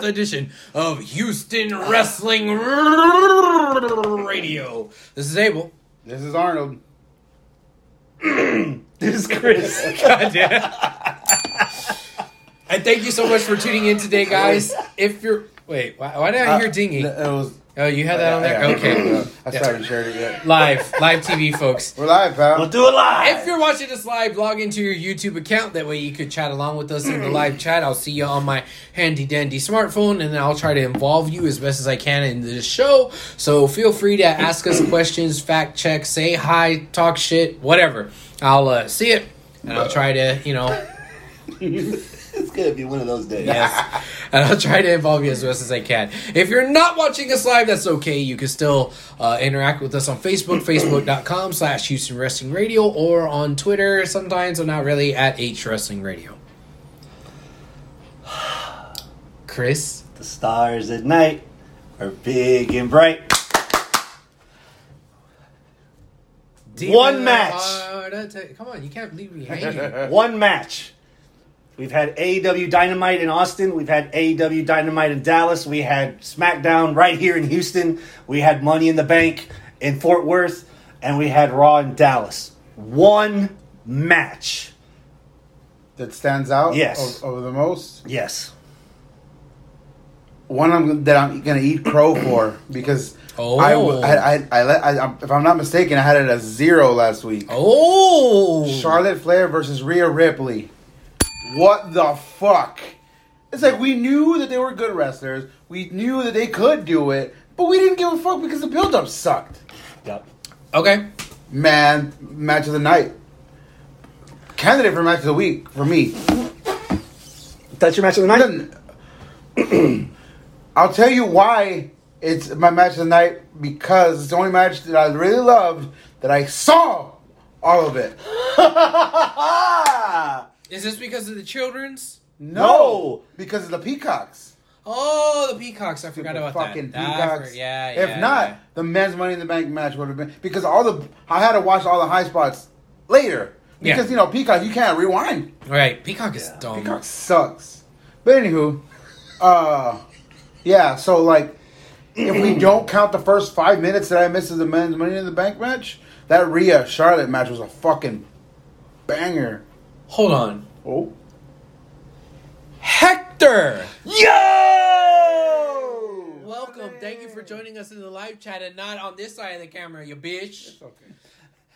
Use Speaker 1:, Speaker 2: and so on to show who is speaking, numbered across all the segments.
Speaker 1: This is the 384th edition of Houston Wrestling Radio. This is Abel.
Speaker 2: This is Arnold.
Speaker 3: This is Chris.
Speaker 1: God damn. And thank you so much for tuning in today, guys. If you're wait, why, why did I hear uh, dinging?
Speaker 2: It was.
Speaker 1: Oh, you had that on there.
Speaker 2: Yeah,
Speaker 1: Okay,
Speaker 2: yeah. I still haven't shared it yet.
Speaker 1: live, live TV, folks.
Speaker 2: We're live, pal.
Speaker 3: We'll do it live.
Speaker 1: If you're watching this live, log into your YouTube account. That way you could chat along with us in the live chat. I'll see you on my handy dandy smartphone, and then I'll try to involve you as best as I can in this show. So feel free to ask us questions, fact check, say hi, talk shit, whatever. I'll uh, see it, and I'll try to, you know,
Speaker 3: it's gonna be one of those days.
Speaker 1: yes, and I'll try to involve you as best as I can. If you're not watching us live, that's okay. You can still uh, interact with us on Facebook, facebook.com slash Houston Wrestling Radio, or on Twitter sometimes, or not really, at H Wrestling Radio. Chris?
Speaker 3: The stars at night are big and bright. One match.
Speaker 1: Come on, you can't leave me hanging.
Speaker 3: One match. We've had AEW Dynamite in Austin. We've had AEW Dynamite in Dallas. We had SmackDown right here in Houston. We had Money in the Bank in Fort Worth. And we had Raw in Dallas. One match.
Speaker 2: That stands out.
Speaker 3: Yes.
Speaker 2: o- Over the most.
Speaker 3: Yes.
Speaker 2: One I'm, that I'm gonna eat crow for because
Speaker 1: Oh.
Speaker 2: I, w- I, I, I, let, I, if I'm not mistaken, I had it as zero last week.
Speaker 1: Oh!
Speaker 2: Charlotte Flair versus Rhea Ripley. What the fuck? It's like we knew that they were good wrestlers. We knew that they could do it, but we didn't give a fuck because the build-up sucked.
Speaker 3: Yep.
Speaker 1: Okay.
Speaker 2: Man, match of the night. Candidate for match of the week for me.
Speaker 3: That's your match of the night?
Speaker 2: I'll tell you why it's my match of the night because it's the only match that I really loved that I saw all of it.
Speaker 1: Is this because of the children's?
Speaker 3: No.
Speaker 2: because of the peacocks.
Speaker 1: Oh, the peacocks. I forgot
Speaker 2: The
Speaker 1: about
Speaker 2: fucking
Speaker 1: that. I
Speaker 2: peacocks.
Speaker 1: for- yeah, yeah.
Speaker 2: If not,
Speaker 1: yeah.
Speaker 2: the men's Money in the Bank match would have been because all the I had to watch all the high spots later because
Speaker 1: Yeah.
Speaker 2: you know Peacock you can't rewind.
Speaker 1: Right, Peacock is
Speaker 3: Yeah.
Speaker 1: dumb.
Speaker 2: Peacock sucks. But anywho, uh, yeah. So like, if we don't count the first five minutes that I missed of the men's Money in the Bank match, that Rhea Charlotte match was a fucking banger.
Speaker 1: Hold on.
Speaker 2: Oh,
Speaker 1: Hector!
Speaker 3: Yo!
Speaker 1: Welcome. Thank you for joining us in the live chat and not on this side of the camera, you bitch. Okay,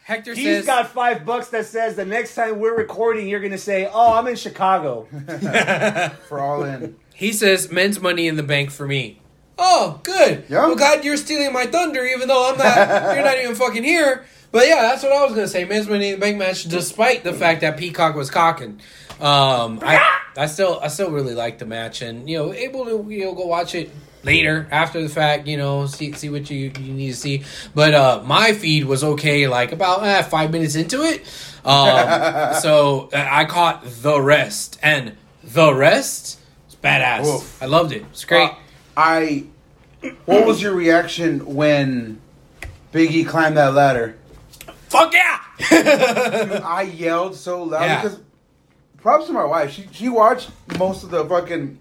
Speaker 1: Hector
Speaker 3: He's
Speaker 1: says
Speaker 3: got five bucks that says the next time we're recording, you're gonna say, "Oh, I'm in Chicago."
Speaker 2: for all in.
Speaker 1: he says men's money in the bank for me. Oh, good.
Speaker 2: Yeah.
Speaker 1: Well, God, you're stealing my thunder, even though I'm not. you're not even fucking here. But yeah, that's what I was gonna say. Money in the bank match, despite the fact that Peacock was cocking. Um, I, I still, I still really like the match, and you know, able to you know go watch it later after the fact. You know, see see what you you need to see. But uh, my feed was okay, like about eh, five minutes into it. Um, so uh, I caught the rest, and the rest is badass.
Speaker 2: Oof.
Speaker 1: I loved it. It's great.
Speaker 2: Uh, I. What was your reaction when Biggie climbed that ladder?
Speaker 1: Fuck yeah!
Speaker 2: I yelled so loud
Speaker 1: Yeah.
Speaker 2: because props to my wife. She she watched most of the fucking.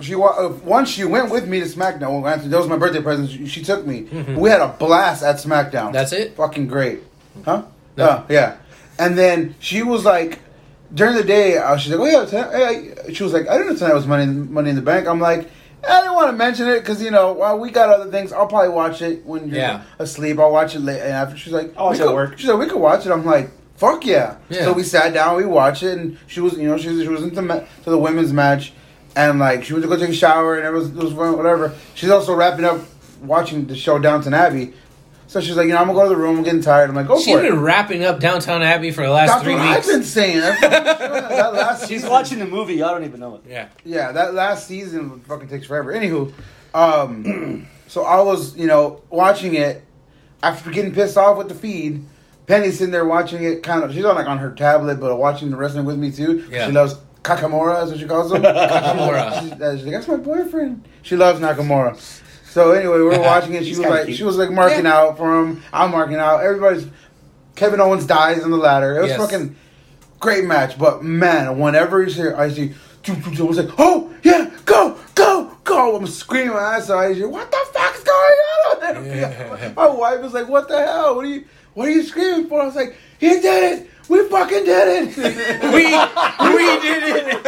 Speaker 2: She wa- uh, once she went with me to SmackDown. Well, that was my birthday present. She, she took me. We had a blast at SmackDown.
Speaker 1: Mm-hmm. That's it?
Speaker 2: Fucking great, huh?
Speaker 1: No.
Speaker 2: Yeah, yeah. And then she was like, during the day, uh, she's like, "Oh yeah." Tonight, hey, she was like, "I didn't know tonight was money money in the bank." I'm like. I didn't want to mention it because you know well, we got other things. I'll probably watch it when you're
Speaker 1: Yeah.
Speaker 2: asleep. I'll watch it late. And after she's like, oh,
Speaker 3: I'll watch it at work.
Speaker 2: She's like, we could watch it. I'm like, fuck yeah.
Speaker 1: Yeah.
Speaker 2: So we sat down, we watched it, and she was, you know, she was, she was into ma- to the women's match, and like she went to go take a shower, and it was, it was whatever. She's also wrapping up watching the show Downton Abbey, so she's like, you know, I'm gonna go to the room. I'm getting tired. I'm like, go
Speaker 1: She's
Speaker 2: for it.
Speaker 1: She's been wrapping up Downton Abbey for the last
Speaker 2: That's
Speaker 1: three
Speaker 2: what I've
Speaker 1: weeks.
Speaker 2: been saying. That's what I'm doing. that last
Speaker 3: She's
Speaker 2: season-
Speaker 3: watching the movie. Y'all don't even know it.
Speaker 1: Yeah.
Speaker 2: Yeah, that last season fucking takes forever. Anywho, um, so I was, you know, watching it after getting pissed off with the feed. Penny's sitting there watching it, kind of. She's on like on her tablet, but watching the wrestling with me too.
Speaker 1: Yeah.
Speaker 2: She loves Kakamura, is what she calls him.
Speaker 1: Nakamura.
Speaker 2: She's, uh, she's like, that's my boyfriend. She loves Nakamura. So anyway, we were watching it. She was like,
Speaker 3: cute.
Speaker 2: she was like marking
Speaker 1: Yeah.
Speaker 2: out for him. I'm marking out. Everybody's. Kevin Owens dies on the ladder. It was
Speaker 1: Yes.
Speaker 2: fucking great match. But man, whenever you see, I see I was like, oh yeah, go, go, go! I'm screaming. my I saw Asia. What the fuck's going on?
Speaker 1: Yeah.
Speaker 2: My wife was like, "What the hell? What are you? What are you screaming for?" I was like, "He did it! We fucking did it!"
Speaker 1: we we did it.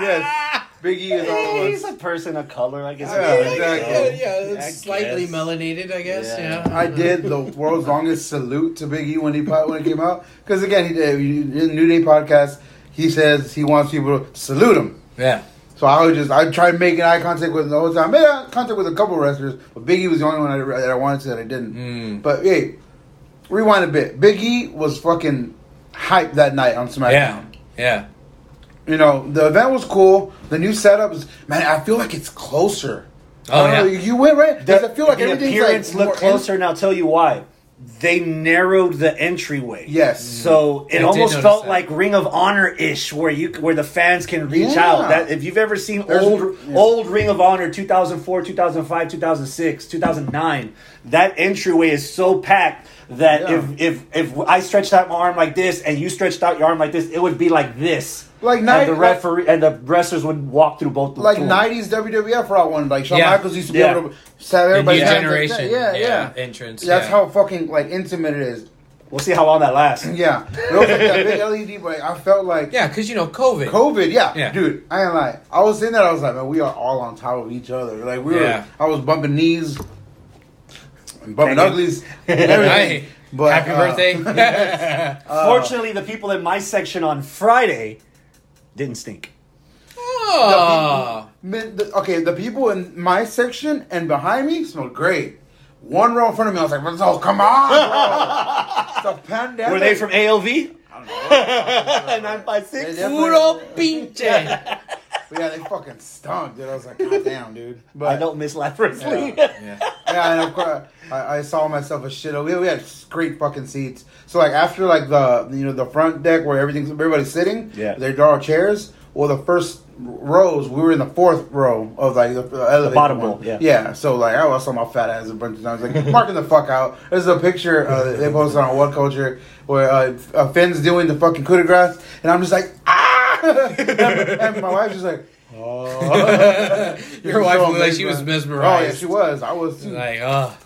Speaker 2: yes, Big E is all
Speaker 3: He's a person of color, I guess.
Speaker 2: Yeah,
Speaker 3: we can
Speaker 2: exactly.
Speaker 3: go.
Speaker 1: Yeah, yeah, slightly
Speaker 3: guess.
Speaker 1: melanated, I guess.
Speaker 3: Yeah.
Speaker 1: Yeah,
Speaker 2: I did the world's longest salute to Big E when he when it came out because again he did in New Day podcast. He says he wants people to salute him.
Speaker 1: Yeah.
Speaker 2: So I would just I tried making eye contact with him the whole time. I made eye contact with a couple wrestlers, but Big E was the only one I, that I wanted to that I didn't.
Speaker 1: Mm.
Speaker 2: But hey, rewind a bit. Big E was fucking hyped that night on SmackDown.
Speaker 1: Yeah. Yeah.
Speaker 2: You know the event was cool. The new setups, man. I feel like it's closer.
Speaker 1: Oh,
Speaker 2: I don't know,
Speaker 1: yeah.
Speaker 2: you went right.
Speaker 3: The,
Speaker 2: it feel like
Speaker 3: the
Speaker 2: everything's
Speaker 3: appearance
Speaker 2: like
Speaker 3: looked
Speaker 2: more in-
Speaker 3: closer, and I'll tell you why. They narrowed the entryway.
Speaker 2: Yes.
Speaker 3: So it
Speaker 1: I
Speaker 3: almost felt
Speaker 1: that.
Speaker 3: like Ring of Honor ish, where you where the fans can reach
Speaker 2: Yeah.
Speaker 3: out. That if you've ever seen
Speaker 2: There's-
Speaker 3: old
Speaker 2: yeah.
Speaker 3: old Ring of Honor, two thousand four, two thousand five, two thousand six, two thousand nine, that entryway is so packed that
Speaker 2: Yeah.
Speaker 3: if if if I stretched out my arm like this and you stretched out your arm like this, it would be like this.
Speaker 2: Like
Speaker 3: and
Speaker 2: night-
Speaker 3: the referee and the wrestlers would walk through both.
Speaker 2: like '90s WWF route one. Like Shawn
Speaker 1: Yeah.
Speaker 2: Michaels used to be
Speaker 3: Yeah.
Speaker 2: able to stab
Speaker 1: The
Speaker 2: everybody.
Speaker 1: new
Speaker 2: like
Speaker 1: generation.
Speaker 2: that. yeah, yeah,
Speaker 1: Entrance.
Speaker 2: That's
Speaker 1: yeah.
Speaker 2: how fucking like intimate it is.
Speaker 3: We'll see how long that lasts.
Speaker 2: Yeah, it was like that big LED. But I felt like
Speaker 1: Yeah, because you know COVID.
Speaker 2: COVID. Yeah.
Speaker 1: Yeah.
Speaker 2: dude, I ain't lie. I was in that I was like, man, we are all on top of each other. Like we were.
Speaker 1: Yeah.
Speaker 2: I was bumping knees, and bumping
Speaker 3: Thank you.
Speaker 2: uglies, and everything. But,
Speaker 1: happy
Speaker 2: uh,
Speaker 1: birthday.
Speaker 3: Fortunately, the people in my section on Friday didn't stink.
Speaker 1: oh.
Speaker 2: Man, the- okay, the people in my section and behind me smelled great. One row in front of me, I was like, "Oh, come on, bro! it's a pandemic."
Speaker 3: Were they from ALV?
Speaker 2: I don't know.
Speaker 3: Nine five
Speaker 2: They
Speaker 3: six.
Speaker 2: definitely-
Speaker 1: Puro pinche.
Speaker 2: But yeah, they fucking stunk, dude. I was like, God damn, dude. But
Speaker 3: I don't miss live wrestling.
Speaker 1: yeah.
Speaker 2: yeah, and of course, I, I saw myself a shit. We, we had great fucking seats. So like after like the you know the front deck where everything's everybody's sitting,
Speaker 3: Yeah.
Speaker 2: they draw chairs. Well, the first rows, we were in the fourth row of like the, uh, elevator
Speaker 3: bottom row, yeah.
Speaker 2: yeah. So like I saw my fat ass a bunch of times, like marking the fuck out. There's a picture uh, they posted on What Culture where uh, Finn's doing the fucking coup de grace, and I'm just like ah, and, and my wife's just like. Oh.
Speaker 1: Your wife
Speaker 2: So
Speaker 1: looked like she was
Speaker 2: amazed, man.
Speaker 1: mesmerized.
Speaker 2: Oh yeah, she was. I was. too.
Speaker 1: Like, oh.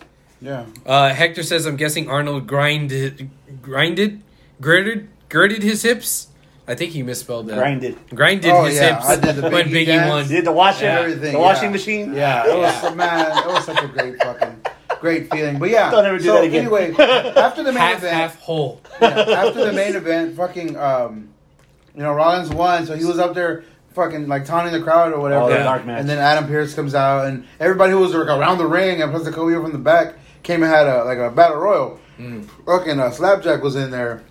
Speaker 2: Yeah.
Speaker 1: Uh, Hector says, I'm guessing Arnold grinded, grinded, girded, girded his hips. I think he misspelled that.
Speaker 3: Grinded.
Speaker 1: Grinded
Speaker 2: Oh,
Speaker 1: his
Speaker 2: yeah,
Speaker 1: hips
Speaker 2: I did the
Speaker 1: when
Speaker 2: Biggie
Speaker 1: Biggie
Speaker 2: dance.
Speaker 1: won.
Speaker 3: Did the washing
Speaker 1: Yeah.
Speaker 2: everything.
Speaker 3: the washing
Speaker 2: yeah.
Speaker 3: machine?
Speaker 2: Yeah, it was man, it was such a great fucking great feeling. But yeah,
Speaker 3: Don't ever do
Speaker 2: so
Speaker 3: that again.
Speaker 2: Anyway, after the main
Speaker 1: half,
Speaker 2: event,
Speaker 1: half whole.
Speaker 2: yeah, after the main event, fucking, um, you know, Rollins won, so he was up there. Fucking like taunting the crowd or whatever,
Speaker 3: Oh,
Speaker 1: Yeah.
Speaker 3: dark match.
Speaker 2: and then Adam Pearce comes out, and everybody who was like, around the ring, and plus the Kobe from the back came and had a like a battle royal.
Speaker 1: Mm.
Speaker 2: Fucking uh, Slapjack was in there.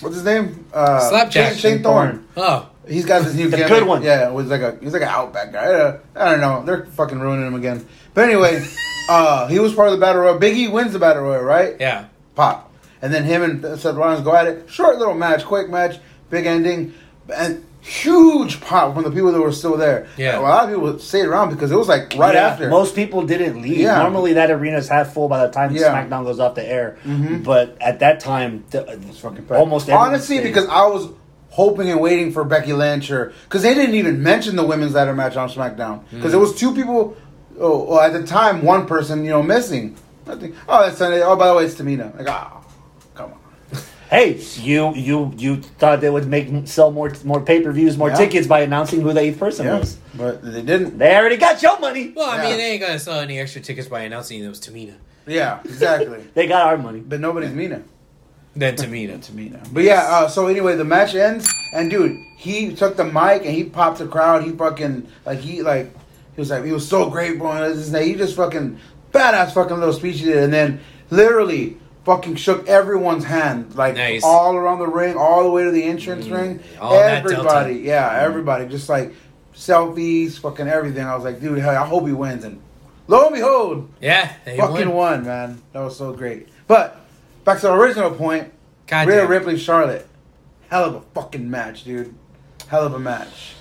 Speaker 2: What's his name? Uh,
Speaker 1: Slapjack.
Speaker 2: Shane, Shane Thorne.
Speaker 1: Oh,
Speaker 2: He's got this new
Speaker 3: The
Speaker 2: gimmick.
Speaker 3: good one.
Speaker 2: Yeah, it was like a he's like an outback guy. Uh, I don't know. They're fucking ruining him again. But anyway, uh, he was part of the battle royal. Biggie wins the battle royal, right?
Speaker 1: yeah.
Speaker 2: Pop, and then him and Seth Rollins go at it. Short little match, quick match, big ending, and huge pop from the people that were still there.
Speaker 1: Yeah.
Speaker 2: a lot of people stayed around because it was like right
Speaker 3: Yeah,
Speaker 2: after.
Speaker 3: Most people didn't leave.
Speaker 2: Yeah.
Speaker 3: Normally, that arena is half full by the time
Speaker 2: Yeah.
Speaker 3: SmackDown goes off the air.
Speaker 2: Mhm.
Speaker 3: But at that time, th-
Speaker 2: fucking packed.
Speaker 3: almost
Speaker 2: honestly
Speaker 3: stayed.
Speaker 2: because I was hoping and waiting for Becky Lynch or because they didn't even mention the women's ladder match on SmackDown because
Speaker 3: Mm.
Speaker 2: it was two people. Oh, well, at the time, one person you know missing. I think. Oh, that's Sunday. Oh, by the way, it's Tamina. Like, ah, come on.
Speaker 3: Hey, you you you thought they would make sell more more pay per views, more
Speaker 2: Yeah.
Speaker 3: tickets by announcing who the eighth person
Speaker 2: Yeah,
Speaker 3: was.
Speaker 2: but they didn't.
Speaker 3: They already got your money.
Speaker 1: Well, I
Speaker 2: Yeah.
Speaker 1: mean, they ain't gonna sell any extra tickets by announcing it was Tamina.
Speaker 2: Yeah, exactly.
Speaker 3: They got our money.
Speaker 2: but nobody's Mina.
Speaker 1: Then Tamina.
Speaker 2: Tamina. But yeah, uh, so anyway, the match ends, and dude, he took the mic and he popped the crowd. He fucking like he like he was like he was so great, bro. And this and that. he just fucking badass fucking little speech he did, and then literally fucking shook everyone's hand like
Speaker 1: Nice.
Speaker 2: all around the ring, all the way to the entrance
Speaker 1: Mm,
Speaker 2: ring.
Speaker 1: all that
Speaker 2: everybody,
Speaker 1: Delta.
Speaker 2: yeah, everybody, just like selfies, fucking everything. I was like, dude, hell, I hope he wins, and lo and behold,
Speaker 1: Yeah, they
Speaker 2: fucking
Speaker 1: won.
Speaker 2: won, man. That was so great. But back to the original point.
Speaker 1: God
Speaker 2: Rhea
Speaker 1: damn.
Speaker 2: Ripley, Charlotte. Hell of a fucking match, dude. Hell of a match.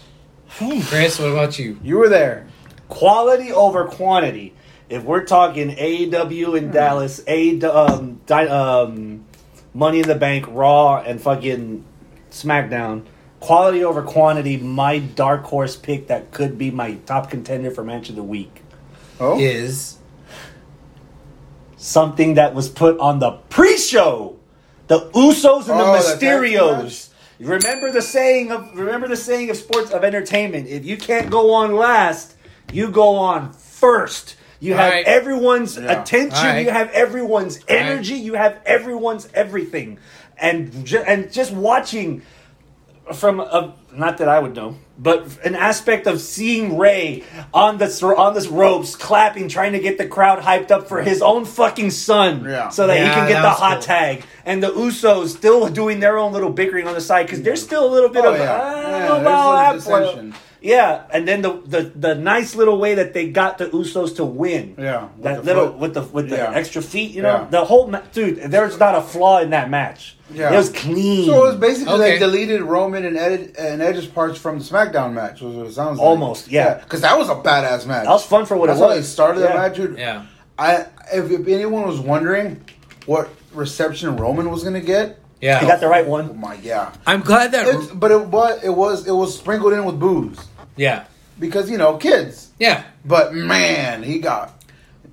Speaker 1: Chris, what about you?
Speaker 2: You were there.
Speaker 3: Quality over quantity. If we're talking AEW in Dallas, A um, Di- um, Money in the Bank, Raw, and fucking SmackDown, quality over quantity, my dark horse pick that could be my top contender for match of the week.
Speaker 2: Oh,
Speaker 1: Is
Speaker 3: Something that was put on the pre-show. The Usos and
Speaker 2: Oh,
Speaker 3: the
Speaker 2: the tag team
Speaker 3: Mysterios. Remember the saying of remember the saying of sports of entertainment. If you can't go on last, you go on first. You have
Speaker 1: Alright.
Speaker 3: everyone's
Speaker 2: Yeah.
Speaker 3: attention.
Speaker 1: Alright.
Speaker 3: You have everyone's
Speaker 1: Alright.
Speaker 3: energy. You have everyone's everything. And ju- and just watching from a, not that I would know, but an aspect of seeing Rey on the on this ropes, clapping, trying to get the crowd hyped up for his own fucking son,
Speaker 2: Yeah.
Speaker 3: so that he can get the hot
Speaker 1: cool.
Speaker 3: tag, and the Usos still doing their own little bickering on the side because there's still a little bit
Speaker 2: Oh,
Speaker 3: of
Speaker 2: yeah.
Speaker 3: I don't
Speaker 2: Yeah,
Speaker 3: know about that play.
Speaker 2: dissension.
Speaker 3: Yeah, and then the, the the nice little way that they got the Usos to win.
Speaker 2: Yeah,
Speaker 3: that little
Speaker 2: foot.
Speaker 3: with the with the
Speaker 2: Yeah.
Speaker 3: extra feet. You know,
Speaker 2: Yeah.
Speaker 3: the whole ma- dude. There's not a flaw in that match.
Speaker 2: Yeah.
Speaker 3: it was clean.
Speaker 2: So it was basically
Speaker 1: Okay.
Speaker 2: they deleted Roman and Ed, and Edge's parts from the SmackDown match. Was what it sounds like.
Speaker 3: Almost, yeah.
Speaker 2: Because that was a badass match.
Speaker 3: that was fun for what
Speaker 2: That's
Speaker 3: it was.
Speaker 2: how they started
Speaker 3: Yeah.
Speaker 2: the match, dude.
Speaker 1: yeah.
Speaker 2: I if, if anyone was wondering what reception Roman was gonna get,
Speaker 1: Yeah.
Speaker 3: He got the right
Speaker 2: oh
Speaker 3: one.
Speaker 2: my yeah.
Speaker 1: I'm glad that.
Speaker 2: It's, but it was it was it was sprinkled in with boos
Speaker 1: yeah.
Speaker 2: because you know kids.
Speaker 1: Yeah.
Speaker 2: But man, he got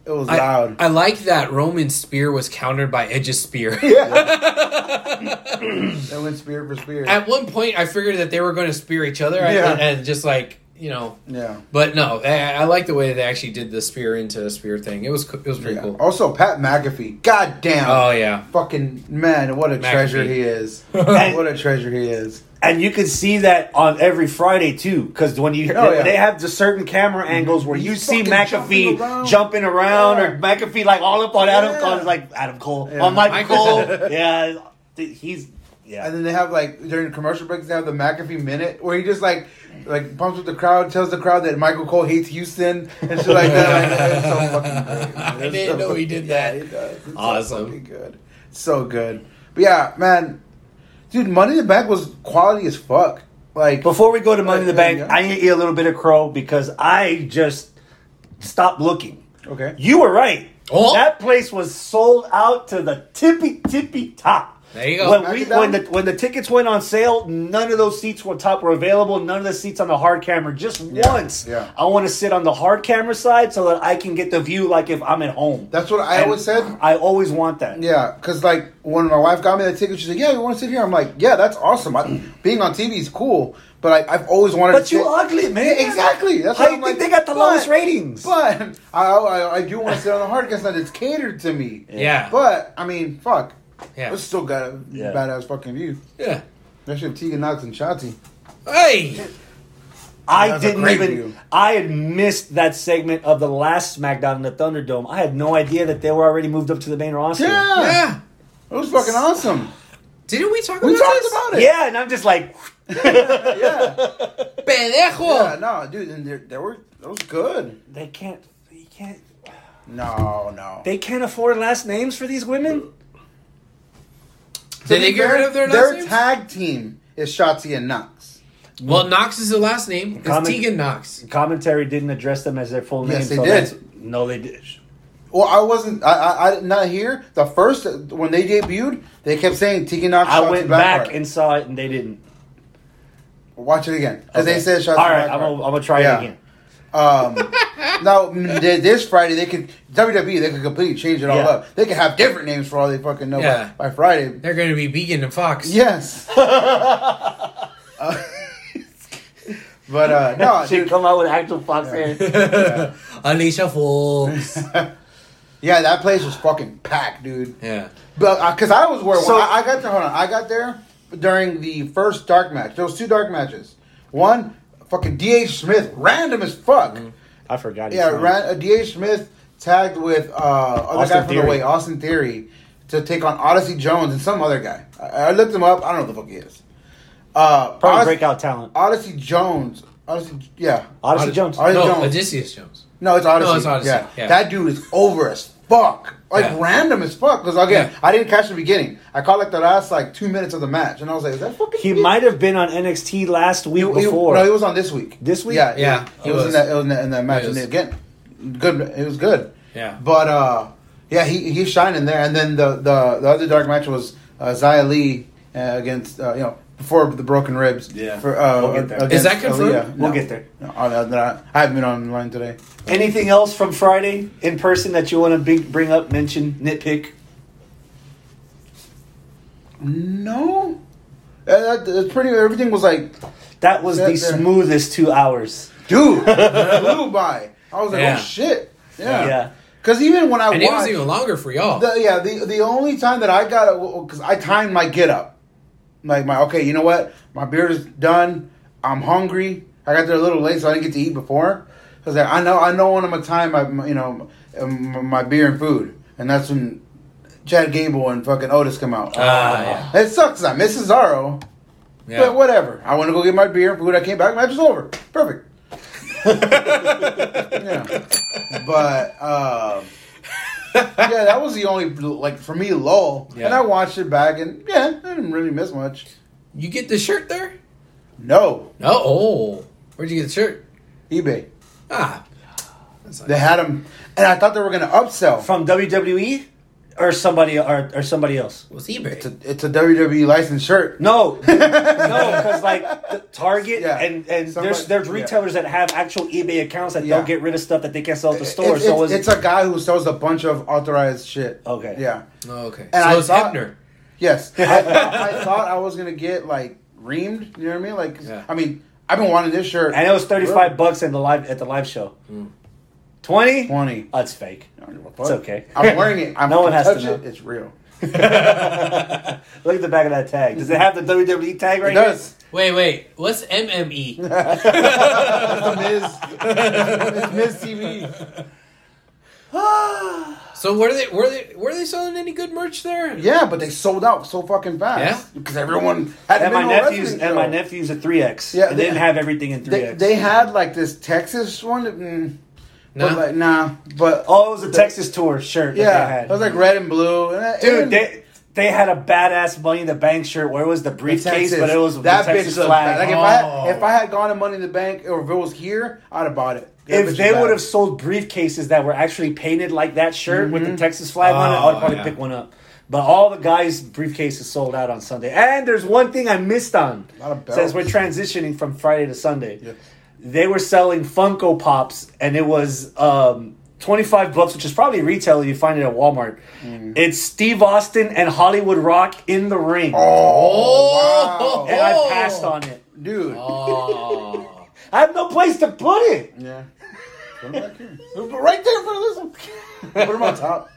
Speaker 2: it was
Speaker 1: I,
Speaker 2: loud.
Speaker 1: I like that Roman spear was countered by Edge's spear.
Speaker 2: yeah, they went spear for spear.
Speaker 1: At one point, I figured that they were going to spear each other and-
Speaker 2: Yeah.
Speaker 1: and, just like you know.
Speaker 2: yeah.
Speaker 1: But no, I, I like the way they actually did the spear into spear thing. It was it was pretty
Speaker 2: yeah.
Speaker 1: cool.
Speaker 2: Also, Pat McAfee. God damn.
Speaker 1: Oh yeah,
Speaker 2: Fucking man, what a
Speaker 1: McAfee.
Speaker 2: treasure he is. What a treasure he is.
Speaker 3: And you can see that on every Friday too, because when you
Speaker 2: Oh, yeah.
Speaker 3: they have the certain camera mm-hmm. angles where you
Speaker 2: He's
Speaker 3: see
Speaker 2: fucking
Speaker 3: McAfee
Speaker 2: jumping around.
Speaker 3: jumping around,
Speaker 2: Yeah.
Speaker 3: or McAfee like all up on Adam
Speaker 2: Yeah.
Speaker 3: Cole, it's like Adam Cole
Speaker 2: Yeah.
Speaker 3: on Michael
Speaker 1: Michael.
Speaker 3: Cole. yeah, he's yeah.
Speaker 2: And then they have like during commercial breaks, they have the McAfee minute where he just like like pumps with the crowd, tells the crowd that Michael Cole hates Houston and shit like that. Like, it's so fucking great. man.
Speaker 1: I didn't
Speaker 2: so
Speaker 1: know he
Speaker 2: fucking-
Speaker 1: did
Speaker 2: yeah,
Speaker 1: that.
Speaker 2: he does. It's
Speaker 1: Awesome.
Speaker 2: So good. So good. But yeah, man, dude, Money in the Bank was quality as fuck. Like
Speaker 3: Before we go to Money in the Bank,
Speaker 2: yeah.
Speaker 3: I need to eat a little bit of crow because I just stopped looking.
Speaker 2: okay,
Speaker 3: You were right.
Speaker 1: Oh.
Speaker 3: That place was sold out to the tippy tippy top.
Speaker 1: There you go.
Speaker 3: When, we, when the when the tickets went on sale, none of those seats were top were available. None of the seats on the hard camera. Just
Speaker 2: Yeah,
Speaker 3: once,
Speaker 2: yeah.
Speaker 3: I want to sit on the hard camera side so that I can get the view like if I'm at home.
Speaker 2: that's what I
Speaker 3: And
Speaker 2: always said.
Speaker 3: I always want that.
Speaker 2: Yeah, because like when my wife got me the ticket, she's like, "Yeah, you want to sit here?" I'm like, "Yeah, that's awesome. I, being on TV is cool, but I, I've always wanted
Speaker 3: But
Speaker 2: to."
Speaker 3: you
Speaker 2: sit.
Speaker 3: ugly, man.
Speaker 2: Yeah, exactly. That's
Speaker 3: How you think
Speaker 2: like,
Speaker 3: they got the
Speaker 2: but-
Speaker 3: lowest ratings?
Speaker 2: But I, I, I do want to sit on the hard cast that it's catered to me.
Speaker 1: yeah,
Speaker 2: But I mean, fuck,
Speaker 1: yeah,
Speaker 2: it's still got a
Speaker 3: Yeah.
Speaker 2: badass fucking view.
Speaker 1: yeah.
Speaker 2: Especially if Tegan Knox and Shotzi.
Speaker 1: Hey,
Speaker 3: I didn't even.
Speaker 2: view.
Speaker 3: I had missed that segment of the last SmackDown in the Thunderdome. I had no idea that they were already moved up to the main roster.
Speaker 2: Yeah,
Speaker 1: yeah.
Speaker 2: it was fucking awesome.
Speaker 1: Didn't we talk
Speaker 2: We
Speaker 1: about
Speaker 2: talked
Speaker 1: this?
Speaker 2: about it.
Speaker 3: Yeah, and I'm just like,
Speaker 2: yeah,
Speaker 1: Pendejo.
Speaker 2: yeah. No, dude, and they they were that was good.
Speaker 3: they can't. They can't.
Speaker 2: No, no.
Speaker 3: They can't afford last names for these women.
Speaker 2: To
Speaker 1: Did
Speaker 2: be
Speaker 1: they get
Speaker 2: fair,
Speaker 1: rid of their last
Speaker 2: Their
Speaker 1: names?
Speaker 2: tag team is Shotzi and Knox.
Speaker 1: Well, Knox is the last name. It's
Speaker 3: Comment-
Speaker 1: Tegan Knox.
Speaker 3: Commentary didn't address them as their full name.
Speaker 2: Yes, they
Speaker 3: so
Speaker 2: did.
Speaker 3: that's- No, they did.
Speaker 2: Well, I wasn't. I, I, I not here. The first when they debuted, they kept saying Tegan Knox.
Speaker 3: I
Speaker 2: Shotzi
Speaker 3: went
Speaker 2: Blackheart.
Speaker 3: back and saw it, and they didn't.
Speaker 2: watch it again because
Speaker 3: Okay.
Speaker 2: they said Shotzi.
Speaker 3: All right, I'm gonna, I'm gonna try
Speaker 2: Yeah.
Speaker 3: it again.
Speaker 2: Um, now this Friday they could WWE they could completely change it all
Speaker 3: Yeah.
Speaker 2: up. They could have different names for all they fucking know
Speaker 1: Yeah.
Speaker 2: by, by Friday.
Speaker 1: They're going to be Vegan and Fox.
Speaker 2: Yes. Uh, but uh, no,
Speaker 3: She
Speaker 2: dude,
Speaker 3: come out with actual Fox hair.
Speaker 1: Alicia Fox.
Speaker 2: yeah, that place was fucking packed, dude.
Speaker 1: yeah.
Speaker 2: But because I was where
Speaker 3: So-
Speaker 2: I, I got there. Hold on, I got there during the first dark match. There was two dark matches. One, fucking D.H. Smith, random as fuck.
Speaker 3: I forgot. his
Speaker 2: Yeah, ran, uh, D.H. Smith tagged with uh, other
Speaker 3: Austin
Speaker 2: guy from the way, Austin Theory, to take on Odyssey Jones and some other guy. I, I looked him up. I don't know who the fuck he is. Uh,
Speaker 3: Probably
Speaker 2: Odyssey,
Speaker 3: breakout talent.
Speaker 2: Odyssey Jones. Odyssey, yeah.
Speaker 3: Odyssey
Speaker 1: Od-
Speaker 3: Jones.
Speaker 2: Odyssey
Speaker 1: No,
Speaker 2: Jones.
Speaker 1: Odysseus Jones.
Speaker 2: No, it's Odyssey.
Speaker 1: No, it's Odyssey,
Speaker 2: Yeah.
Speaker 1: yeah.
Speaker 2: that dude is over as fuck. Like
Speaker 1: Yeah.
Speaker 2: random as fuck. Because again,
Speaker 1: Yeah.
Speaker 2: I didn't catch the beginning. I caught like the last like two minutes of the match, and I was like, "Is that fucking?"
Speaker 3: He might have been on NXT last week
Speaker 2: He- he- no, he was on this week.
Speaker 3: This week?
Speaker 2: Yeah,
Speaker 1: Yeah,
Speaker 2: He,
Speaker 1: it
Speaker 2: was, in
Speaker 1: was.
Speaker 2: that in that, in that match,
Speaker 1: It
Speaker 2: and again, good. It was good.
Speaker 1: Yeah.
Speaker 2: But uh, yeah, he he's shining there. And then the the, the other dark match was uh, Xia Li uh, against uh, you know before the broken ribs.
Speaker 3: Yeah.
Speaker 2: For, uh,
Speaker 3: We'll get there.
Speaker 2: against
Speaker 1: Is that confirmed?
Speaker 2: Aliyah.
Speaker 3: We'll
Speaker 2: No.
Speaker 3: get there.
Speaker 2: No, I, I, I haven't been online today.
Speaker 3: Anything else from Friday in person that you want to bring, bring up, mention, nitpick?
Speaker 2: No, Uh, that, that's pretty. Everything was like,
Speaker 3: That was
Speaker 2: That-
Speaker 3: the
Speaker 2: that-
Speaker 3: smoothest two hours.
Speaker 2: dude, it flew by. I was like,
Speaker 1: Yeah.
Speaker 2: oh shit, yeah.
Speaker 3: Yeah.
Speaker 2: Because even when I
Speaker 1: And it
Speaker 2: watched,
Speaker 1: was even longer for y'all.
Speaker 2: The, yeah, the the only time that I got it because I timed my get up, like my okay, you know what, my beer is done. I'm hungry. I got there a little late, so I didn't get to eat before. Because like, I know I know when I'm gonna time my you know my beer and food, and that's when Chad Gable and fucking Otis come out.
Speaker 1: Ah, yeah.
Speaker 2: It sucks. I miss Cesaro,
Speaker 1: Yeah.
Speaker 2: but whatever. I want to go get my beer and food. I came back. Match is over. Perfect. yeah, but. Um, yeah, that was the only like for me lull,
Speaker 1: Yeah.
Speaker 2: and I watched it back, and yeah, I didn't really miss much.
Speaker 1: You get the shirt there?
Speaker 2: No,
Speaker 1: No. Oh, where'd you get the shirt?
Speaker 2: eBay.
Speaker 1: Ah, That's
Speaker 2: They had them, and I thought they were going to upsell.
Speaker 3: From WWE or somebody or, or somebody else?
Speaker 1: What's eBay?
Speaker 2: It's a, it's a WWE licensed shirt.
Speaker 3: No, no, because like the Target
Speaker 2: Yeah.
Speaker 3: and and
Speaker 2: Somebody-
Speaker 3: there's there's
Speaker 2: yeah.
Speaker 3: retailers that have actual eBay accounts that
Speaker 2: Yeah.
Speaker 3: don't get rid of stuff that they can't sell at the store.
Speaker 2: It's,
Speaker 3: so
Speaker 2: it's,
Speaker 3: it's,
Speaker 2: it's a guy who sells a bunch of authorized shit.
Speaker 3: Okay.
Speaker 2: Yeah.
Speaker 1: oh, okay.
Speaker 2: And
Speaker 1: so
Speaker 2: I
Speaker 1: it's
Speaker 2: thought-
Speaker 1: Hebner.
Speaker 2: Yes. I, thought, I thought I was gonna get like reamed. You know what I mean? Like,
Speaker 1: Yeah.
Speaker 2: I mean, I've been wanting this shirt.
Speaker 3: and it was thirty five bucks in the live at the live show. Mm.
Speaker 2: Twenty?
Speaker 3: Twenty. It's fake. It's okay.
Speaker 2: I'm wearing it. I'm
Speaker 3: No one has to
Speaker 2: touch
Speaker 3: know.
Speaker 2: it. It's real.
Speaker 3: Look at the back of that tag. Does it have the WWE tag right
Speaker 2: It does.
Speaker 1: Wait, wait. What's MME?
Speaker 2: It's the Miz. it's Miz TV.
Speaker 1: so were they were they were they selling any good merch there?
Speaker 2: Yeah, but they sold out so fucking fast.
Speaker 1: Yeah?
Speaker 2: Because everyone had
Speaker 3: And my nephews
Speaker 2: wrestling
Speaker 3: and my nephews at three X.
Speaker 2: Yeah,
Speaker 3: they,
Speaker 2: they-
Speaker 3: didn't have everything in three
Speaker 2: They,
Speaker 3: X.
Speaker 2: they had like this Texas one. Mm, that,
Speaker 1: No?
Speaker 2: But like, nah. But
Speaker 3: oh, it was a Texas tour shirt. that
Speaker 2: yeah,
Speaker 3: they had.
Speaker 2: it was like red and blue. And it-
Speaker 3: Dude,
Speaker 2: and-
Speaker 3: they they had a badass Money in the Bank shirt where it was the
Speaker 2: the
Speaker 3: briefcase, but it was
Speaker 2: that
Speaker 3: the Texas
Speaker 2: looked
Speaker 3: flag.
Speaker 2: bad. Like if I
Speaker 1: Oh.
Speaker 2: had, if I had gone to Money in the Bank or if it was here, I'd have bought it. That
Speaker 3: if they would have sold briefcases that were actually painted like that shirt with the mm-hmm. Texas flag on it,
Speaker 1: Oh,
Speaker 3: I'd probably
Speaker 1: yeah.
Speaker 3: pick one up. But all the guys' briefcases sold out on Sunday. And there's one thing I missed on.
Speaker 2: A lot of belts.
Speaker 3: Since we're transitioning from Friday to Sunday.
Speaker 2: Yeah.
Speaker 3: They were selling Funko Pops and it was um, 25 bucks, which is probably retail if you find it at Walmart.
Speaker 2: Mm.
Speaker 3: It's Steve Austin and Hollywood Rock in the ring.
Speaker 2: Oh, wow.
Speaker 3: And I passed on it.
Speaker 2: dude.
Speaker 1: Oh.
Speaker 3: I have no place to put it.
Speaker 2: Yeah. Put 'em back here. Right there in front of this one. Put them on top.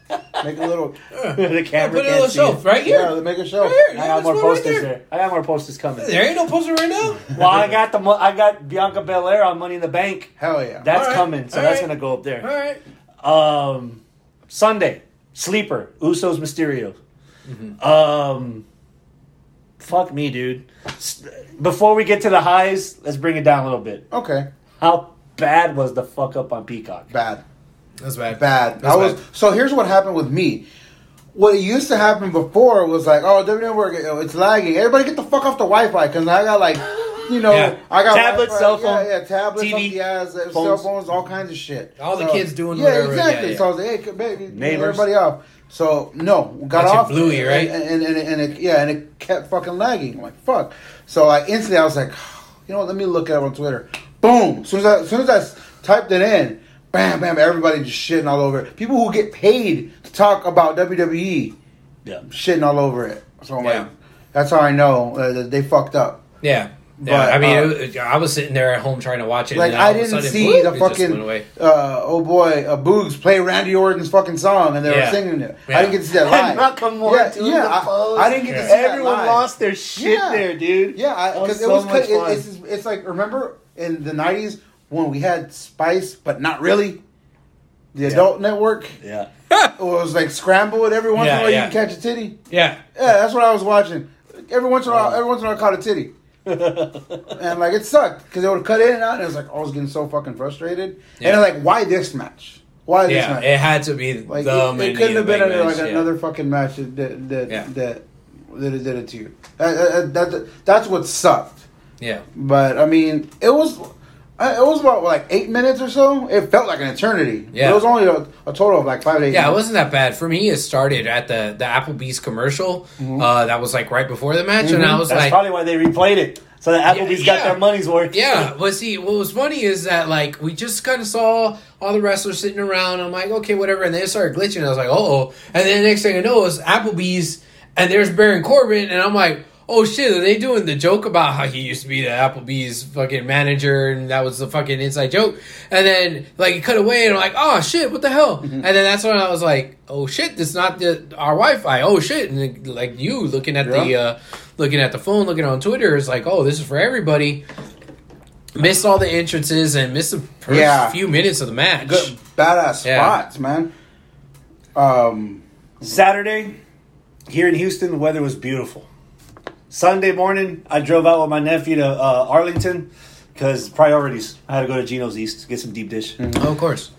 Speaker 3: Make a little. the camera
Speaker 1: put it
Speaker 3: can't
Speaker 1: on the
Speaker 3: see
Speaker 1: shelf
Speaker 3: it.
Speaker 1: right here.
Speaker 2: Yeah, make a show.
Speaker 1: Right here.
Speaker 3: I
Speaker 1: Yeah,
Speaker 3: got more
Speaker 1: there's right
Speaker 3: posters
Speaker 1: there.
Speaker 3: there. I got more posters coming.
Speaker 1: There ain't no poster right now.
Speaker 3: Well, I got the mo- I got Bianca Belair on Money in the Bank.
Speaker 2: Hell yeah.
Speaker 3: That's
Speaker 1: All right.
Speaker 3: coming, so
Speaker 1: All
Speaker 3: that's
Speaker 1: right.
Speaker 3: gonna go up there.
Speaker 1: All right.
Speaker 3: Um, Sunday, sleeper, Usos, Mysterio.
Speaker 1: Mm-hmm.
Speaker 3: Um, fuck me, dude. S- Before we get to the highs, let's bring it down a little bit.
Speaker 2: okay.
Speaker 3: How bad was the fuck up on Peacock?
Speaker 2: Bad.
Speaker 1: That's bad.
Speaker 2: Bad.
Speaker 1: That's
Speaker 2: I was
Speaker 1: bad.
Speaker 2: so here's what happened with me. What used to happen before was like, oh, oh, it's lagging. Everybody get the fuck off the Wi-Fi because I got like, you know,
Speaker 1: Yeah.
Speaker 2: I got
Speaker 3: Tablet,
Speaker 2: Wi-Fi,
Speaker 3: cell phone,
Speaker 2: yeah, yeah, tablets,
Speaker 3: TV,
Speaker 2: yeah, uh, cell
Speaker 3: phones.
Speaker 2: phones, all kinds of shit.
Speaker 1: All the
Speaker 2: So-
Speaker 1: kids doing
Speaker 2: yeah,
Speaker 1: whatever,
Speaker 2: exactly.
Speaker 1: yeah, yeah.
Speaker 2: So I was like, hey, baby,
Speaker 3: Neighbors.
Speaker 2: everybody off. So no, got
Speaker 1: Watching
Speaker 2: off
Speaker 1: Bluey, right?
Speaker 2: And and, and, and it, yeah, and it kept fucking lagging. I'm like fuck. So like instantly, I was like, you know what? Let me look it up on Twitter. Boom. As soon as I, as soon as I typed it in, bam, bam, everybody just shitting all over it. People who get paid to talk about WWE
Speaker 3: Yeah.
Speaker 2: shitting all over it. So I'm
Speaker 1: Yeah.
Speaker 2: like, that's how I know uh, that they fucked up.
Speaker 1: Yeah. Yeah,
Speaker 2: But,
Speaker 1: I mean,
Speaker 2: uh,
Speaker 1: it was- I was sitting there at home trying to watch it.
Speaker 2: Like
Speaker 1: and then
Speaker 2: I
Speaker 1: all of a
Speaker 2: didn't
Speaker 1: sudden,
Speaker 2: see
Speaker 1: whoop,
Speaker 2: the
Speaker 1: it just went
Speaker 2: fucking uh, oh boy, uh, Boogs play Randy Orton's fucking song and they
Speaker 1: Yeah.
Speaker 2: were singing it.
Speaker 1: Yeah.
Speaker 2: I didn't get to see that live.
Speaker 3: And Nakamura
Speaker 2: yeah,
Speaker 3: doing
Speaker 2: yeah,
Speaker 3: the
Speaker 2: I,
Speaker 3: pose.
Speaker 2: I didn't get to
Speaker 1: Yeah.
Speaker 2: see that
Speaker 3: Everyone
Speaker 2: live.
Speaker 3: lost their shit
Speaker 2: Yeah.
Speaker 3: there, dude.
Speaker 2: Yeah, because it was
Speaker 3: much
Speaker 2: it,
Speaker 3: fun.
Speaker 2: it's it's like remember in the '90s when we had Spice, but not really. The Adult Network
Speaker 3: yeah.
Speaker 2: it was like scramble it every once in a while
Speaker 1: yeah.
Speaker 2: you can catch a titty.
Speaker 1: Yeah.
Speaker 2: Yeah, that's what I was watching. Every once in a while, oh. every once in a while, I caught a titty, and like it sucked because they would cut in and out, and it was like I was getting so fucking frustrated.
Speaker 1: Yeah.
Speaker 2: And like, why this match? Why this
Speaker 1: Yeah.
Speaker 2: match?
Speaker 1: It had to be
Speaker 2: like
Speaker 1: the
Speaker 2: it, it couldn't have been another,
Speaker 1: match,
Speaker 2: like
Speaker 1: yeah.
Speaker 2: another fucking match that that that,
Speaker 1: Yeah.
Speaker 2: that, that it did it to you. That, that, that- that's what sucked.
Speaker 1: Yeah.
Speaker 2: But I mean, it was. I, it was about like eight minutes or so. It felt like an eternity.
Speaker 1: Yeah.
Speaker 2: It was only a, a total of like five days. eight.
Speaker 1: Yeah, it wasn't that bad. For me, it started at the, the Applebee's commercial. Uh, that was like right before the match, and I was
Speaker 3: That's
Speaker 1: like,
Speaker 3: probably why they replayed it. So that Applebee's
Speaker 1: Yeah,
Speaker 3: got
Speaker 1: yeah.
Speaker 3: their money's worth.
Speaker 1: Yeah, but see, what was funny is that like we just kind of saw all the wrestlers sitting around. I'm like, okay, whatever, and they started glitching. I was like, oh, and then the next thing I know is Applebee's, and there's Baron Corbin, and I'm like, oh shit, are they doing the joke about how he used to be the Applebee's fucking manager, and that was the fucking inside joke, and then like it cut away, and I'm like, oh shit, what the hell? And then that's when I was like, oh shit, this is not the our Wi-Fi. Oh shit, and then, like you looking at the uh, looking at the phone, looking on Twitter, is like, oh, this is for everybody missed all the entrances and missed the first
Speaker 2: Yeah.
Speaker 1: few minutes of the match.
Speaker 2: good badass
Speaker 1: Yeah.
Speaker 2: spots, man. Um,
Speaker 3: Saturday, here in Houston, the weather was beautiful. Sunday morning, I drove out with my nephew to uh, Arlington because priorities. I had to go to Geno's East to get some deep dish.
Speaker 1: Oh, of course.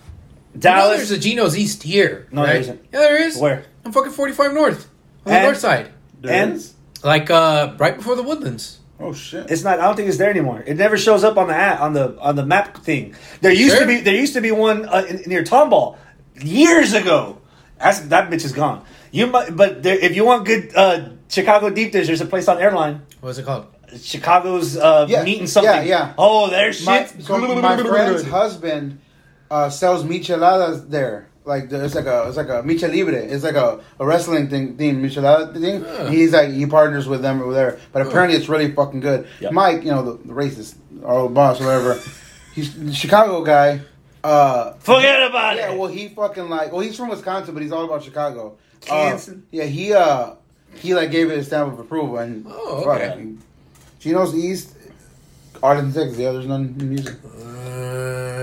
Speaker 1: You know
Speaker 3: Dallas,
Speaker 1: there's a Geno's East here.
Speaker 3: No,
Speaker 1: right?
Speaker 3: isn't.
Speaker 1: Yeah, there is.
Speaker 3: Where?
Speaker 1: I'm fucking 45 North. On the
Speaker 3: And-
Speaker 1: north side.
Speaker 2: there
Speaker 3: And-
Speaker 2: is?
Speaker 1: Like, uh, right before the Woodlands.
Speaker 2: oh shit.
Speaker 3: it's not. I don't think it's there anymore. It never shows up on the app, on the on the map thing. There used
Speaker 1: Sure.
Speaker 3: to be there used to be one uh, in, near Tomball years ago. That's, that bitch is gone. You might, but there, if you want good uh, Chicago deep dish, there's a place on Airline.
Speaker 1: What's it called?
Speaker 3: Chicago's uh,
Speaker 2: Yeah,
Speaker 3: meat and something.
Speaker 2: yeah, yeah.
Speaker 3: Oh, their shit.
Speaker 2: my, so my friend's husband uh, sells micheladas there. Like it's like a it's like a micha libre. It's like a, a wrestling thing thing michelada thing.
Speaker 1: Huh.
Speaker 2: He's like he partners with them over there. But apparently it's really fucking good.
Speaker 3: Yep.
Speaker 2: Mike, you know the, the racist or boss or whatever. he's a Chicago guy. Uh,
Speaker 3: Forget about
Speaker 2: yeah,
Speaker 3: it.
Speaker 2: well he fucking like well he's from Wisconsin, but he's all about Chicago. Uh,
Speaker 3: Kansas?
Speaker 2: yeah, he uh he like gave it a stamp of approval and
Speaker 1: Oh,
Speaker 2: fuck,
Speaker 1: okay.
Speaker 2: Geno's East, Arlington, Texas. Yeah, there's none in music.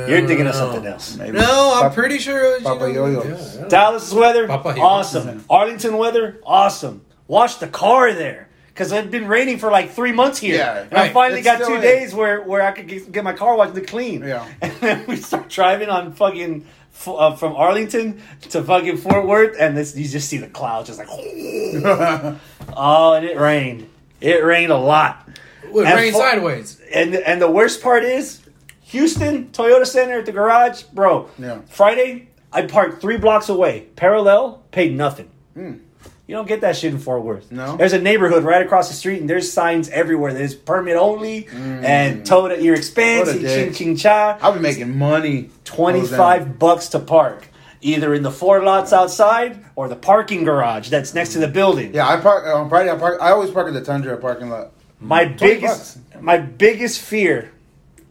Speaker 3: You're thinking of something else.
Speaker 2: Maybe.
Speaker 1: No, I'm
Speaker 2: Pap-
Speaker 1: pretty sure it was
Speaker 2: Papa
Speaker 1: Geno's-
Speaker 2: Yo-Yo's.
Speaker 1: Yeah, yeah.
Speaker 3: Dallas weather,
Speaker 1: Papa
Speaker 3: awesome. Arlington weather, awesome. Wash the car there. Because it's been raining for like three months here.
Speaker 2: Yeah,
Speaker 3: and I finally
Speaker 2: It
Speaker 3: got two
Speaker 2: is.
Speaker 3: days where, where I could get, get my car washed and clean.
Speaker 2: Yeah.
Speaker 3: And then we start driving on fucking f- uh, from Arlington to fucking Fort Worth, and this you just see the clouds just like, oh, and it rained. It rained a lot.
Speaker 1: Well,
Speaker 3: And
Speaker 1: rain
Speaker 3: for-
Speaker 1: sideways.
Speaker 3: And and the worst part is Houston Toyota Center at the garage, bro.
Speaker 2: Yeah.
Speaker 3: Friday, I parked three blocks away, parallel, paid nothing.
Speaker 2: Hmm.
Speaker 3: You don't get that shit in Fort Worth.
Speaker 2: No?
Speaker 3: There's a neighborhood right across the street, and there's signs everywhere. There's permit only and tow at your expense.
Speaker 2: What a
Speaker 3: and ching ching cha.
Speaker 2: I'll be making money.
Speaker 3: Twenty five bucks to park, either in the four lots outside or the parking garage that's next to the building.
Speaker 2: Yeah, I park on Friday. I park. I always park at the Tundra parking lot.
Speaker 3: My
Speaker 2: 20
Speaker 3: biggest, my biggest fear,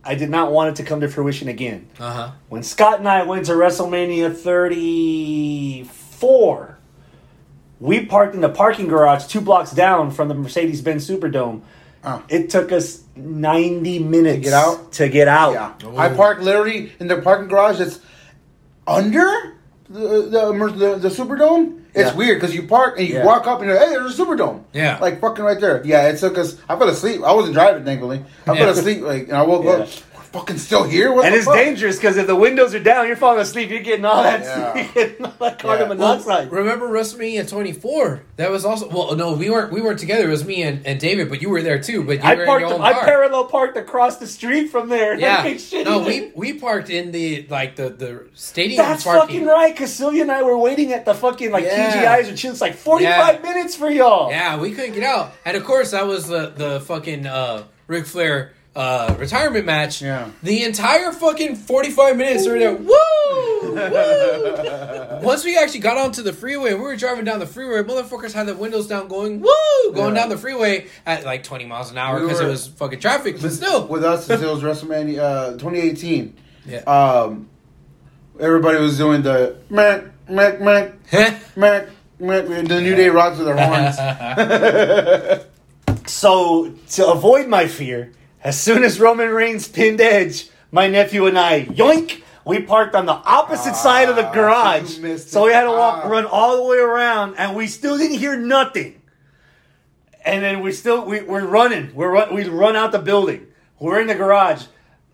Speaker 3: I did not want it to come to fruition again.
Speaker 1: Uh huh.
Speaker 3: When Scott and I went to WrestleMania 34, we parked in the parking garage two blocks down from the Mercedes Benz Superdome.
Speaker 2: Oh.
Speaker 3: It took us 90 minutes to
Speaker 2: get out?
Speaker 3: To get out.
Speaker 2: Yeah. I parked literally in the parking garage that's under the the, the, the Superdome. It's
Speaker 3: Yeah.
Speaker 2: weird because you park and you
Speaker 3: Yeah.
Speaker 2: walk up and you're like, hey, there's a Superdome.
Speaker 1: Yeah.
Speaker 2: like fucking right there. Yeah, it took us. I fell asleep. I wasn't driving, thankfully. I
Speaker 1: Yeah.
Speaker 2: fell asleep like, and I woke
Speaker 3: Yeah.
Speaker 2: up. We're fucking still here. What
Speaker 3: And
Speaker 2: the
Speaker 3: it's
Speaker 2: fuck?
Speaker 3: dangerous because if the windows are down, you're falling asleep. You're getting all that,
Speaker 2: Yeah.
Speaker 3: you're getting all that carbon
Speaker 2: Yeah.
Speaker 3: monoxide.
Speaker 1: Remember WrestleMania 24? That was also well. No, we weren't. We weren't together. It was me and, and David, but you were there too. But you
Speaker 3: I
Speaker 1: were
Speaker 3: parked.
Speaker 1: in your own
Speaker 3: I
Speaker 1: car.
Speaker 3: parallel parked across the street from there.
Speaker 1: yeah.
Speaker 3: Shit,
Speaker 1: no, we we parked in the like the the stadium
Speaker 3: That's
Speaker 1: parking.
Speaker 3: fucking right. Cause Celia and I were waiting at the fucking like
Speaker 1: Yeah.
Speaker 3: TGI's or chills like 45 minutes for y'all.
Speaker 1: Yeah, we couldn't get out, and of course that was the the fucking uh, Ric Flair uh, retirement match.
Speaker 2: Yeah.
Speaker 1: the entire fucking forty five minutes we were there. Woo! Woo! Once we actually got onto the freeway and we were driving down the freeway, motherfuckers had the windows down, going woo, going
Speaker 2: Yeah.
Speaker 1: down the freeway at like twenty miles an hour
Speaker 2: We
Speaker 1: because it was fucking traffic. But still,
Speaker 2: with us it was WrestleMania uh, 2018.
Speaker 1: yeah.
Speaker 2: Um, everybody was doing the Mac Mac Mac Mac Mac. The New Day rocks with their horns.
Speaker 3: So to avoid my fear, as soon as Roman Reigns pinned Edge, my nephew and I yoink. We parked on the opposite side of the
Speaker 2: Ah,
Speaker 3: garage, so we had to walk,
Speaker 2: Ah.
Speaker 3: run all the way around, and we still didn't hear nothing. And then we still we, we're running. We're run, we run out the building. We're in the garage.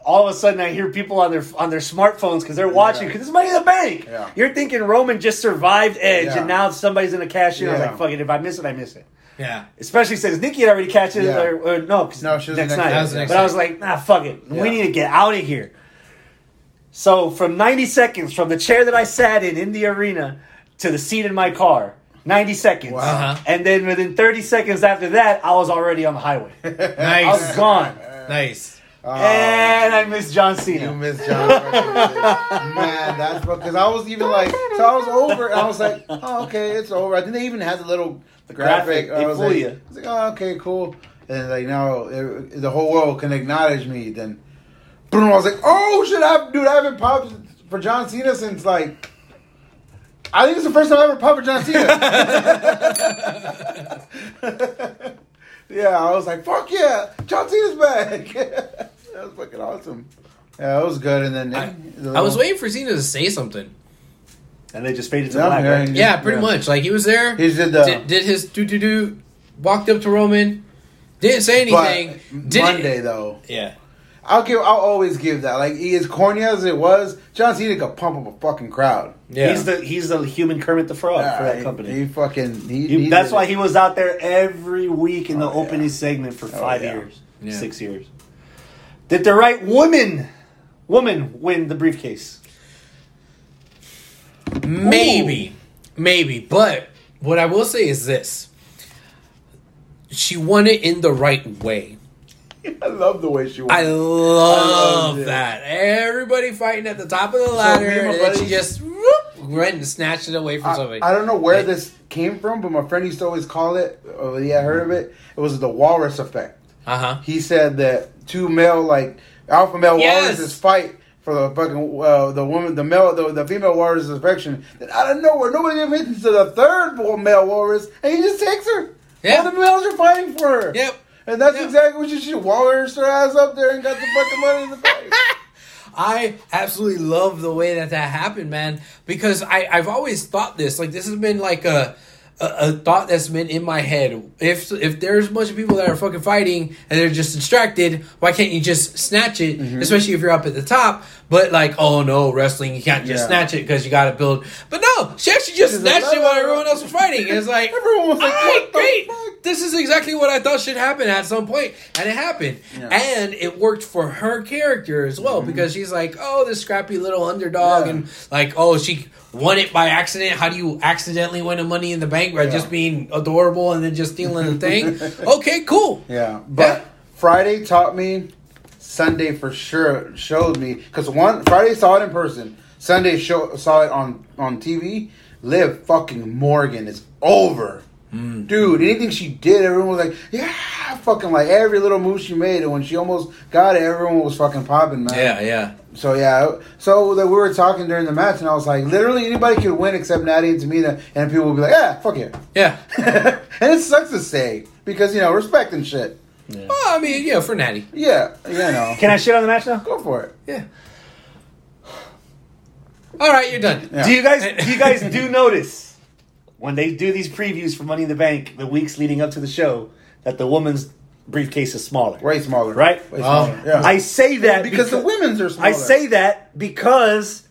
Speaker 3: All of a sudden, I hear people on their on their smartphones because they're watching
Speaker 2: Yeah.
Speaker 3: because it's Money in the Bank.
Speaker 2: Yeah.
Speaker 3: You're thinking Roman just survived Edge,
Speaker 2: Yeah.
Speaker 3: and now somebody's gonna cash in. I was like, "Fuck it! If I miss it, I miss it."
Speaker 1: Yeah.
Speaker 3: Especially since Nikki had already catch it,
Speaker 2: Yeah.
Speaker 3: or, or no, 'cause
Speaker 2: No, she was
Speaker 3: next
Speaker 2: next
Speaker 3: night.
Speaker 1: Was next
Speaker 3: but I was like, nah, fuck it.
Speaker 2: Yeah.
Speaker 3: We need to get out of here. So from 90 seconds, from the chair that I sat in in the arena to the seat in my car, 90 seconds.
Speaker 2: Wow.
Speaker 1: Uh-huh.
Speaker 3: And then within 30 seconds after that, I was already on the highway. I was
Speaker 1: Nice.
Speaker 3: gone.
Speaker 1: Nice.
Speaker 2: Oh,
Speaker 3: and I missed John Cena.
Speaker 2: you miss John. Man, that's because I was even like, so I was over. And I was like, oh, okay, it's over. I think they even had the little
Speaker 3: The
Speaker 2: graphic.
Speaker 3: graphic,
Speaker 2: I was
Speaker 3: fool
Speaker 2: like,
Speaker 3: you.
Speaker 2: I was like, oh, okay, cool. And like now, it, the whole world can acknowledge me. Then, boom! I was like, oh shit, I, dude, I haven't popped for John Cena since like. I think it's the first time I ever popped for John Cena. yeah, I was like, fuck yeah, John Cena's back. that was fucking awesome. Yeah, it was good. And then
Speaker 1: I,
Speaker 2: the
Speaker 1: I was waiting for Cena to say something.
Speaker 3: And they just faded to
Speaker 2: Yeah,
Speaker 3: black,
Speaker 2: yeah,
Speaker 3: right?
Speaker 1: Yeah, pretty
Speaker 2: Yeah.
Speaker 1: much. Like he was there.
Speaker 2: He did the-
Speaker 1: did, did his do do do. Walked up to Roman. Didn't say anything. Didn't-
Speaker 2: Monday though,
Speaker 1: Yeah.
Speaker 2: I'll give. I'll always give that. Like as corny as it was, John Cena could pump up a fucking crowd.
Speaker 1: Yeah.
Speaker 3: He's the he's the human Kermit the Frog for that
Speaker 2: he-
Speaker 3: company.
Speaker 2: He, fucking. He,
Speaker 3: He-
Speaker 2: he
Speaker 3: that's why
Speaker 2: it.
Speaker 3: he was out there every week in the
Speaker 2: Oh, yeah.
Speaker 3: opening segment for oh, five
Speaker 2: yeah.
Speaker 3: years,
Speaker 1: Yeah.
Speaker 3: six years. Did the right woman, woman win the briefcase?
Speaker 1: Maybe. Maybe. But what I will say is this. She won it in the right way.
Speaker 2: I love the way she. Won.
Speaker 1: I love
Speaker 2: loved it.
Speaker 1: that. Everybody fighting at the top of the ladder,
Speaker 2: me and my
Speaker 1: and then she just whoop, went and snatched it away from
Speaker 2: I,
Speaker 1: somebody.
Speaker 2: I don't know where
Speaker 1: Like-
Speaker 2: this came from, but my friend used to always call it. Oh, yeah, heard of it. It was the walrus effect.
Speaker 1: Uh huh.
Speaker 2: He said that two male like alpha male
Speaker 1: Yes.
Speaker 2: walruses fight for the fucking uh, the woman the male the, the female walrus' affection. Then out of nowhere, nobody even hits to the third male walrus, and he just takes her.
Speaker 1: Yeah.
Speaker 2: All the males are fighting for her.
Speaker 1: Yep.
Speaker 2: And that's
Speaker 1: Yep.
Speaker 2: exactly what you should. Walrus her ass up there and got the fucking money in the bank.
Speaker 1: I absolutely love the way that that happened, man. Because I I've always thought this. Like this has been like a. A, a thought that's been in my head. If if there's a bunch of people that are fucking fighting and they're just distracted, why can't you just snatch it?
Speaker 2: Mm-hmm.
Speaker 1: Especially if you're up at the top. But like, oh no, wrestling, you can't just
Speaker 2: Yeah.
Speaker 1: snatch it because you got to build. But no, she actually just
Speaker 2: She's like,
Speaker 1: snatched it while
Speaker 2: no, no."
Speaker 1: everyone else was fighting. And it's like
Speaker 2: Everyone was like,
Speaker 1: "All right, great.
Speaker 2: fuck?"
Speaker 1: This is exactly what I thought should happen at some point, and it happened.
Speaker 2: Yeah.
Speaker 1: And it worked for her character as well because she's like, oh, this scrappy little underdog,
Speaker 2: Yeah.
Speaker 1: and like, oh, she won it by accident. How do you accidentally win a Money in the Bank by
Speaker 2: Yeah.
Speaker 1: just being adorable and then just stealing the thing? okay, cool.
Speaker 2: Yeah, but Friday taught me. Sunday for sure showed me because one Friday saw it in person. Sunday show, saw it on on TV. Liv fucking Morgan is over, mm. dude. Anything she did, everyone was like, "Yeah, fucking like every little move she made." And when she almost got it, everyone was fucking popping, man.
Speaker 1: Yeah, yeah.
Speaker 2: So yeah, so that we were talking during the match, and I was like, literally anybody could win except Natty and Tamina, and people would be like, "Yeah, fuck yeah."
Speaker 1: Yeah.
Speaker 2: and it sucks to say because you know respect and shit.
Speaker 1: Well, I mean, yeah, for Natty.
Speaker 2: Yeah, you know.
Speaker 3: Can I shit on the match now?
Speaker 2: Go for it.
Speaker 1: Yeah. All right, you're done.
Speaker 2: Yeah.
Speaker 3: Do you guys do you guys do notice when they do these previews for Money in the Bank the weeks leading up to the show that the woman's briefcase is smaller?
Speaker 2: Way smaller.
Speaker 3: Right?
Speaker 2: Way smaller. Oh. yeah.
Speaker 3: I say that
Speaker 2: because the women's are smaller.
Speaker 3: I say that because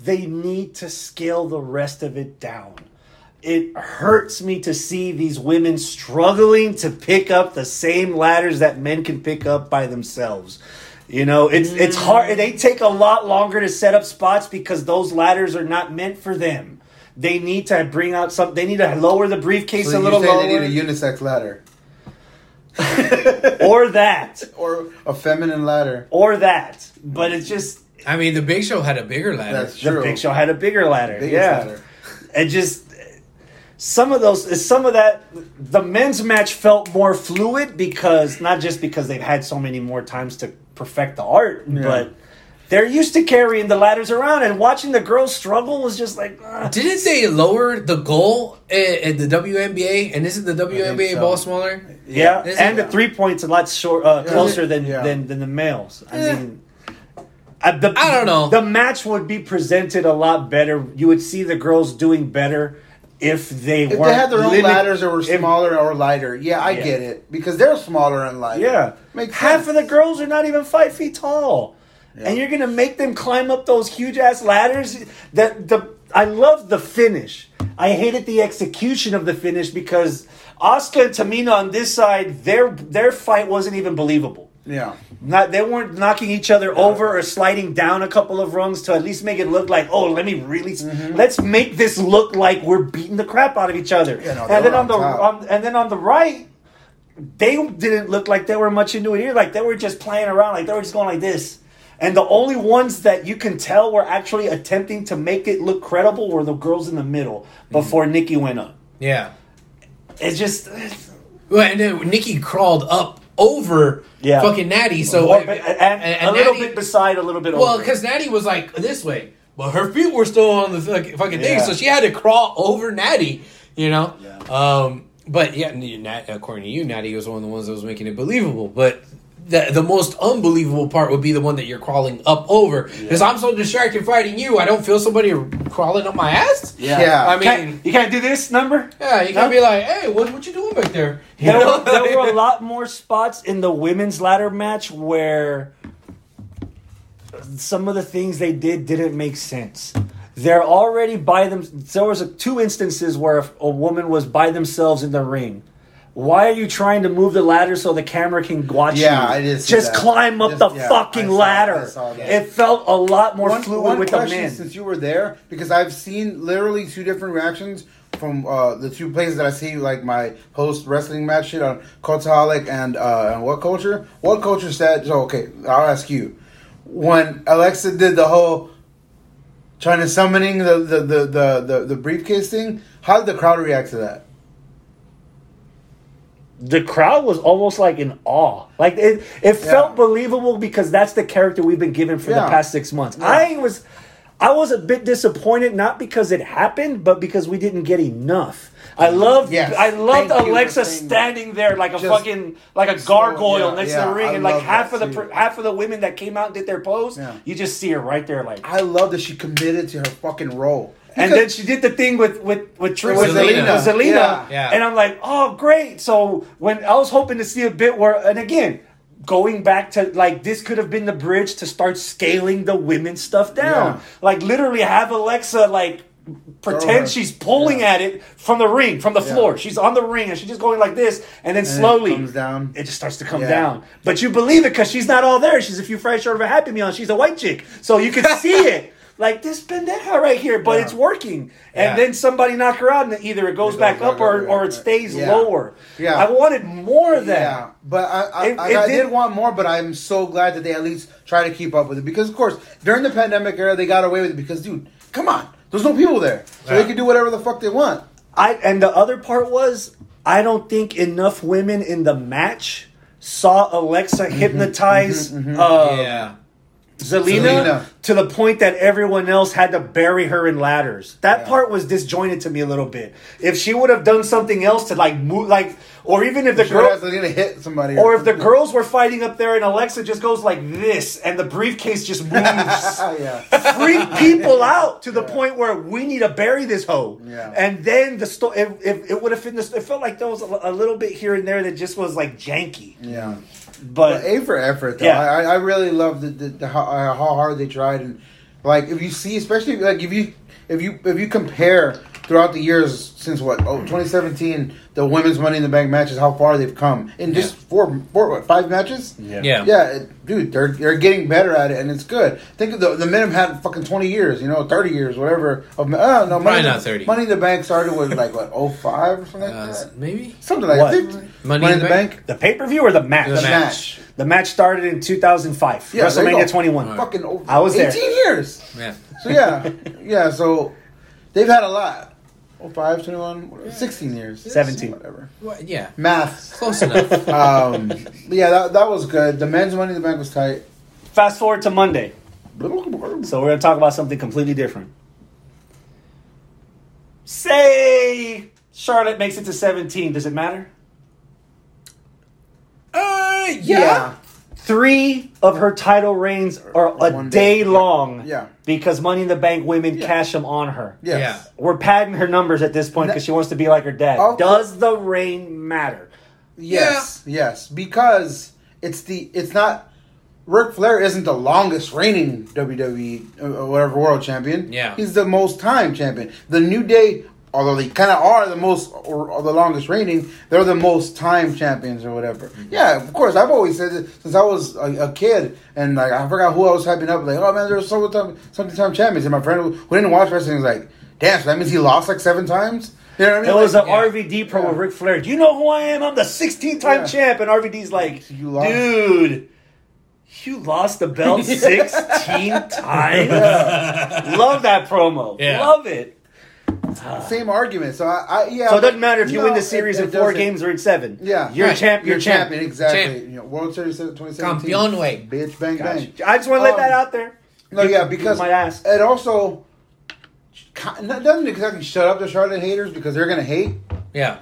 Speaker 3: they need to scale the rest of it down. It hurts me to see these women struggling to pick up the same ladders that men can pick up by themselves. You know, it's it's hard. Mm. They take a lot longer to set up spots because those ladders are not meant for them. They need to bring out some. They need to lower the briefcase
Speaker 2: So
Speaker 3: a little
Speaker 2: you
Speaker 3: lower,
Speaker 2: they need a unisex ladder
Speaker 3: or that,
Speaker 2: or a feminine ladder.
Speaker 3: or that. But it's just
Speaker 1: I mean, the Big Show had a bigger ladder.
Speaker 2: That's true.
Speaker 3: the Big Show had a bigger ladder.
Speaker 2: Biggest
Speaker 3: yeah,
Speaker 2: ladder.
Speaker 3: and just some of those some of that the men's match felt more fluid because not just because they've had so many more times to perfect the art but they're used to carrying the ladders around and watching the girls struggle was just like uh,
Speaker 1: Didn't they lower the goal at, at the WNBA? And isn't the WNBA
Speaker 2: so.
Speaker 1: ball smaller?
Speaker 3: yeah,
Speaker 1: Is
Speaker 3: and
Speaker 1: it-
Speaker 3: the three points a lot short uh, closer than,
Speaker 2: Yeah.
Speaker 3: than than the males i
Speaker 1: Eh.
Speaker 3: mean uh, the,
Speaker 1: I don't know.
Speaker 3: The match would be presented a lot better. You would see the girls doing better if they
Speaker 2: If
Speaker 3: weren't
Speaker 2: they had their own
Speaker 3: limit-
Speaker 2: ladders that were
Speaker 3: if-
Speaker 2: smaller or lighter, yeah, I
Speaker 3: Yeah.
Speaker 2: get it because they're smaller and lighter.
Speaker 3: Yeah,
Speaker 2: makes
Speaker 3: half
Speaker 2: sense.
Speaker 3: of the girls are not even five feet tall, and you're gonna make them climb up those huge ass ladders. That the I love the finish. I hated the execution of the finish because Asuka and Tamina on this side, their their fight wasn't even believable.
Speaker 2: Yeah.
Speaker 3: Not they weren't knocking each other over or sliding down a couple of rungs to at least make it look like, oh, let me really
Speaker 2: Mm-hmm.
Speaker 3: let's make this look like we're beating the crap out of each other.
Speaker 2: Yeah, no,
Speaker 3: and then
Speaker 2: were
Speaker 3: on the
Speaker 2: on,
Speaker 3: and then on the right, they didn't look like they were much into it either. Like they were just playing around, like they were just going like this. And the only ones that you can tell were actually attempting to make it look credible were the girls in the middle before Nikki went up.
Speaker 1: Yeah.
Speaker 3: It's just
Speaker 1: Well, and then Nikki crawled up over
Speaker 3: Yeah.
Speaker 1: fucking Natty. So
Speaker 3: Or- and, a little
Speaker 1: Natty-
Speaker 3: bit beside, a little bit
Speaker 1: Well, because Natty was like this way, but her feet were still on the fucking fucking thing,
Speaker 3: Yeah.
Speaker 1: so she had to crawl over Natty. You know.
Speaker 3: Yeah.
Speaker 1: Um. But yeah, Nat, according to you, Natty was one of the ones that was making it believable. But the the most unbelievable part would be the one that you're crawling up over because I'm so distracted fighting you, I don't feel somebody crawling up my ass.
Speaker 2: Yeah. yeah.
Speaker 1: I
Speaker 3: You can't-
Speaker 1: mean,
Speaker 3: you can't do this number.
Speaker 1: yeah, you
Speaker 3: No?
Speaker 1: can be like, hey, what what you doing back there? You
Speaker 3: There
Speaker 1: know?
Speaker 3: were, there were a lot more spots in the women's ladder match where some of the things they did didn't make sense. They're already by them. There was a, two instances where a, a woman was by themselves in the ring. Why are you trying to move the ladder so the camera can watch
Speaker 2: Yeah,
Speaker 3: you?
Speaker 2: I did see
Speaker 3: Just
Speaker 2: that.
Speaker 3: climb up
Speaker 2: Just-
Speaker 3: the
Speaker 2: yeah,
Speaker 3: fucking
Speaker 2: I saw-
Speaker 3: ladder.
Speaker 2: I saw that.
Speaker 3: It felt a lot more fluid with the
Speaker 2: question
Speaker 3: men.
Speaker 2: since you were there because I've seen literally two different reactions from uh, the two places that I see like my post wrestling match shit on Cultaholic and uh, and WhatCulture? What culture said? So okay, I'll ask you. When Alexa did the whole trying to summoning the the, the, the, the the briefcase thing, how did the crowd react to that?
Speaker 3: The crowd was almost like in awe. Like it, it felt believable because that's the character we've been given for
Speaker 2: Yeah.
Speaker 3: the past six months. I was, I was a bit disappointed, not because it happened, but because we didn't get enough. I mm-hmm. loved,
Speaker 2: Yes.
Speaker 3: I loved
Speaker 2: Thank
Speaker 3: Alexa standing there like a
Speaker 2: Just
Speaker 3: fucking, like a gargoyle
Speaker 2: yeah,
Speaker 3: next to the ring,
Speaker 2: I
Speaker 3: and like half of the
Speaker 2: too.
Speaker 3: half of the women that came out and did their pose,
Speaker 2: Yeah.
Speaker 3: you just see her right there, like.
Speaker 2: I love that she committed to her fucking role.
Speaker 3: And then she did the thing with with with, Trish,
Speaker 2: With
Speaker 1: Zelina.
Speaker 3: Zelina.
Speaker 2: Yeah.
Speaker 1: Yeah.
Speaker 3: And I'm like, oh great. So when I was hoping to see a bit where, and again, going back to like this could have been the bridge to start scaling the women's stuff down.
Speaker 2: Yeah.
Speaker 3: Like literally have Alexa like pretend she's pulling
Speaker 2: Yeah.
Speaker 3: at it from the ring, from the
Speaker 2: Yeah.
Speaker 3: floor. She's on the ring and she's just going like this, and then
Speaker 2: And it
Speaker 3: slowly
Speaker 2: comes down.
Speaker 3: It just starts to come
Speaker 2: Yeah.
Speaker 3: down. But you believe it because she's not all there. She's a few fries short of a happy meal. and She's a white chick, so you can see it. Like this pendeja right here, but
Speaker 2: Yeah.
Speaker 3: it's working. And
Speaker 1: Yeah.
Speaker 3: then somebody knock her out, and either it goes,
Speaker 2: It goes
Speaker 3: back,
Speaker 2: back
Speaker 3: up or, or it stays
Speaker 2: Yeah.
Speaker 3: lower.
Speaker 2: Yeah.
Speaker 3: I wanted more of that.
Speaker 2: Yeah, but I, I,
Speaker 3: It-
Speaker 2: I,
Speaker 3: it
Speaker 2: I
Speaker 3: did-
Speaker 2: did want more, but I'm so glad that they at least try to keep up with it because, of course, during the pandemic era, they got away with it because, dude, come on, there's no people there, so they can do whatever the fuck they want.
Speaker 3: I and the other part was I don't think enough women in the match saw Alexa mm-hmm. hypnotize mm-hmm. Mm-hmm. uh,
Speaker 1: yeah.
Speaker 3: Zelina,
Speaker 2: Zelina.
Speaker 3: to the point that everyone else had to bury her in ladders. That
Speaker 2: Yeah.
Speaker 3: part was disjointed to me a little bit. If she would have done something else to like move, like, or even if the girl,
Speaker 2: gonna hit somebody,
Speaker 3: or if the girls were fighting up there and Alexa just goes like this and the briefcase just moves.
Speaker 2: yeah,
Speaker 3: freak people out to the
Speaker 2: Yeah.
Speaker 3: point where we need to bury this hoe.
Speaker 2: Yeah.
Speaker 3: And then the story, if, if it would have been this, it felt like there was a, a little bit here and there that just was like janky.
Speaker 2: yeah.
Speaker 3: But,
Speaker 2: But A for effort, though.
Speaker 3: Yeah.
Speaker 2: I, I really love the, the, the how, how hard they tried, and like if you see, especially like if you if you if you compare throughout the years since what oh 2017 the women's Money in the Bank matches, how far they've come in just four four what five matches.
Speaker 3: yeah.
Speaker 1: Yeah.
Speaker 2: Yeah, dude, they're they're getting better at it, and it's good. Think of the the men have had fucking twenty years, you know, thirty years, whatever. Of oh no, money,
Speaker 1: not 30.
Speaker 2: Money in the Bank started with like what 05 or something like
Speaker 1: Uh,
Speaker 2: that.
Speaker 1: maybe.
Speaker 2: Something like
Speaker 3: What?
Speaker 2: that.
Speaker 1: Money in the Bank?
Speaker 3: The pay per view or the match?
Speaker 1: The
Speaker 2: The
Speaker 1: match.
Speaker 2: match.
Speaker 3: The match started in 2005,
Speaker 2: Yeah,
Speaker 3: WrestleMania
Speaker 2: go.
Speaker 3: 21.
Speaker 2: Fucking over
Speaker 3: I was there.
Speaker 2: 18 years.
Speaker 1: Yeah.
Speaker 2: So yeah, yeah. So they've had a lot. 05, 21, whatever, 16 years.
Speaker 3: 17.
Speaker 2: Whatever.
Speaker 1: Well, yeah.
Speaker 2: Math.
Speaker 1: Close enough.
Speaker 2: Um, yeah, that, that was good. The men's Money in the Bank was tight.
Speaker 3: Fast forward to Monday. So we're going to talk about something completely different. Say Charlotte makes it to 17. Does it matter?
Speaker 1: uh, yeah.
Speaker 3: Three of her title reigns are a
Speaker 2: One
Speaker 3: day,
Speaker 2: day.
Speaker 3: long.
Speaker 2: Yeah.
Speaker 3: Because Money in the Bank women
Speaker 2: Yeah.
Speaker 3: cash them on her.
Speaker 2: Yes.
Speaker 1: Yeah.
Speaker 3: We're padding her numbers at this point because she wants to be like her dad.
Speaker 2: Of
Speaker 3: Does the reign matter?
Speaker 2: Yes, yes, because it's the it's not. Ric Flair isn't the longest reigning WWE uh, whatever world champion.
Speaker 1: Yeah.
Speaker 2: he's the most time champion. The New Day although they kind of are the most or, or the longest reigning, they're the most time champions or whatever. Mm-hmm. Yeah, of course. I've always said it since I was a, a kid, and like I forgot who I was hyping up. Like, oh man, there's so time something time champions, and my friend who, who didn't watch wrestling was like, damn, so that means he lost like seven times. You know what I mean?
Speaker 3: It was an
Speaker 1: yeah.
Speaker 3: RVD pro
Speaker 2: Yeah.
Speaker 3: with Ric Flair. Do you know who I am? I'm the 16 time
Speaker 2: Yeah.
Speaker 3: champ. And RVD's like,
Speaker 2: You lost.
Speaker 3: dude, you lost the belt 16 times? Love that promo.
Speaker 1: Yeah.
Speaker 3: Love it.
Speaker 2: Same argument. So I, I yeah.
Speaker 3: So it doesn't matter if you
Speaker 2: no,
Speaker 3: win the series
Speaker 2: it
Speaker 3: in four
Speaker 2: doesn't.
Speaker 3: games or in seven.
Speaker 2: Yeah,
Speaker 3: You're a
Speaker 1: Right.
Speaker 3: champ. You're,
Speaker 2: You're
Speaker 3: a champ.
Speaker 2: champion, exactly.
Speaker 1: Champ.
Speaker 2: You know, World Series 2017.
Speaker 1: Campeón, way.
Speaker 2: Bitch, bang, bang.
Speaker 3: Gotcha. I just want to let
Speaker 2: Um,
Speaker 3: that out there.
Speaker 2: No, yeah, because
Speaker 3: my ass.
Speaker 2: it also doesn't exactly shut up the Charlotte haters because they're gonna hate.
Speaker 1: Yeah.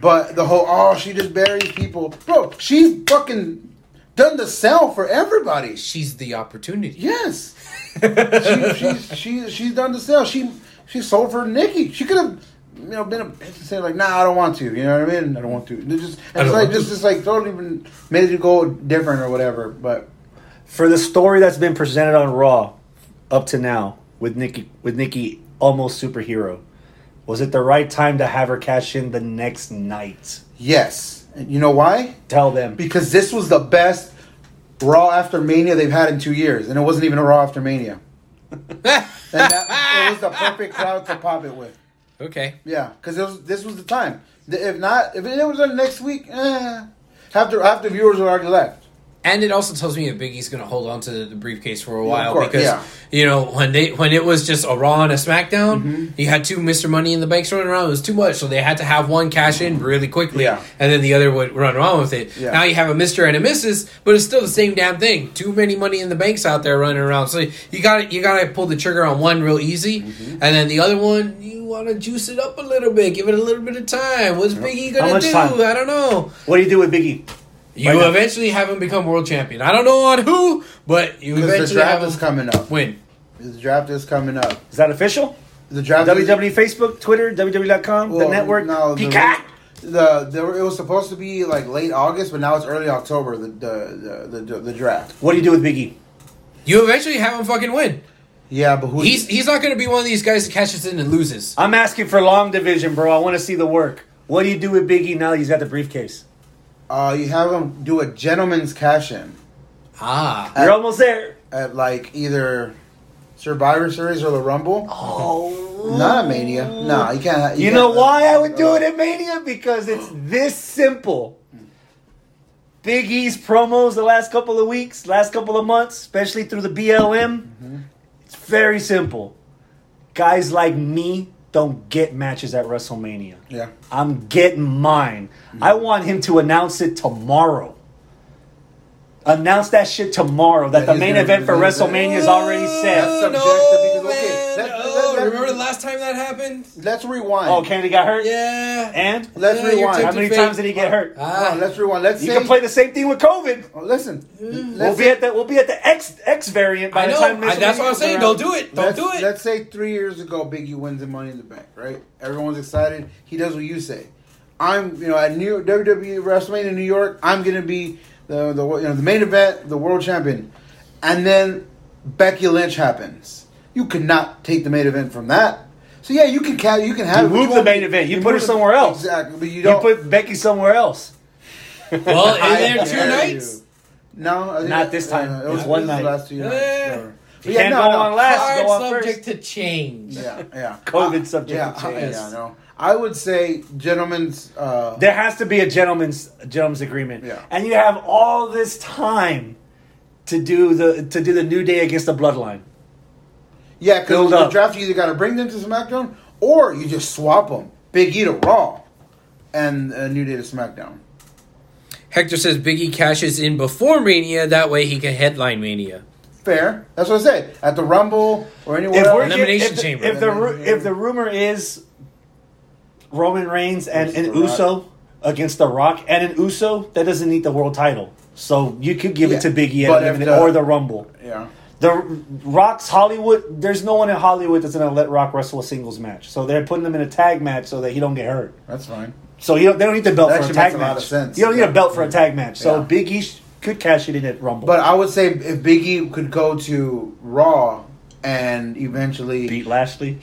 Speaker 2: But the whole oh she just buries people, bro. She's fucking done the sell for everybody.
Speaker 1: She's the opportunity.
Speaker 2: Yes, she, she's she, she's done the sell. She she sold for Nikki. She could have. You know, been a bitch and said like, "Nah, I don't want to." You know what I mean? I don't want to. It's just,
Speaker 1: I
Speaker 2: it's like just,
Speaker 1: to.
Speaker 2: just like totally been made it go different or whatever. But
Speaker 3: For the story that's been presented on Raw up to now with Nikki with Nikki almost superhero, was it the right time to have her cash in the next night?
Speaker 2: yes, and you know why?
Speaker 3: Tell them.
Speaker 2: because this was the best Raw after Mania they've had in two years, and it wasn't even a Raw after Mania. And that, it was the perfect crowd to pop it with.
Speaker 1: okay.
Speaker 2: Yeah, because was this was the time. If not, if it was done next week, eh, half the half the viewers would already left.
Speaker 1: And it also tells me that Biggie's going to hold on to the briefcase for a while
Speaker 2: course,
Speaker 1: because
Speaker 2: yeah.
Speaker 1: you know when they when it was just a Raw and a SmackDown,
Speaker 2: Mm-hmm.
Speaker 1: you had two Mister Money in the Banks running around. It was too much, so they had to have one cash in really quickly,
Speaker 2: Yeah.
Speaker 1: and then the other would run around with it.
Speaker 2: Yeah.
Speaker 1: Now you have a Mister and a Mrs., but it's still the same damn thing. Too many Money in the Banks out there running around, so you got to you got to pull the trigger on one real easy,
Speaker 2: Mm-hmm.
Speaker 1: and then the other one you want to juice it up a little bit, give it a little bit of time. What's Big E gonna do?
Speaker 3: time?
Speaker 1: I don't know.
Speaker 3: What do you do with Biggie?
Speaker 1: You
Speaker 3: Right now.
Speaker 1: eventually have him become world champion. I don't know on who, but you
Speaker 2: Because the
Speaker 1: eventually have him
Speaker 2: is coming up.
Speaker 1: win.
Speaker 2: The draft is coming up.
Speaker 3: Is that official?
Speaker 2: The draft. is-
Speaker 3: WWE Facebook, Twitter, WWE.com, the
Speaker 2: well,
Speaker 3: network,
Speaker 2: No, the,
Speaker 3: Peacock.
Speaker 2: the, the it was supposed to be like late August, but now it's early October. The the the, the, the draft.
Speaker 3: What do you do with Biggie?
Speaker 1: You eventually have him fucking win.
Speaker 2: Yeah, but who?
Speaker 1: He's he's not going to be one of these guys that catches in and loses.
Speaker 3: I'm asking for long division, bro. I want to see the work. What do you do with Biggie now that he's got the briefcase?
Speaker 2: Uh, you have them do a gentleman's cash in.
Speaker 1: Ah,
Speaker 3: You're almost there.
Speaker 2: at like either Survivor Series or the Rumble.
Speaker 3: Oh.
Speaker 2: Not a Mania. No, you can't.
Speaker 3: You
Speaker 2: can't-
Speaker 3: know why I would do it at Mania? Because it's this simple. Big E's promos the last couple of weeks, last couple of months, especially through the BLM. It's very simple. Guys like me don't get matches at WrestleMania.
Speaker 2: Yeah.
Speaker 3: I'm getting mine. Mm. I want him to announce it tomorrow. Announce that shit tomorrow. That
Speaker 2: That
Speaker 3: the main event for. WrestleMania is already
Speaker 2: That's
Speaker 3: set.
Speaker 2: subjective
Speaker 1: no,
Speaker 2: because, okay,
Speaker 1: last time that happened?
Speaker 2: Let's rewind.
Speaker 3: Oh, Kennedy got hurt.
Speaker 1: Yeah.
Speaker 3: And
Speaker 2: Let's
Speaker 1: Yeah,
Speaker 2: rewind.
Speaker 3: how many
Speaker 1: fate.
Speaker 3: times did he get hurt?
Speaker 1: Ah,
Speaker 2: Oh, let's rewind. Let's
Speaker 3: You
Speaker 2: say.
Speaker 3: can play the same thing with COVID.
Speaker 2: oh, listen.
Speaker 3: We'll
Speaker 2: Let's
Speaker 3: be at the we'll be at the X X variant by
Speaker 1: I
Speaker 3: the
Speaker 1: know.
Speaker 3: time.
Speaker 1: I, that's what I'm saying. Don't do it. Don't
Speaker 2: let's,
Speaker 1: do it.
Speaker 2: Let's say three years ago, Biggie wins the Money in the Bank. Right? Everyone's excited. He does what you say. I'm, you know, at New York, WWE WrestleMania in New York. I'm gonna be the the you know the main event, the world champion, and then Becky Lynch happens. You cannot take the main event from that. So yeah, you can ca- you can have
Speaker 3: You
Speaker 2: it, but
Speaker 3: move the main event. You put her
Speaker 2: move it-
Speaker 3: somewhere else.
Speaker 2: Exactly, but you
Speaker 3: You
Speaker 2: don't
Speaker 3: put Becky somewhere else.
Speaker 1: well, in
Speaker 2: I
Speaker 1: there two nights.
Speaker 2: you. No,
Speaker 3: Not this time.
Speaker 2: uh,
Speaker 3: It was one night.
Speaker 2: last two nights.
Speaker 1: Eh.
Speaker 2: so.
Speaker 3: You can't go on last.
Speaker 1: Hard
Speaker 3: Go on
Speaker 1: subject
Speaker 3: first.
Speaker 1: to change.
Speaker 2: Yeah, yeah.
Speaker 3: COVID
Speaker 2: Uh,
Speaker 3: subject
Speaker 2: Yeah,
Speaker 3: to change.
Speaker 2: yeah, no. I would say, gentlemen's. Uh,
Speaker 3: There has to be a gentleman's a gentleman's agreement.
Speaker 2: Yeah.
Speaker 3: And you have all this time to do the to do the new day against the bloodline.
Speaker 2: Yeah, because the
Speaker 3: up.
Speaker 2: draft you either got to bring them to SmackDown or you just swap them. Big E to Raw, and uh, New Day to SmackDown.
Speaker 1: Hector says Biggie cashes in before Mania. That way he can headline Mania.
Speaker 2: Fair. That's what I said. At the Rumble or anywhere
Speaker 3: If
Speaker 2: else.
Speaker 3: we're
Speaker 1: Elimination
Speaker 3: if the,
Speaker 1: Chamber.
Speaker 3: if the ru- if the rumor is Roman Reigns and
Speaker 2: Versus
Speaker 3: an
Speaker 2: The Rock.
Speaker 3: Uso against The Rock and an Uso, that doesn't need the world title. So you could give
Speaker 2: Yeah,
Speaker 3: it to Biggie
Speaker 2: but
Speaker 3: at
Speaker 2: the-
Speaker 3: or the Rumble.
Speaker 2: yeah.
Speaker 3: The Rock's Hollywood. There's no one in Hollywood that's gonna let Rock wrestle a singles match. So they're putting him in a tag match so that he don't get hurt.
Speaker 2: That's fine.
Speaker 3: So he don't, they don't need the belt
Speaker 2: That
Speaker 3: for a
Speaker 2: actually
Speaker 3: tag
Speaker 2: makes a
Speaker 3: match.
Speaker 2: lot of sense.
Speaker 3: You don't need
Speaker 2: Yeah.
Speaker 3: a belt for a tag mm-hmm. match. So
Speaker 2: Yeah.
Speaker 3: Big E sh- could cash it in at Rumble.
Speaker 2: But I would say if Big E could go to Raw and eventually
Speaker 3: beat Lashley.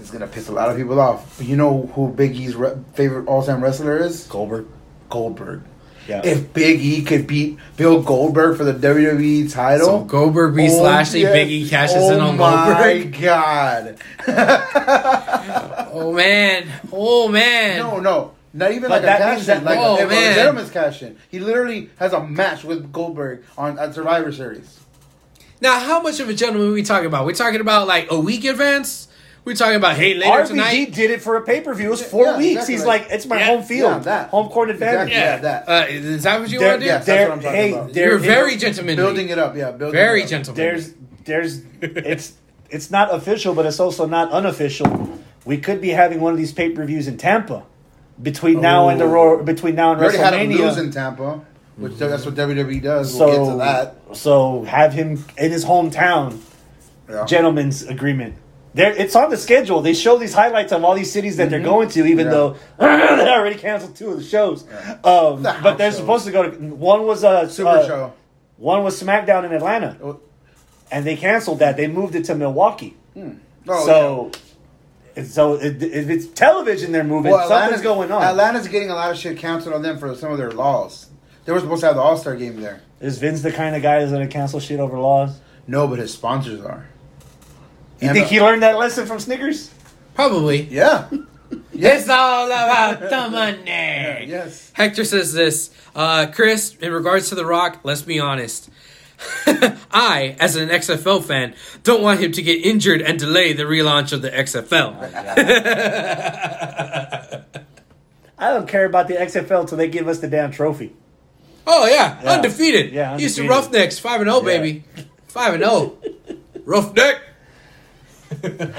Speaker 2: It's gonna piss a lot of people off. But you know who Big E's re- favorite all-time wrestler is?
Speaker 3: Goldberg.
Speaker 2: Goldberg.
Speaker 3: Yeah.
Speaker 2: If Big E could beat Bill Goldberg for the WWE title,
Speaker 1: So Goldberg beats
Speaker 2: oh,
Speaker 1: Lashley,
Speaker 2: yes.
Speaker 1: Big E cashes
Speaker 2: oh
Speaker 1: in on Goldberg.
Speaker 2: Oh my
Speaker 1: Goldberg.
Speaker 2: God!
Speaker 1: Oh man, oh man.
Speaker 2: no, no, not even
Speaker 3: But
Speaker 2: like a
Speaker 3: that
Speaker 2: cash in, like
Speaker 1: Oh,
Speaker 2: a, a gentleman's cash in. He literally has a match with Goldberg on at Survivor Series.
Speaker 1: Now, how much of a gentleman are we talking about? We're talking about like a week advance? We talking about hey later
Speaker 3: RVD
Speaker 1: tonight?
Speaker 3: did it for a pay per view. It was four
Speaker 2: Yeah,
Speaker 3: weeks.
Speaker 2: exactly
Speaker 3: He's
Speaker 2: like-
Speaker 3: like, it's my
Speaker 1: Yeah,
Speaker 3: home field,
Speaker 2: yeah, that.
Speaker 3: home court advantage.
Speaker 2: Exactly. Yeah, that.
Speaker 1: Uh, is that what you want to do?
Speaker 2: yes, that's what I'm talking
Speaker 3: hey,
Speaker 2: about.
Speaker 3: there
Speaker 1: You're
Speaker 3: it-
Speaker 1: very gentlemanly.
Speaker 2: Building it up, yeah, building
Speaker 1: very
Speaker 2: it up.
Speaker 1: gentlemanly.
Speaker 3: There's, there's, it's, it's not official, but it's also not unofficial. We could be having one of these pay per views in Tampa between now and the
Speaker 2: Oh.
Speaker 3: Between now and
Speaker 2: We already had him lose in Tampa, which that's what WWE does.
Speaker 3: So,
Speaker 2: we'll get to that.
Speaker 3: so have him in his hometown.
Speaker 2: Yeah.
Speaker 3: Gentleman's agreement. There, it's on the schedule. They show these highlights of all these cities that they're going to, even
Speaker 2: Mm-hmm. Yeah.
Speaker 3: though they already canceled two of the shows.
Speaker 2: Yeah.
Speaker 3: Um,
Speaker 2: The
Speaker 3: but they're
Speaker 2: shows.
Speaker 3: supposed to go to one was a
Speaker 2: Super
Speaker 3: uh,
Speaker 2: Show.
Speaker 3: one was SmackDown in Atlanta,
Speaker 2: Oh,
Speaker 3: and they canceled that. They moved it to Milwaukee.
Speaker 2: oh,
Speaker 3: so, it's so it, if it's television they're moving,
Speaker 2: Well,
Speaker 3: something's going on.
Speaker 2: Atlanta's getting a lot of shit canceled on them for some of their laws. They were supposed to have the All Star game there.
Speaker 3: Is Vince the kind of guy that's going to cancel shit over laws?
Speaker 2: No, but his sponsors are.
Speaker 3: You think
Speaker 2: uh,
Speaker 3: he learned that lesson from Snickers?
Speaker 1: Probably.
Speaker 2: Yeah.
Speaker 1: It's all about the money.
Speaker 2: yes.
Speaker 1: Hector says this, uh, Chris, in regards to The Rock, let's be honest. I, as an XFL fan, don't want him to get injured and delay the relaunch of the XFL.
Speaker 3: I don't care about the XFL till they give us the damn trophy.
Speaker 1: Oh yeah,
Speaker 3: Yeah.
Speaker 1: undefeated.
Speaker 3: Yeah, undefeated.
Speaker 1: Roughnecks, five and zero,
Speaker 3: Yeah.
Speaker 1: baby, five and zero. Roughneck.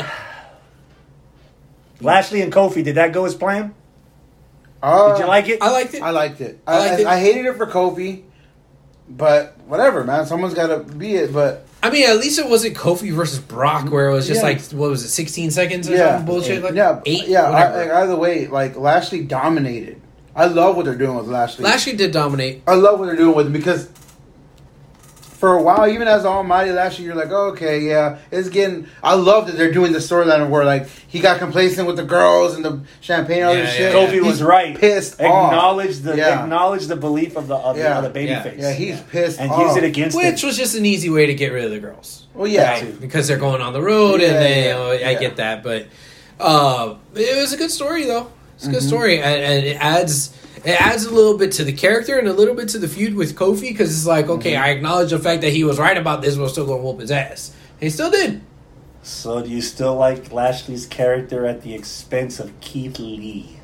Speaker 3: Lashley and Kofi, did that go as planned?
Speaker 2: Uh,
Speaker 3: Did you like it?
Speaker 1: I liked it.
Speaker 2: I liked it.
Speaker 1: I
Speaker 2: I,
Speaker 1: liked
Speaker 2: I,
Speaker 1: it.
Speaker 2: I hated it for Kofi, but whatever, man. Someone's got to be it. But
Speaker 1: I mean, at least it wasn't Kofi versus Brock, where it was just
Speaker 2: Yeah.
Speaker 1: like what was it, sixteen seconds or
Speaker 2: yeah,
Speaker 1: something bullshit like
Speaker 2: yeah,
Speaker 1: eight,
Speaker 2: yeah. I,
Speaker 1: whatever.
Speaker 2: like, either way, like Lashley dominated. I love what they're doing with Lashley.
Speaker 1: Lashley did dominate.
Speaker 2: I love what they're doing with him because for a while, even as Almighty Lashley, you're like, oh, okay, yeah, it's getting. I love that they're doing the storyline where like he got complacent with the girls and the champagne and all
Speaker 1: Yeah,
Speaker 2: this
Speaker 1: yeah,
Speaker 2: shit.
Speaker 1: yeah.
Speaker 3: Kofi
Speaker 2: He's
Speaker 3: was right.
Speaker 2: Pissed off.
Speaker 3: Acknowledge the
Speaker 2: Yeah.
Speaker 3: acknowledge the belief of the of
Speaker 2: Yeah.
Speaker 3: the, the
Speaker 1: Yeah.
Speaker 3: babyface.
Speaker 2: Yeah, he's pissed
Speaker 3: and
Speaker 2: off.
Speaker 3: use it against
Speaker 1: Which
Speaker 3: him.
Speaker 1: was just an easy way to get rid of the girls.
Speaker 2: Well, yeah,
Speaker 1: Right? because they're going on the road
Speaker 2: Yeah,
Speaker 1: and they,
Speaker 2: yeah,
Speaker 1: you I
Speaker 2: yeah.
Speaker 1: get that, but uh, it was a good story though. It's a
Speaker 2: Mm-hmm.
Speaker 1: good story, and, and it adds it adds a little bit to the character and a little bit to the feud with Kofi because it's like, okay,
Speaker 2: Mm-hmm.
Speaker 1: I acknowledge the fact that he was right about this, but still going to whoop his ass. He still did.
Speaker 3: So do you still like Lashley's character at the expense of Keith Lee?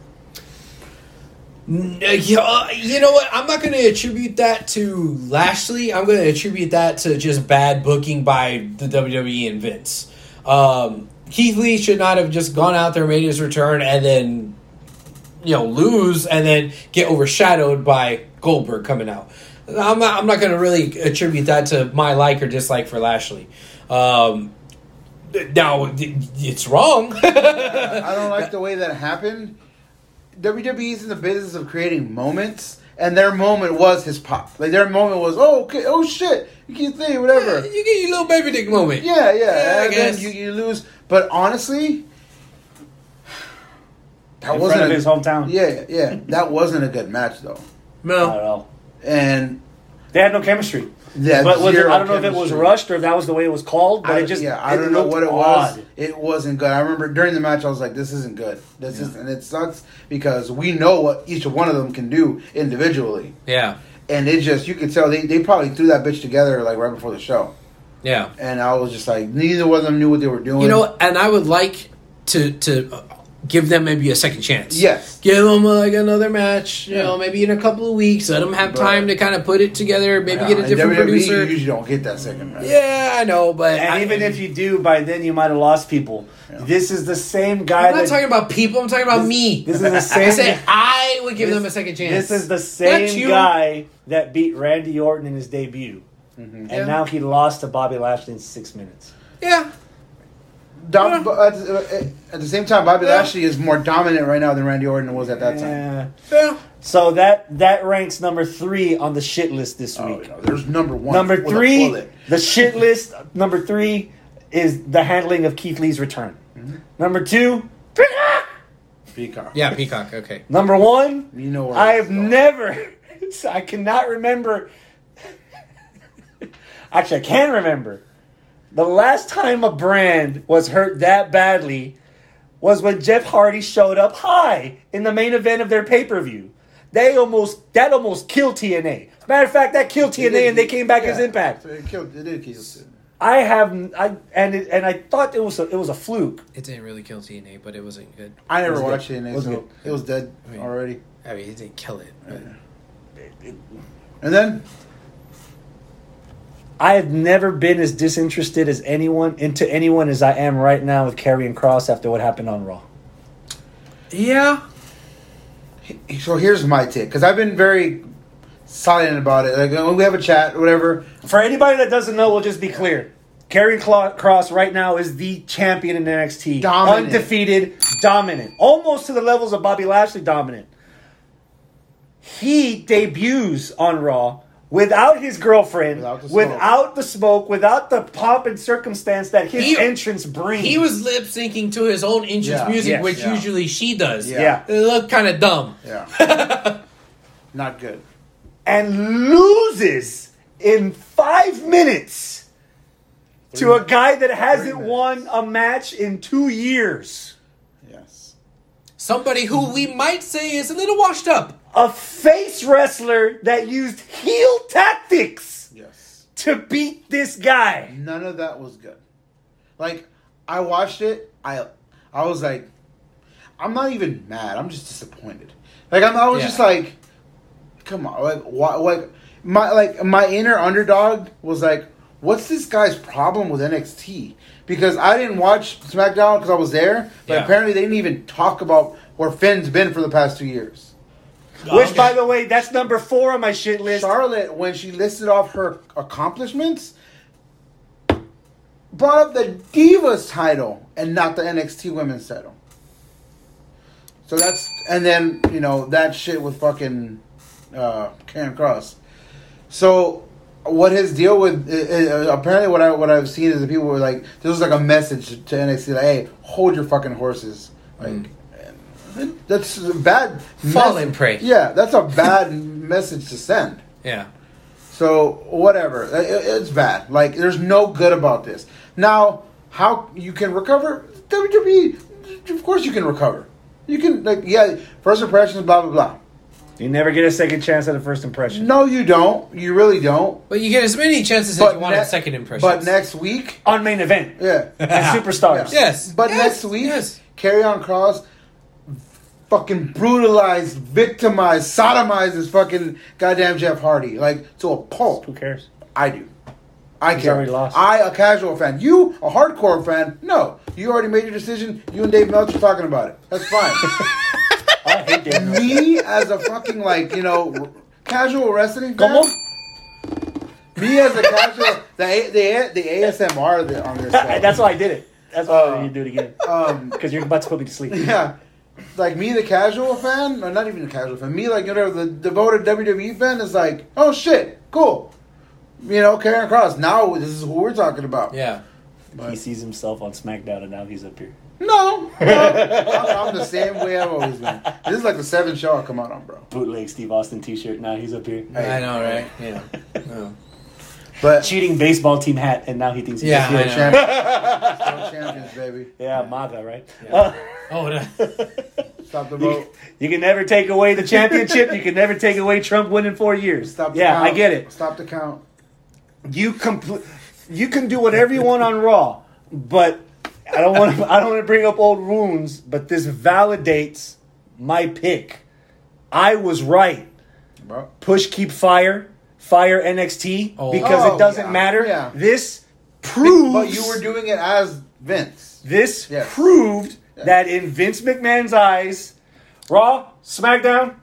Speaker 1: Uh, uh, You know what? I'm not going to attribute that to Lashley. I'm going to attribute that to just bad booking by the WWE and Vince. Um, Keith Lee should not have just gone out there, made his return, and then you know lose, and then get overshadowed by Goldberg coming out. I'm not. I'm not going to really attribute that to my like or dislike for Lashley. Um, now it's wrong.
Speaker 2: I don't like the way that happened. WWE's in the business of creating moments, and their moment was his pop. Like their moment was, oh, okay, oh shit, you can't say whatever.
Speaker 1: you get your little baby dick moment.
Speaker 2: Yeah, yeah.
Speaker 1: Yeah,
Speaker 2: and then you, you lose. But honestly, that
Speaker 3: In
Speaker 2: wasn't
Speaker 3: front of
Speaker 2: a-
Speaker 3: his hometown.
Speaker 2: Yeah, yeah. That wasn't a good match though.
Speaker 1: No.
Speaker 3: Not at all.
Speaker 2: And
Speaker 3: They had no chemistry.
Speaker 2: yeah,
Speaker 3: but was it, I don't know if it was rushed or if that was the way it was called. But
Speaker 2: I,
Speaker 3: it just
Speaker 2: yeah, I don't know what it was. It wasn't good. I remember during the match, I was like, "This isn't good. This is," and it sucks because we know what each one of them can do individually,
Speaker 1: Yeah.
Speaker 2: and it just you could tell they, they probably threw that bitch together like right before the show,
Speaker 1: Yeah.
Speaker 2: and I was just like, neither one of them knew what they were doing.
Speaker 1: You know, and I would like to to give them maybe a second chance.
Speaker 2: Yes.
Speaker 1: Give them uh, like another match. You
Speaker 2: Yeah.
Speaker 1: know, maybe in a couple of weeks. Let them have
Speaker 2: But-
Speaker 1: time to kind of put it together. Maybe
Speaker 2: Yeah,
Speaker 1: get a different
Speaker 2: WWE
Speaker 1: producer.
Speaker 2: usually don't get that second match.
Speaker 1: Yeah, I know, but
Speaker 3: And
Speaker 1: I,
Speaker 3: even if you do, by then you might have lost people. This is the same guy.
Speaker 1: I'm not
Speaker 3: that,
Speaker 1: talking about people. I'm talking about
Speaker 3: This-
Speaker 1: me.
Speaker 3: This is the same.
Speaker 1: I
Speaker 3: same.
Speaker 1: said I would give
Speaker 3: This-
Speaker 1: them a second chance.
Speaker 3: This is the same guy that beat Randy Orton in his debut, and
Speaker 1: Yeah.
Speaker 3: now he lost to Bobby Lashley in six minutes.
Speaker 1: Yeah.
Speaker 2: Dom,
Speaker 1: Yeah.
Speaker 2: but at, the- uh, uh, at the same time, Bobby
Speaker 1: Yeah.
Speaker 2: Lashley is more dominant right now than Randy Orton was at that time.
Speaker 3: Yeah.
Speaker 1: Yeah.
Speaker 3: So that that ranks number three on the shit list this
Speaker 2: Oh,
Speaker 3: week.
Speaker 2: no, there's number one.
Speaker 3: number three,
Speaker 2: bullet.
Speaker 3: the shit list. Number three is the handling of Keith Lee's return. Mm-hmm. Number two,
Speaker 2: Peacock. Peacock.
Speaker 1: Yeah, Peacock. Okay.
Speaker 3: number one.
Speaker 2: You know where
Speaker 3: I have
Speaker 2: going.
Speaker 3: never. I cannot remember. Actually, I can remember. The last time a brand was hurt that badly was when Jeff Hardy showed up high in the main event of their pay per view. They almost that almost killed TNA. Matter of fact, that killed TNA,
Speaker 2: did-
Speaker 3: and they came back as. Impact.
Speaker 2: So it killed. It did kill.
Speaker 3: I have I and it, and I thought it was a, it was a fluke.
Speaker 1: It didn't really kill TNA, but it wasn't good.
Speaker 2: I never
Speaker 3: was
Speaker 2: watched
Speaker 3: good.
Speaker 2: it.
Speaker 3: It was
Speaker 2: so
Speaker 3: good.
Speaker 2: it was dead
Speaker 1: I mean-
Speaker 2: already.
Speaker 1: I mean, it didn't kill it. But
Speaker 2: And then
Speaker 3: I have never been as disinterested as anyone into anyone as I am right now with Karrion Cross after what happened on Raw.
Speaker 1: yeah,
Speaker 2: so here's my take because I've been very silent about it. Like when we have a chat, whatever.
Speaker 3: For anybody that doesn't know, we'll just be clear. Karrion Cla- Cross right now is the champion in NXT.
Speaker 2: Dominant.
Speaker 3: Undefeated, dominant. Almost to the levels of Bobby Lashley dominant. He debuts on Raw without his girlfriend,
Speaker 2: Without the
Speaker 3: without,
Speaker 2: smoke.
Speaker 3: the smoke, without the pomp and circumstance that his
Speaker 1: He-
Speaker 3: entrance brings.
Speaker 1: he was lip syncing to his own entrance
Speaker 2: Yeah.
Speaker 1: music,
Speaker 3: Yes.
Speaker 1: which
Speaker 2: Yeah.
Speaker 1: usually she does.
Speaker 2: Yeah.
Speaker 3: Yeah.
Speaker 1: It looked kind of dumb.
Speaker 2: Yeah, not good.
Speaker 3: and loses in five minutes to a guy that hasn't won a match in two years.
Speaker 2: Yes.
Speaker 1: Somebody who we might say is a little washed up.
Speaker 3: A face wrestler that used heel tactics
Speaker 2: Yes.
Speaker 3: to beat this guy.
Speaker 2: None of that was good. Like I watched it, I I was like, I'm not even mad. I'm just disappointed. Like I'm, I was
Speaker 1: Yeah.
Speaker 2: just like, come on, like why? Like my like my inner underdog was like, what's this guy's problem with NXT? Because I didn't watch SmackDown because I was there, but
Speaker 1: Yeah.
Speaker 2: apparently they didn't even talk about where Finn's been for the past two years.
Speaker 3: Which,
Speaker 1: Okay.
Speaker 3: by the way, that's number four on my shit list.
Speaker 2: Charlotte, when she listed off her accomplishments, brought up the Divas title and not the NXT Women's title. So that's and then you know that shit with fucking uh, Karrion Cross. So what his deal with uh, apparently what I what I've seen is that people were like this was like a message to NXT like hey hold your fucking horses like. and That's a bad.
Speaker 1: Fall
Speaker 2: mess-
Speaker 1: and pray.
Speaker 2: Yeah, that's a bad message to send.
Speaker 1: Yeah.
Speaker 2: So whatever, it- it's bad. Like there's no good about this. Now, how you can recover? WWE, of course you can recover. You can like yeah, first impressions, blah blah blah.
Speaker 3: You never get a second chance at a first impression.
Speaker 2: No, you don't. You really don't.
Speaker 1: But you get as many chances as you want
Speaker 2: ne-
Speaker 1: at second impressions.
Speaker 2: But next week,
Speaker 3: On main event.
Speaker 2: yeah,
Speaker 3: And superstars.
Speaker 2: Yeah.
Speaker 1: Yes.
Speaker 2: But
Speaker 1: Yes.
Speaker 2: next week,
Speaker 1: Yes.
Speaker 2: Karrion Cross. Fucking brutalized, victimized, sodomized this fucking goddamn Jeff Hardy like to a pulp.
Speaker 3: Who cares?
Speaker 2: I do. I
Speaker 3: He's
Speaker 2: care.
Speaker 3: lost.
Speaker 2: I, a casual fan. You, a hardcore fan. No, you already made your decision. You and Dave Meltzer talking about it. That's fine. Me as a fucking like you know casual wrestling fan.
Speaker 3: ¿Cómo?
Speaker 2: Me as a casual the A- the the ASMR that- on this. Stuff.
Speaker 3: That's why I did it. That's why
Speaker 2: Uh,
Speaker 3: you do it again.
Speaker 2: Um,
Speaker 3: Because you're about to put me to sleep.
Speaker 2: yeah. Like me, the casual fan, or not even a casual fan. Me, like you know, the devoted WWE fan is like, oh shit, cool. You know, Karrion Cross. Now this is who we're talking about.
Speaker 1: Yeah.
Speaker 3: He sees himself on SmackDown and now he's up here.
Speaker 2: No, no. I'm, I'm the same way I've always been. This is like the seventh show I come out on, bro.
Speaker 3: Bootleg Steve Austin t shirt. Now he's up here.
Speaker 2: Hey.
Speaker 1: I know, right? Yeah. Oh.
Speaker 2: But
Speaker 3: Cheating baseball team hat and now he thinks he's
Speaker 1: Yeah,
Speaker 3: up
Speaker 2: still,
Speaker 3: here.
Speaker 1: I know.
Speaker 2: champions, still champions, baby.
Speaker 3: Yeah, MAGA, right?
Speaker 1: Yeah.
Speaker 3: Uh,
Speaker 1: Oh, no.
Speaker 2: Stop the
Speaker 3: you,
Speaker 2: vote.
Speaker 3: you can never take away the championship. You can never take away Trump winning four years.
Speaker 2: Stop the
Speaker 3: yeah,
Speaker 2: count.
Speaker 3: I get it.
Speaker 2: Stop the count.
Speaker 3: You compl- You can do whatever you want on Raw, but I don't want. to. I don't want to bring up old wounds. But this validates my pick. I was right.
Speaker 2: Bro.
Speaker 3: Push, keep fire, fire NXT
Speaker 1: Oh.
Speaker 3: because
Speaker 2: Oh,
Speaker 3: it doesn't
Speaker 2: yeah,
Speaker 3: matter.
Speaker 2: yeah.
Speaker 3: This proves.
Speaker 2: But you were doing it as Vince.
Speaker 3: This
Speaker 2: Yes.
Speaker 3: proved
Speaker 2: Yeah.
Speaker 3: that in Vince McMahon's eyes, Raw, SmackDown,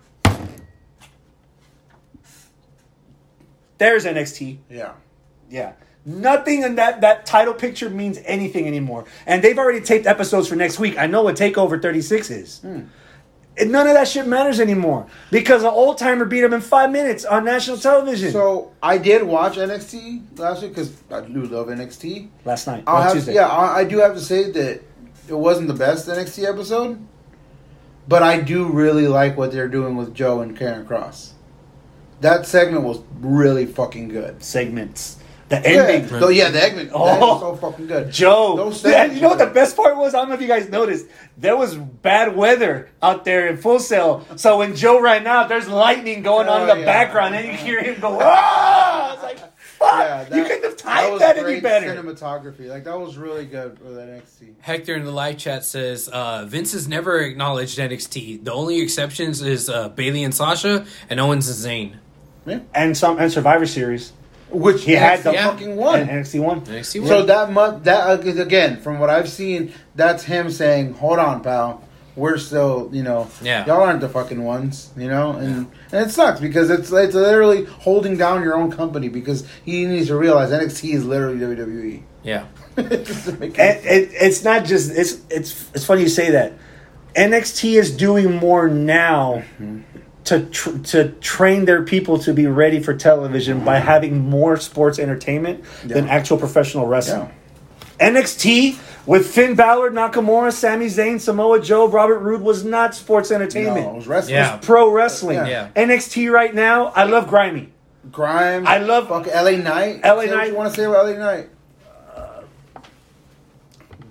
Speaker 3: there's NXT.
Speaker 2: Yeah.
Speaker 3: Yeah. Nothing in that, that title picture means anything anymore. And they've already taped episodes for next week. I know what TakeOver 36 is.
Speaker 2: Hmm.
Speaker 3: None of that shit matters anymore because an old timer beat him in five minutes on national television
Speaker 2: So I did watch NXT last week because I do love NXT.
Speaker 3: last night.
Speaker 2: I'll have
Speaker 3: Tuesday.
Speaker 2: yeah, I, I do have to say that it wasn't the best NXT episode, but I do really like what they're doing with Joe and Karrion Cross. That segment was really fucking good.
Speaker 3: segments. The ending.
Speaker 2: Yeah, so yeah, the segment that
Speaker 3: Oh.
Speaker 2: was so fucking good.
Speaker 3: Joe,
Speaker 2: Those
Speaker 3: Yeah,
Speaker 2: segments
Speaker 3: you know what the best part was? I don't know if you guys noticed. There was bad weather out there in Full Sail. So when Joe ran out, there's lightning going on in
Speaker 2: Oh,
Speaker 3: the
Speaker 2: yeah.
Speaker 3: background, and you hear him go, ah! It's like, fuck!
Speaker 2: Yeah,
Speaker 3: you couldn't have timed
Speaker 2: was
Speaker 3: that, any
Speaker 2: great
Speaker 3: better.
Speaker 2: Cinematography, like that was really good for the NXT.
Speaker 1: Hector in the live chat says uh, Vince has never acknowledged NXT. The only exceptions is uh, Bayley and Sasha and Owens and Zayn.
Speaker 2: Yeah.
Speaker 3: and some and Survivor Series.
Speaker 2: Which
Speaker 3: He had the
Speaker 1: Yeah.
Speaker 2: fucking one.
Speaker 3: And NXT one.
Speaker 1: NXT
Speaker 2: So that month, that uh, again, from what I've seen, that's him saying, "Hold on, pal, we're still, you know,
Speaker 1: Yeah.
Speaker 2: y'all aren't the fucking ones, you know." And and it sucks because it's it's literally holding down your own company because he needs to realize NXT is literally WWE.
Speaker 1: yeah.
Speaker 2: It
Speaker 3: And it, it's not just it's it's it's funny you say that. NXT is doing more now to tr- to train their people to be ready for television by having more sports entertainment than actual professional
Speaker 2: yeah.
Speaker 3: wrestling. NXT with Finn Balor, Nakamura, Sami Zayn, Samoa Joe, Robert Roode was not sports entertainment.
Speaker 2: No, it was wrestling.
Speaker 1: Yeah.
Speaker 3: Pro wrestling.
Speaker 2: Yeah.
Speaker 1: Yeah.
Speaker 3: NXT right now, I love Grimy.
Speaker 2: Grime.
Speaker 3: I love-
Speaker 2: fucking LA Knight.
Speaker 3: LA
Speaker 2: Say what
Speaker 3: Knight.
Speaker 2: You want to say about LA Knight?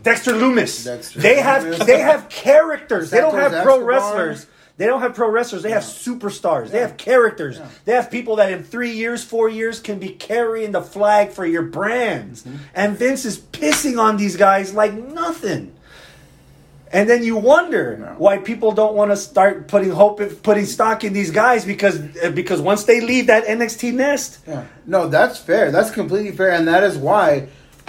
Speaker 3: Dexter Lumis.
Speaker 2: Dexter
Speaker 3: they have they have characters. They don't
Speaker 2: Santos
Speaker 3: have pro
Speaker 2: Escobar.
Speaker 3: wrestlers. They don't have pro wrestlers. They have superstars. They have characters. They have people that in three years, four years can be carrying the flag for your brands.
Speaker 2: Mm-hmm.
Speaker 3: And Vince is pissing on these guys like nothing. And then you wonder
Speaker 2: No.
Speaker 3: why people don't want to start putting hope, putting stock in these guys because because once they leave that NXT nest,
Speaker 2: Yeah. No, that's fair. That's completely fair, and that is why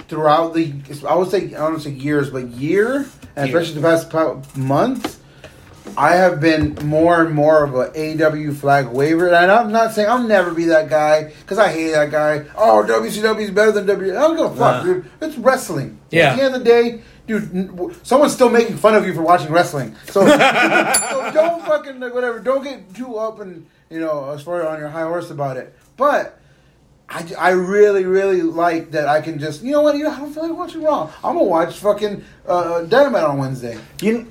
Speaker 2: throughout the I would say I don't say years, but year, and especially the past months, I have been more and more of a AW flag waiver, and I'm not saying I'll never be that guy because I hate that guy. Oh, WCW is better than W. I don't give a fuck,
Speaker 1: Nah.
Speaker 2: dude. It's wrestling.
Speaker 1: Yeah.
Speaker 2: At the end of the day. Dude, someone's still making fun of you for watching wrestling. So, so don't fucking like, whatever. Don't get too up and you know as far on your high horse about it. But I really, really like that I can just, you know what, you know, I don't feel like watching Raw. I'm going to watch fucking uh, Dynamite on Wednesday.
Speaker 3: you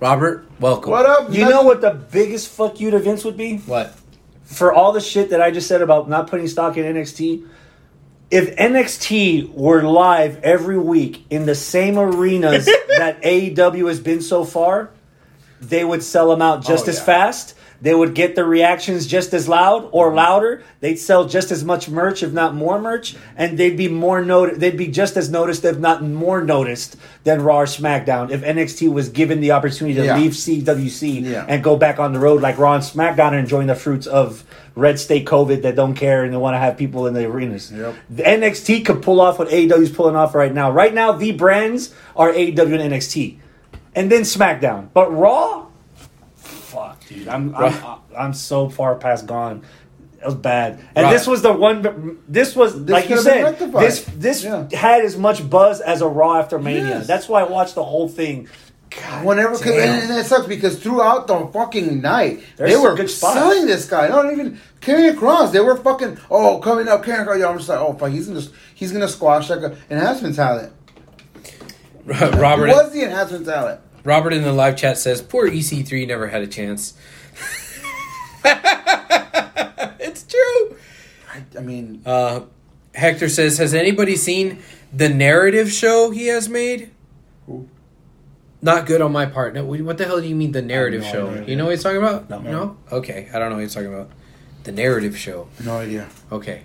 Speaker 1: Robert, welcome.
Speaker 2: What up?
Speaker 3: you know what the biggest fuck you to Vince would be?
Speaker 1: What?
Speaker 3: for all the shit that I just said about not putting stock in NXT, if NXT were live every week in the same arenas that AEW has been so far, they would sell them out just
Speaker 2: Oh,
Speaker 3: as
Speaker 2: yeah.
Speaker 3: fast. They would get the reactions just as loud or louder. They'd sell just as much merch, if not more merch, and they'd be more not- They'd be just as noticed, if not more noticed, than Raw or SmackDown. If NXT was given the opportunity to
Speaker 2: Yeah.
Speaker 3: leave CWC
Speaker 2: Yeah.
Speaker 3: and go back on the road like Raw and SmackDown and enjoying the fruits of red state COVID that don't care and they want to have people in the arenas.
Speaker 2: Yep.
Speaker 3: The NXT could pull off what AEW is pulling off right now. Right now, the brands are AEW and NXT, and then SmackDown. But Raw, dude, I'm I'm, uh, I'm so far past gone. It was bad, and
Speaker 1: Right.
Speaker 3: this was the one. This was like you
Speaker 2: could've
Speaker 3: said.
Speaker 2: rectified.
Speaker 3: This this
Speaker 2: Yeah.
Speaker 3: had as much buzz as a Raw after Mania.
Speaker 2: Yes.
Speaker 3: That's why I watched the whole thing. God
Speaker 2: Whenever,
Speaker 3: damn.
Speaker 2: and, and it sucks because throughout the fucking night,
Speaker 3: There's
Speaker 2: they were
Speaker 3: good
Speaker 2: selling this guy. Not even Karrion Cross. They were fucking, oh, coming up, Karrion Cross. I'm just like, oh, fuck, he's gonna, he's gonna squash like an enhancement talent.
Speaker 1: Robert,
Speaker 2: He was the enhancement talent.
Speaker 1: Robert in the live chat says, "Poor EC3 never had a chance." it's true.
Speaker 2: I, I mean,
Speaker 1: Uh, Hector says, "Has anybody seen the narrative show he has made?"
Speaker 2: Who?
Speaker 1: Not good on my part. No, what the hell do you mean the narrative
Speaker 3: no
Speaker 1: show?
Speaker 3: idea.
Speaker 1: You know what he's talking about?
Speaker 3: No.
Speaker 1: no. Okay, I don't know what he's talking about. The narrative show.
Speaker 2: no idea.
Speaker 1: Okay.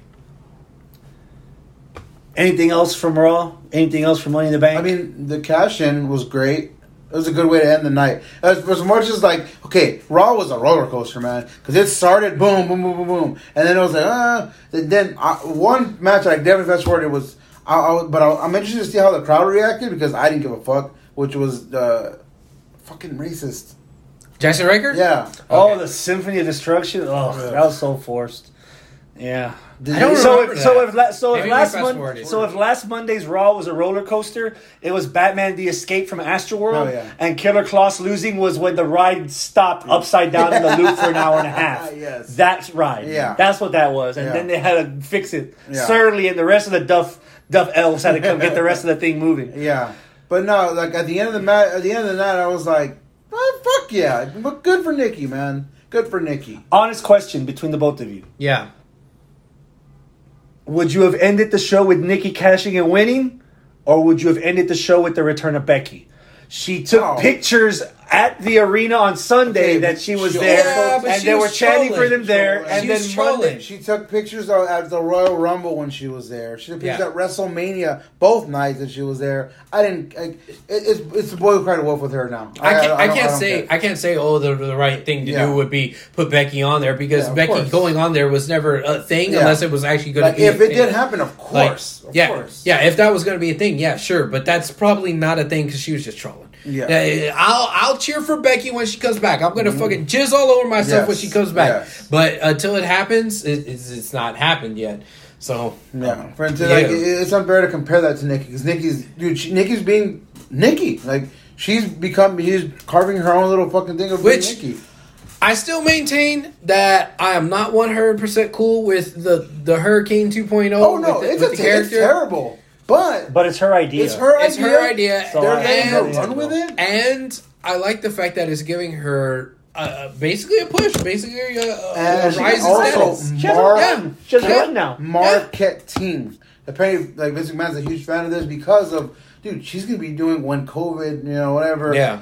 Speaker 3: Anything else from Raw? Anything else from Money in the Bank?
Speaker 2: I mean, the cash in was great. It was a good way to end the night. As, as much as like, okay, Raw was a roller coaster, man, because it started boom, boom, boom, boom, boom, and then it was like, ah. Then, then uh, one match I definitely fast forward. It was, I, I, but I, I'm interested to see how the crowd reacted because I didn't give a fuck, which was uh, fucking racist.
Speaker 1: Jaxson Ryker?
Speaker 2: Yeah,
Speaker 3: Oh, the Symphony of Destruction. Oh,
Speaker 2: Yeah.
Speaker 3: that was so forced. Yeah.
Speaker 2: Did
Speaker 1: I don't
Speaker 3: So
Speaker 1: remember
Speaker 3: if, so if la- so if
Speaker 1: Maybe we
Speaker 3: last
Speaker 1: fast
Speaker 3: mon-
Speaker 1: forwarded.
Speaker 3: so if last Monday's Raw was a roller coaster, it was Batman: The Escape from Astroworld,
Speaker 2: Oh, yeah.
Speaker 3: and Killer Klaus losing was when the ride stopped upside down in the loop for an hour and a half.
Speaker 2: Yes.
Speaker 3: that's right.
Speaker 2: Yeah.
Speaker 3: that's what that was, and
Speaker 2: Yeah.
Speaker 3: then they had to fix it.
Speaker 2: Yeah.
Speaker 3: Surly and the rest of the Duff Duff elves had to come get the rest of the thing moving.
Speaker 2: yeah. But no, like at the end of the mat, at the end of the night, I was like, oh, "Fuck yeah!" But good for Nikki, man. Good for Nikki.
Speaker 3: Honest question between the both of you:
Speaker 1: Yeah.
Speaker 3: Would you have ended the show with Nikki cashing and winning, or would you have ended the show with the return of Becky? She took
Speaker 2: Oh.
Speaker 3: pictures at the arena on Sunday
Speaker 2: Okay,
Speaker 3: that she was
Speaker 2: she
Speaker 3: there,
Speaker 1: Yeah,
Speaker 3: and they were chanting for them there,
Speaker 2: Trolling.
Speaker 3: and
Speaker 1: She
Speaker 3: then Monday.
Speaker 2: She took pictures of, at the Royal Rumble when she was there. She took pictures
Speaker 1: Yeah.
Speaker 2: at WrestleMania both nights that she was there. I didn't. I, it, it's it's the boy who cried wolf with her now.
Speaker 1: I can't. I,
Speaker 2: don't-
Speaker 1: can't say.
Speaker 2: care.
Speaker 1: I can't say. Oh, the, the right thing to
Speaker 2: Yeah.
Speaker 1: do would be put Becky on there because Becky
Speaker 2: course.
Speaker 1: going on there was never a thing unless it was actually going
Speaker 2: Like,
Speaker 1: to be.
Speaker 2: if it
Speaker 1: thing.
Speaker 2: did happen, of
Speaker 1: Like,
Speaker 2: course, of
Speaker 1: yeah,
Speaker 2: course.
Speaker 1: yeah. If that was going to be a thing, yeah, sure. But that's probably not a thing because she was just trolling.
Speaker 2: Yeah.
Speaker 1: I'll I'll cheer for Becky when she comes back. I'm gonna mm-hmm. fucking jizz all over myself when she comes back.
Speaker 2: yes.
Speaker 1: But until it happens, it, it's, it's not happened yet. So
Speaker 2: Yeah, um, for instance,
Speaker 1: Yeah.
Speaker 2: like it's unfair to compare that to Nikki because Nikki's dude. She, Nikki's being Nikki. Like she's become. He's carving her own little fucking thing of
Speaker 1: Which-
Speaker 2: Nikki.
Speaker 1: I still maintain that I am not 100% cool with the the Hurricane 2.0.
Speaker 2: Oh no,
Speaker 1: the,
Speaker 2: it's, a, it's terrible. But
Speaker 3: But it's her idea.
Speaker 2: it's her
Speaker 1: It's
Speaker 2: idea.
Speaker 1: her idea.
Speaker 3: So
Speaker 2: They're
Speaker 3: I-
Speaker 2: letting her
Speaker 1: and,
Speaker 2: run with it.
Speaker 1: and I like the fact that it's giving her uh, basically a push, basically a, a, a
Speaker 2: And
Speaker 1: rise in
Speaker 2: also
Speaker 1: status.
Speaker 3: She has a
Speaker 2: Mar-
Speaker 3: run. She has a
Speaker 1: Yeah.
Speaker 3: run now.
Speaker 2: marketing. Apparently, like Vince McMahon's a huge fan of this because of dude. She's gonna be doing when COVID, you know, whatever.
Speaker 1: Yeah.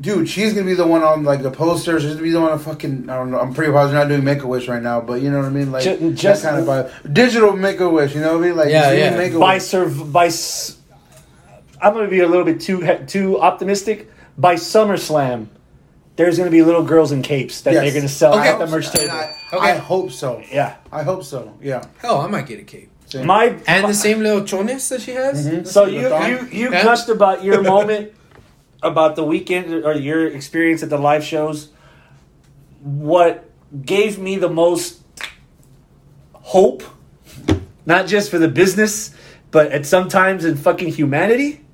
Speaker 2: Dude, she's gonna be the one on like the posters. She's gonna be the one on fucking. I don't know. I'm pretty positive not doing Make a Wish right now, but you know what I mean. Like
Speaker 3: Ju-
Speaker 2: that
Speaker 3: just-
Speaker 2: kind of vibe. Digital Make a Wish. You know what I mean? Like
Speaker 1: Yeah, yeah.
Speaker 2: Make a
Speaker 3: by
Speaker 2: Wish.
Speaker 3: serv- by s- I'm going to be a little bit too too optimistic. By SummerSlam, there's going to be little girls in capes that
Speaker 2: Yes.
Speaker 3: they're going to sell
Speaker 1: Okay.
Speaker 3: at the merch table.
Speaker 2: I,
Speaker 1: Okay.
Speaker 2: I hope so.
Speaker 3: yeah.
Speaker 2: I hope so. Yeah.
Speaker 1: Hell, I might get a cape.
Speaker 2: Same.
Speaker 3: My
Speaker 1: And
Speaker 3: my-
Speaker 1: the same little chones that she has.
Speaker 2: Mm-hmm.
Speaker 3: so you
Speaker 2: The thong?
Speaker 3: you you
Speaker 1: Yeah.
Speaker 3: gushed about your moment about the weekend or your experience at the live shows. What gave me the most hope, not just for the business, but at sometimes in fucking humanity,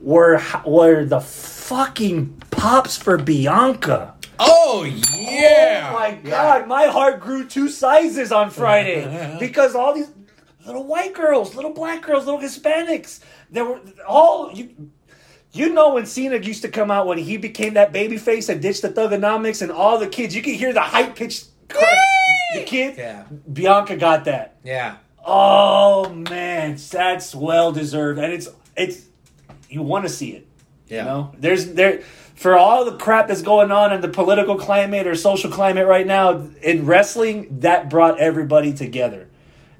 Speaker 3: were were the fucking pops for Bianca.
Speaker 1: Oh yeah.
Speaker 3: Oh my god, my heart grew two sizes on Friday because all these little white girls, little black girls, little Hispanics, they were all you. You know when Cena used to come out when he became that baby face and ditched the Thuganomics and all the kids, you could hear the high pitched the kid.
Speaker 1: Yeah.
Speaker 3: Bianca got that.
Speaker 1: Yeah.
Speaker 3: Oh man, that's well deserved, and it's it's you want to see it.
Speaker 1: Yeah.
Speaker 3: You know, there's there for all the crap that's going on in the political climate or social climate right now in wrestling. That brought everybody together,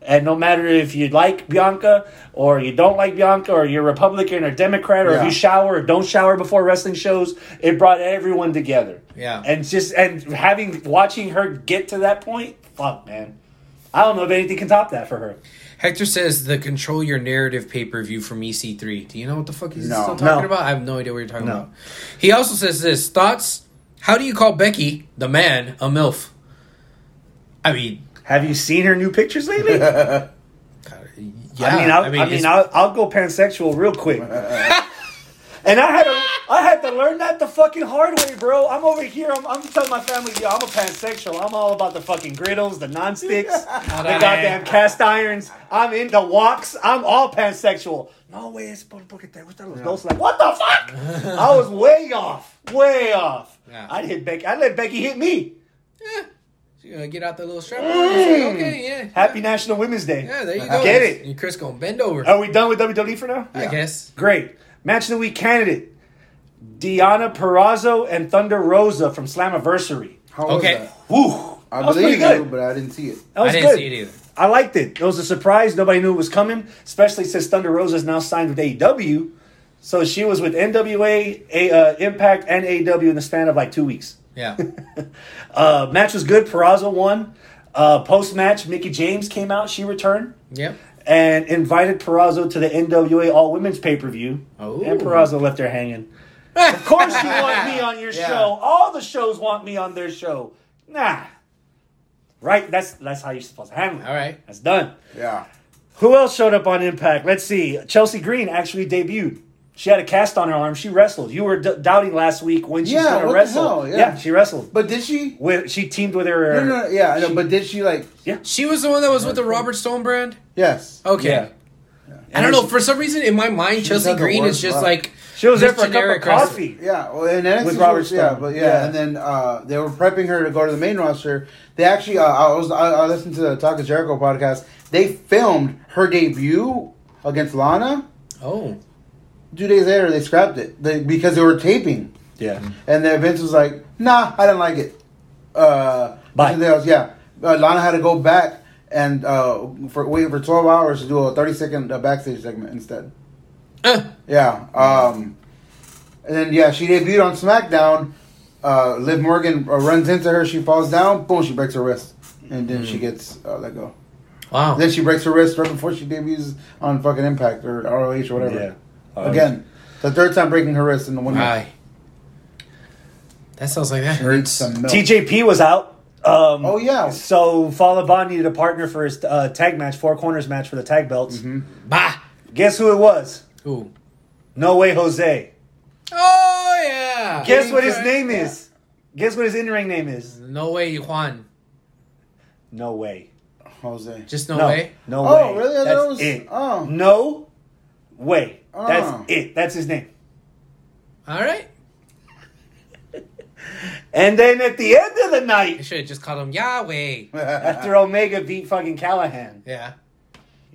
Speaker 3: and no matter if you like Bianca or you don't like Bianca or you're Republican or Democrat or if you shower or don't shower before wrestling shows, it brought everyone together.
Speaker 1: Yeah.
Speaker 3: and just and having watching her get to that point, fuck man, I don't know if anything can top that for her.
Speaker 1: Hector says the control your narrative pay per view from EC3. Do you know what the fuck he's
Speaker 2: No.
Speaker 1: still talking
Speaker 3: No.
Speaker 1: about? I have no idea what you're talking
Speaker 3: No.
Speaker 1: about. He also says this thoughts. How do you call Becky the man a milf? I mean,
Speaker 3: Have you seen her new pictures lately?
Speaker 1: yeah.
Speaker 3: I mean, I'll, I mean,
Speaker 1: it's-
Speaker 3: I'll, I'll go pansexual real quick. and I had to, I had to learn that the fucking hard way, bro. I'm over here. I'm, I'm telling my family, yo, I'm a pansexual. I'm all about the fucking griddles, the non-sticks, the goddamn cast irons. I'm in the walks. I'm all pansexual. No way, it's por- porque te gustan los dos. Like, what the fuck? I was way off, way off.
Speaker 1: Yeah.
Speaker 3: I'd hit Becky. I'd let Becky hit me. Eh.
Speaker 1: You gonna get out the little strap on? It's okay, yeah.
Speaker 3: Happy National Women's Day.
Speaker 1: Yeah, there you go.
Speaker 3: Get it.
Speaker 1: And Chris gonna bend over.
Speaker 3: Are we done with WWE for now?
Speaker 1: I guess.
Speaker 3: Great. Match of the week candidate. Deonna Purrazzo and Thunder Rosa from Slammiversary.
Speaker 2: How was
Speaker 1: Okay.
Speaker 2: that?
Speaker 3: Woo!
Speaker 2: I
Speaker 3: That
Speaker 2: believe
Speaker 3: pretty
Speaker 2: you,
Speaker 3: good.
Speaker 2: but I didn't see it.
Speaker 3: That was
Speaker 1: I didn't
Speaker 3: good.
Speaker 1: see it either.
Speaker 3: I liked it. It was a surprise. Nobody knew it was coming, especially since Thunder Rosa is now signed with AEW. So she was with NWA, A, uh, Impact, and AEW in the span of like two weeks.
Speaker 1: Yeah.
Speaker 3: Uh, match was good. Purrazzo won. Uh, Post match, Mickie James came out. She returned
Speaker 1: yep.
Speaker 3: and invited Purrazzo to the NWA All Women's pay per view.
Speaker 1: Oh.
Speaker 3: And Purrazzo left her hanging. Of course you want me on your
Speaker 2: Yeah.
Speaker 3: show. All the shows want me on their show. Nah. Right? That's that's how you're supposed to handle it.
Speaker 1: All right.
Speaker 3: That's done.
Speaker 2: Yeah.
Speaker 3: Who else showed up on Impact? Let's see. Chelsea Green actually debuted. She had a cast on her arm. She wrestled. You were d- doubting last week when she's
Speaker 2: Yeah,
Speaker 3: going to
Speaker 2: what the
Speaker 3: wrestle.
Speaker 2: hell? Yeah.
Speaker 3: she wrestled.
Speaker 2: But did she?
Speaker 3: With she teamed with her.
Speaker 2: No, no, no, yeah, I know. But did she like?
Speaker 1: Yeah, she was the one that was with the Robert Stone brand?
Speaker 2: Yes.
Speaker 1: Okay.
Speaker 3: Yeah.
Speaker 1: I don't know. For some reason, in my mind, Chelsea Green is just
Speaker 2: luck.
Speaker 1: like
Speaker 3: She was there for a cup of
Speaker 1: generic wrestler.
Speaker 3: coffee.
Speaker 2: Yeah, well, and NXT
Speaker 3: With Robert
Speaker 2: was- Yeah, but yeah,
Speaker 3: Yeah.
Speaker 2: and then uh, they were prepping her to go to the main roster. They actually, uh, I was, I, I listened to the Talk of Jericho podcast. They filmed her debut against Lana.
Speaker 1: Oh,
Speaker 2: Two days later, they scrapped it they, because they were taping,
Speaker 3: Yeah.
Speaker 2: and then Vince was like, "Nah, I didn't like it." Uh,
Speaker 3: Bye.
Speaker 2: something else, yeah. Uh, Lana had to go back and uh, for wait for twelve hours to do a thirty second uh, backstage segment instead.
Speaker 1: Eh.
Speaker 2: Yeah. Um, and then yeah, she debuted on SmackDown. Uh, Liv Morgan uh, runs into her. She falls down. Boom! She breaks her wrist, and then she gets uh, let go.
Speaker 1: wow.
Speaker 2: Then she breaks her wrist right before she debuts on fucking Impact or ROH or whatever.
Speaker 3: Yeah.
Speaker 2: Again, the third time breaking her wrist in the one.
Speaker 1: Aye. That sounds like that
Speaker 2: She needs
Speaker 1: hurts.
Speaker 2: some milk.
Speaker 3: TJP was out. Um,
Speaker 2: Oh, yeah.
Speaker 3: So Fallah Bahh needed a partner for his uh, tag match, four corners match for the tag belts.
Speaker 2: Mm-hmm.
Speaker 1: Bah.
Speaker 3: Guess who it was?
Speaker 1: Ooh.
Speaker 3: No way, Jose.
Speaker 1: Oh yeah.
Speaker 3: Guess what his name is? Guess what his in ring name is?
Speaker 1: No way, Juan.
Speaker 3: No way.
Speaker 2: Jose.
Speaker 1: Just no,
Speaker 3: no
Speaker 1: way.
Speaker 3: No
Speaker 2: Oh,
Speaker 3: way.
Speaker 2: Oh really? I thought
Speaker 3: That's
Speaker 2: it was-
Speaker 3: it.
Speaker 2: oh.
Speaker 3: No way.
Speaker 2: Oh.
Speaker 3: That's it. That's his name.
Speaker 1: All right.
Speaker 3: And then at the end of the night.
Speaker 1: I should have just called him Yahweh.
Speaker 3: after Omega beat fucking Callihan,
Speaker 1: Yeah.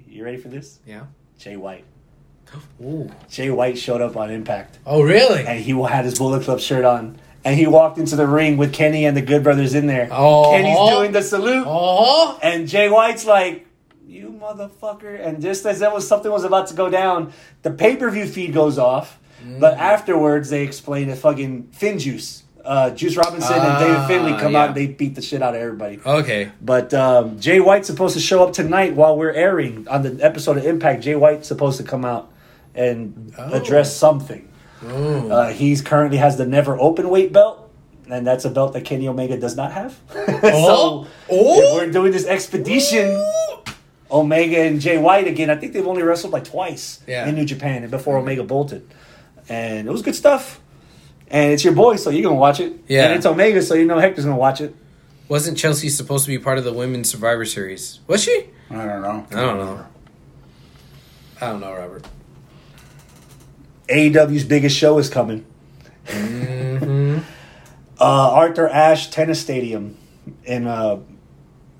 Speaker 3: you ready for this?
Speaker 1: Yeah.
Speaker 3: Jay White.
Speaker 1: Ooh.
Speaker 3: Jay White showed up on Impact,
Speaker 1: Oh really?
Speaker 3: and he had his Bullet Club shirt on, and he walked into the ring with Kenny and the Good Brothers in there.
Speaker 1: Oh.
Speaker 3: Kenny's doing the salute,
Speaker 1: Oh.
Speaker 3: and Jay White's like, "You motherfucker!" And just as that was something was about to go down, the pay per view feed goes off. But
Speaker 1: Mm.
Speaker 3: afterwards, they explain that fucking FinJuice, uh, Juice Robinson, and David
Speaker 1: Ah,
Speaker 3: Finley come
Speaker 1: yeah.
Speaker 3: out and they beat the shit out of everybody.
Speaker 1: Okay.
Speaker 3: But um, Jay White's supposed to show up tonight while we're airing on the episode of Impact. Jay White's supposed to come out and
Speaker 1: Oh.
Speaker 3: address something.
Speaker 1: Ooh.
Speaker 3: Uh, he's currently has the never open weight belt, and that's a belt that Kenny Omega does not have.
Speaker 1: Oh.
Speaker 3: so
Speaker 1: Oh.
Speaker 3: if we're doing this expedition, Omega and Jay White again. I think they've only wrestled like twice
Speaker 1: Yeah.
Speaker 3: in New Japan and before Omega bolted, and it was good stuff. And it's your boy, so you're gonna watch it.
Speaker 1: Yeah.
Speaker 3: and it's Omega, so you know Hector's gonna watch it.
Speaker 1: Wasn't Chelsea supposed to be part of the Women's Survivor Series? Was she?
Speaker 2: I don't know.
Speaker 1: I don't know. I don't know, Robert.
Speaker 3: AEW's biggest show is coming.
Speaker 1: Mm-hmm.
Speaker 3: Uh, Arthur Ashe Tennis Stadium in uh,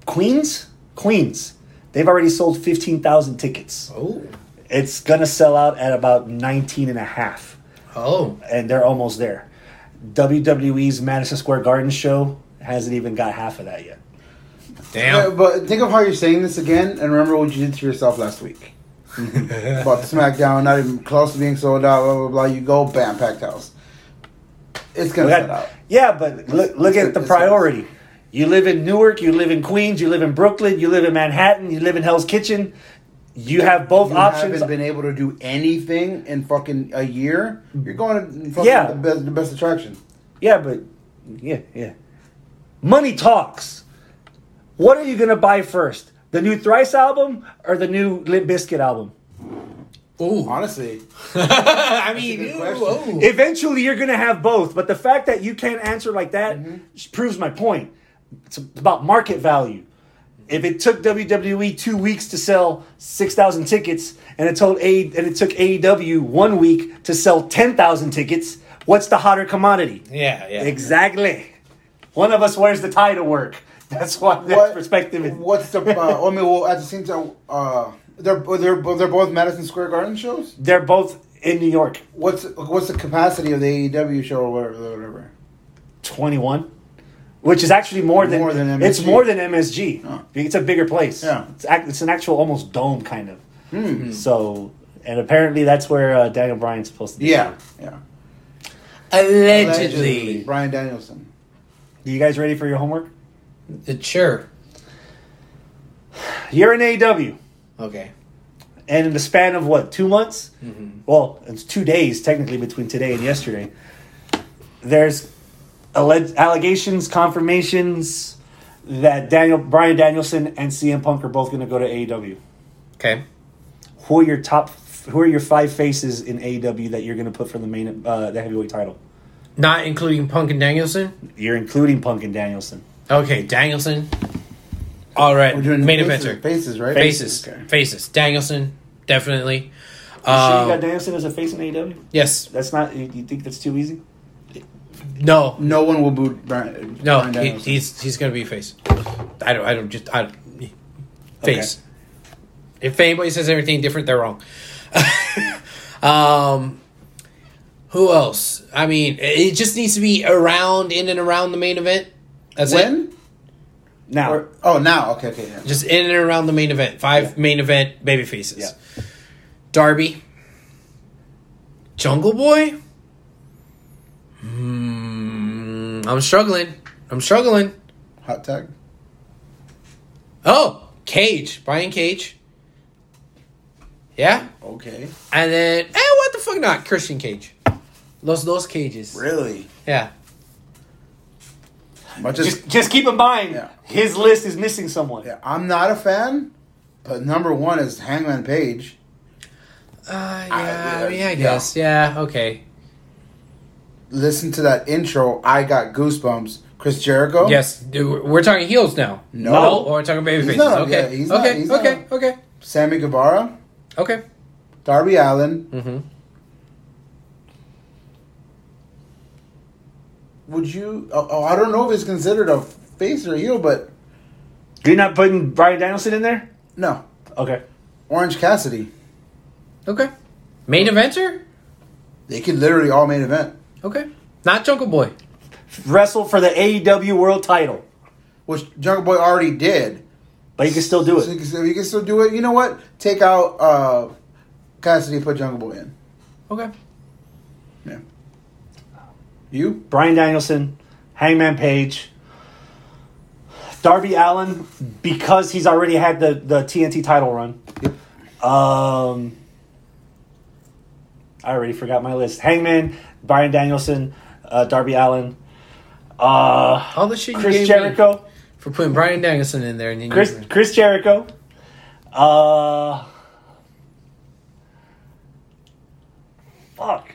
Speaker 3: Queens. Queens. They've already sold 15,000 tickets.
Speaker 1: Oh.
Speaker 3: It's going to sell out at about 19 and a half,
Speaker 1: Oh.
Speaker 3: and they're almost there. WWE's Madison Square Garden show hasn't even got half of that yet.
Speaker 2: Yeah,
Speaker 1: Damn.
Speaker 2: but think of how you're saying this again, and remember what you did to yourself last week. About SmackDown, not even close to being sold out. Blah blah blah. You go, bam, packed house. It's gonna sell out.
Speaker 3: yeah, but look, look at the
Speaker 2: It's-
Speaker 3: priority. You live in Newark, you live in Queens, you live in Brooklyn, you live in Manhattan, you live in Hell's Kitchen. You have both
Speaker 2: You
Speaker 3: options.
Speaker 2: haven't been able to do anything in fucking a year. You're going to fucking
Speaker 3: Yeah.
Speaker 2: the, best, the best attraction.
Speaker 3: Yeah, but yeah, yeah. Money talks. What are you gonna buy first? The new Thrice album or the new Limp Bizkit album?
Speaker 1: Oh,
Speaker 2: Honestly,
Speaker 1: I mean,
Speaker 2: good
Speaker 1: ew.
Speaker 3: Eventually, you're gonna have both. But the fact that you can't answer like that
Speaker 2: Mm-hmm.
Speaker 3: proves my point. It's about market value. If it took WWE two weeks to sell six thousand tickets, and it told A and it took AEW one week to sell ten thousand tickets, what's the hotter commodity?
Speaker 1: yeah, yeah.
Speaker 3: Exactly. One of us wears the tie to work. That's why that
Speaker 2: what
Speaker 3: perspective is.
Speaker 2: What's the? Uh, I mean, well, at the same time, uh, they're they're they're both Madison Square Garden shows.
Speaker 3: They're both in New York.
Speaker 2: What's what's the capacity of the AEW show or whatever? whatever?
Speaker 3: 21, which is actually more than,
Speaker 2: More than
Speaker 3: it's more than MSG.
Speaker 2: Oh.
Speaker 3: It's a bigger place.
Speaker 2: Yeah.
Speaker 3: It's, act, it's an actual almost dome kind of.
Speaker 2: Hmm.
Speaker 3: So, and apparently that's where uh, Daniel Bryan's supposed to be.
Speaker 2: Yeah, yeah.
Speaker 1: Allegedly.
Speaker 2: Brian Danielson.
Speaker 3: You guys ready for your homework?
Speaker 1: Uh, Sure.
Speaker 3: You're in AEW,
Speaker 1: Okay.
Speaker 3: and in the span of what two months?
Speaker 2: Mm-hmm.
Speaker 3: Well, it's two days technically between today and yesterday. There's alleged allegations, confirmations that Daniel Brian Danielson and CM Punk are both going to go to AEW.
Speaker 1: Okay.
Speaker 3: who are your top who are your five faces in AEW that you're going to put for the main uh, the heavyweight title?
Speaker 1: Not including Punk and Danielson?
Speaker 3: You're including Punk and Danielson.
Speaker 1: Okay, Danielson. All right.
Speaker 2: We're doing
Speaker 1: Main
Speaker 2: faces,
Speaker 1: eventer.
Speaker 2: Faces, right?
Speaker 1: Faces.
Speaker 2: Okay.
Speaker 1: Faces. Danielson. definitely.
Speaker 3: You sure you got
Speaker 1: Um,
Speaker 3: Danielson as a face in AEW?
Speaker 1: yes,
Speaker 3: That's not. You, you think that's too easy?
Speaker 1: No,
Speaker 2: No one will boo Brian.
Speaker 1: no.
Speaker 2: Brian
Speaker 1: He, he's he's gonna be face. I don't. I don't just. I face. If anybody says anything different, they're wrong. um, who else? I mean, it just needs to be around in and around the main event. That's it.
Speaker 2: when?
Speaker 3: Now,
Speaker 2: Or, oh, now. Okay, okay. Yeah.
Speaker 1: Just in and around the main event. Five
Speaker 3: Yeah.
Speaker 1: main event baby faces.
Speaker 3: Yeah.
Speaker 1: Darby. Jungle Boy. Hmm, I'm struggling. I'm struggling.
Speaker 2: Hot tag.
Speaker 1: Oh, Cage. Brian Cage. Yeah.
Speaker 2: Okay.
Speaker 1: And then, eh, what the fuck not? Christian Cage. Los Dos Cages.
Speaker 2: Really?
Speaker 1: Yeah.
Speaker 2: Much as
Speaker 3: just just keep in mind,
Speaker 2: Yeah.
Speaker 3: his list is missing someone.
Speaker 2: yeah, I'm not a fan, but number one is Hangman Page.
Speaker 1: Uh, yeah, I,
Speaker 2: I-
Speaker 1: mean, I
Speaker 2: yeah.
Speaker 1: guess. Yeah, okay.
Speaker 2: Listen to that intro. I got goosebumps. Chris Jericho.
Speaker 1: Yes, dude, we're talking heels now.
Speaker 2: No.
Speaker 1: or we're talking baby faces.
Speaker 2: not,
Speaker 1: okay.
Speaker 2: yeah, not-
Speaker 1: okay.
Speaker 2: not.
Speaker 1: okay. Okay.
Speaker 2: Sammy Guevara.
Speaker 1: Okay.
Speaker 2: Darby Allin.
Speaker 1: Mm-hmm.
Speaker 2: Would you? Oh, oh, I don't know if it's considered a face or a heel, but
Speaker 3: You're not putting Brian Danielson in there?
Speaker 2: no.
Speaker 3: Okay.
Speaker 2: Orange Cassidy.
Speaker 1: Okay. Main eventer?
Speaker 2: They could literally all main event,
Speaker 1: Okay. Not Jungle Boy.
Speaker 3: Wrestle for the AEW World Title,
Speaker 2: which Jungle Boy already did.
Speaker 3: but he can still do
Speaker 2: So
Speaker 3: it.
Speaker 2: you can, still- you can still do it. You know what? Take out uh, Cassidy, put Jungle Boy in.
Speaker 1: Okay.
Speaker 2: Yeah. You?
Speaker 3: Brian Danielson, Hangman Page, Darby Allin, because he's already had the, the TNT title run. Um, I already forgot my list. Hangman, Brian Danielson, uh, Darby Allin, uh,
Speaker 1: All the shit you
Speaker 3: Chris
Speaker 1: gave me
Speaker 3: Jericho,
Speaker 1: for putting Brian Danielson in there, and then
Speaker 3: Chris
Speaker 1: you,
Speaker 3: Chris Jericho, uh, fuck,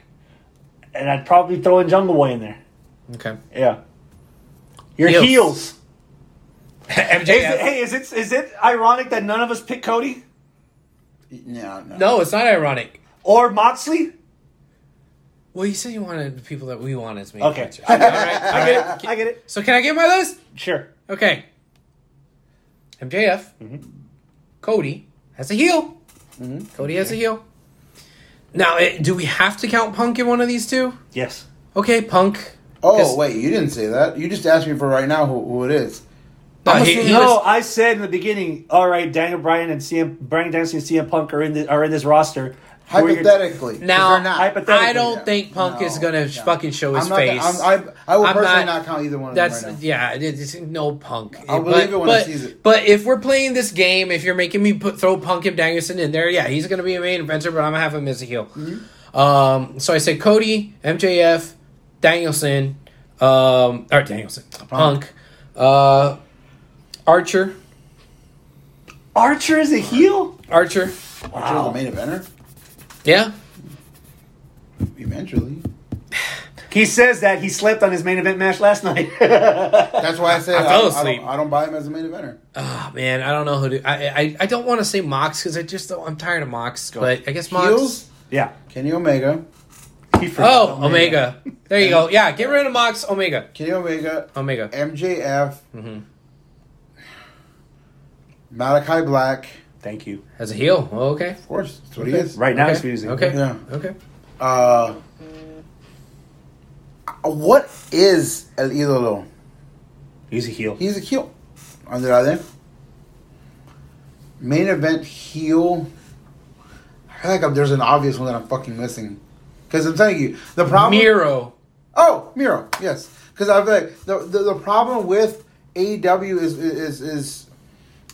Speaker 3: and I'd probably throw in Jungle Boy in there.
Speaker 1: okay.
Speaker 3: Yeah. Your
Speaker 1: Heels.
Speaker 3: heels.
Speaker 1: MJF.
Speaker 3: Is it, hey, is it is it ironic that none of us picked Cody
Speaker 2: Yeah, no.
Speaker 1: no, it's not ironic.
Speaker 3: or Moxley?
Speaker 1: Well, you said you wanted the people that we wanted to make.
Speaker 3: Okay,
Speaker 1: it.
Speaker 3: I
Speaker 1: All
Speaker 3: get it. I get it. I get it.
Speaker 1: So can I get my list?
Speaker 3: Sure.
Speaker 1: Okay. MJF. Cody has a heel. Cody has a heel. Now, eh, do we have to count Punk in one of these two?
Speaker 3: Yes.
Speaker 1: Okay, Punk.
Speaker 2: Oh wait, you didn't say that. You just asked me for right now who, who it is.
Speaker 1: No,
Speaker 2: I'm
Speaker 1: he- he
Speaker 3: No,
Speaker 1: was-
Speaker 3: I said in the beginning. All right, Daniel Bryan and CM Bryan Danielson and CM Punk are in the, are in this roster. Who are your-
Speaker 2: Hypothetically. 'cause
Speaker 1: Now,
Speaker 2: not.
Speaker 3: hypothetically,
Speaker 1: I don't
Speaker 2: yeah.
Speaker 1: think Punk
Speaker 2: No,
Speaker 1: is gonna
Speaker 2: no.
Speaker 1: fucking show his
Speaker 2: I'm not
Speaker 1: face.
Speaker 2: gonna- I'm, I, I will
Speaker 1: I'm
Speaker 2: personally
Speaker 1: not-
Speaker 2: not, count either one of
Speaker 1: That's
Speaker 2: them right
Speaker 1: yeah, it is no Punk.
Speaker 2: I'll
Speaker 1: but,
Speaker 2: believe it when I
Speaker 1: but,
Speaker 2: sees it.
Speaker 1: But if we're playing this game, if you're making me put throw Punk and Danielson in there, yeah, he's gonna be a main eventer, but I'm gonna have him as a heel.
Speaker 2: Mm-hmm.
Speaker 1: Um, so I said Cody, MJF, Danielson, um, or Danielson, Punk, uh, Archer,
Speaker 3: Archer is a heel.
Speaker 1: Archer,
Speaker 2: Archer the main eventer?
Speaker 1: Yeah.
Speaker 2: Eventually.
Speaker 3: He says that he slept on his main event match last night.
Speaker 2: That's why I said
Speaker 1: I
Speaker 2: I,
Speaker 1: fell
Speaker 2: don't, I, don't, I don't buy him as a main eventer.
Speaker 1: Oh man, I don't know who to. I I, I don't want to say Mox because I just don't, I'm tired of Mox, but I guess Mox.
Speaker 2: Heels,
Speaker 3: yeah.
Speaker 2: Kenny Omega.
Speaker 3: He forgot.
Speaker 1: Oh, Omega. There you go. Yeah, get rid of Mox. Omega.
Speaker 2: Kenny Omega.
Speaker 1: Omega.
Speaker 2: MJF.
Speaker 1: Mhm.
Speaker 2: Malachi Black.
Speaker 3: Thank you.
Speaker 1: As a heel. Oh, okay.
Speaker 2: Of course. That's what he is.
Speaker 3: Right now
Speaker 1: okay.
Speaker 3: he's fusing.
Speaker 1: Okay.
Speaker 2: Yeah.
Speaker 1: Okay.
Speaker 2: Uh, what is El Idolo?
Speaker 3: He's a heel.
Speaker 2: He's a heel. Andrade. Main event heel. I feel like there's an obvious one that I'm fucking missing. Because I'm telling you, the problem.
Speaker 1: Miro.
Speaker 2: Oh, Miro, yes. Because I feel like the, the the problem with AEW is is is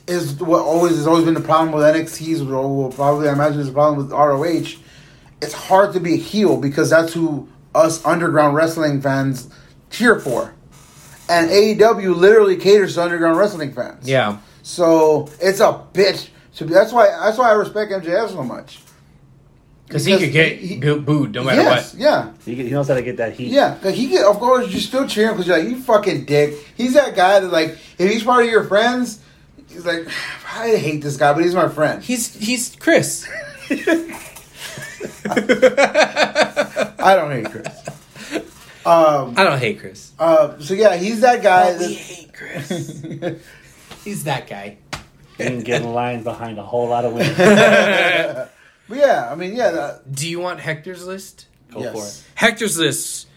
Speaker 2: is what always has always been the problem with NXT's or will probably I imagine is the problem with ROH. It's hard to be a heel because that's who us underground wrestling fans cheer for, and AEW literally caters to underground wrestling fans.
Speaker 1: Yeah.
Speaker 2: So it's a bitch. To be, that's why that's why I respect MJF so much.
Speaker 1: Because he
Speaker 2: Because
Speaker 1: could get
Speaker 2: he-
Speaker 1: booed no matter
Speaker 2: yes,
Speaker 1: what.
Speaker 2: yeah.
Speaker 3: He, he knows how to get that heat.
Speaker 2: Yeah, cause he get of course you're still cheering because you're like you fucking dick. He's that guy that like if he's part of your friends, he's like I hate this guy, but he's my friend.
Speaker 1: He's he's Chris.
Speaker 2: I don't hate Chris. Um,
Speaker 1: I don't hate Chris.
Speaker 2: uh, so yeah, he's that guy.
Speaker 1: we
Speaker 2: That,
Speaker 1: hate Chris. He's that guy.
Speaker 3: Didn't get in line behind a whole lot of women.
Speaker 2: but yeah, I mean, yeah. That,
Speaker 1: Do you want Hector's list?
Speaker 3: Go
Speaker 2: yes.
Speaker 3: for it.
Speaker 1: Hector's list.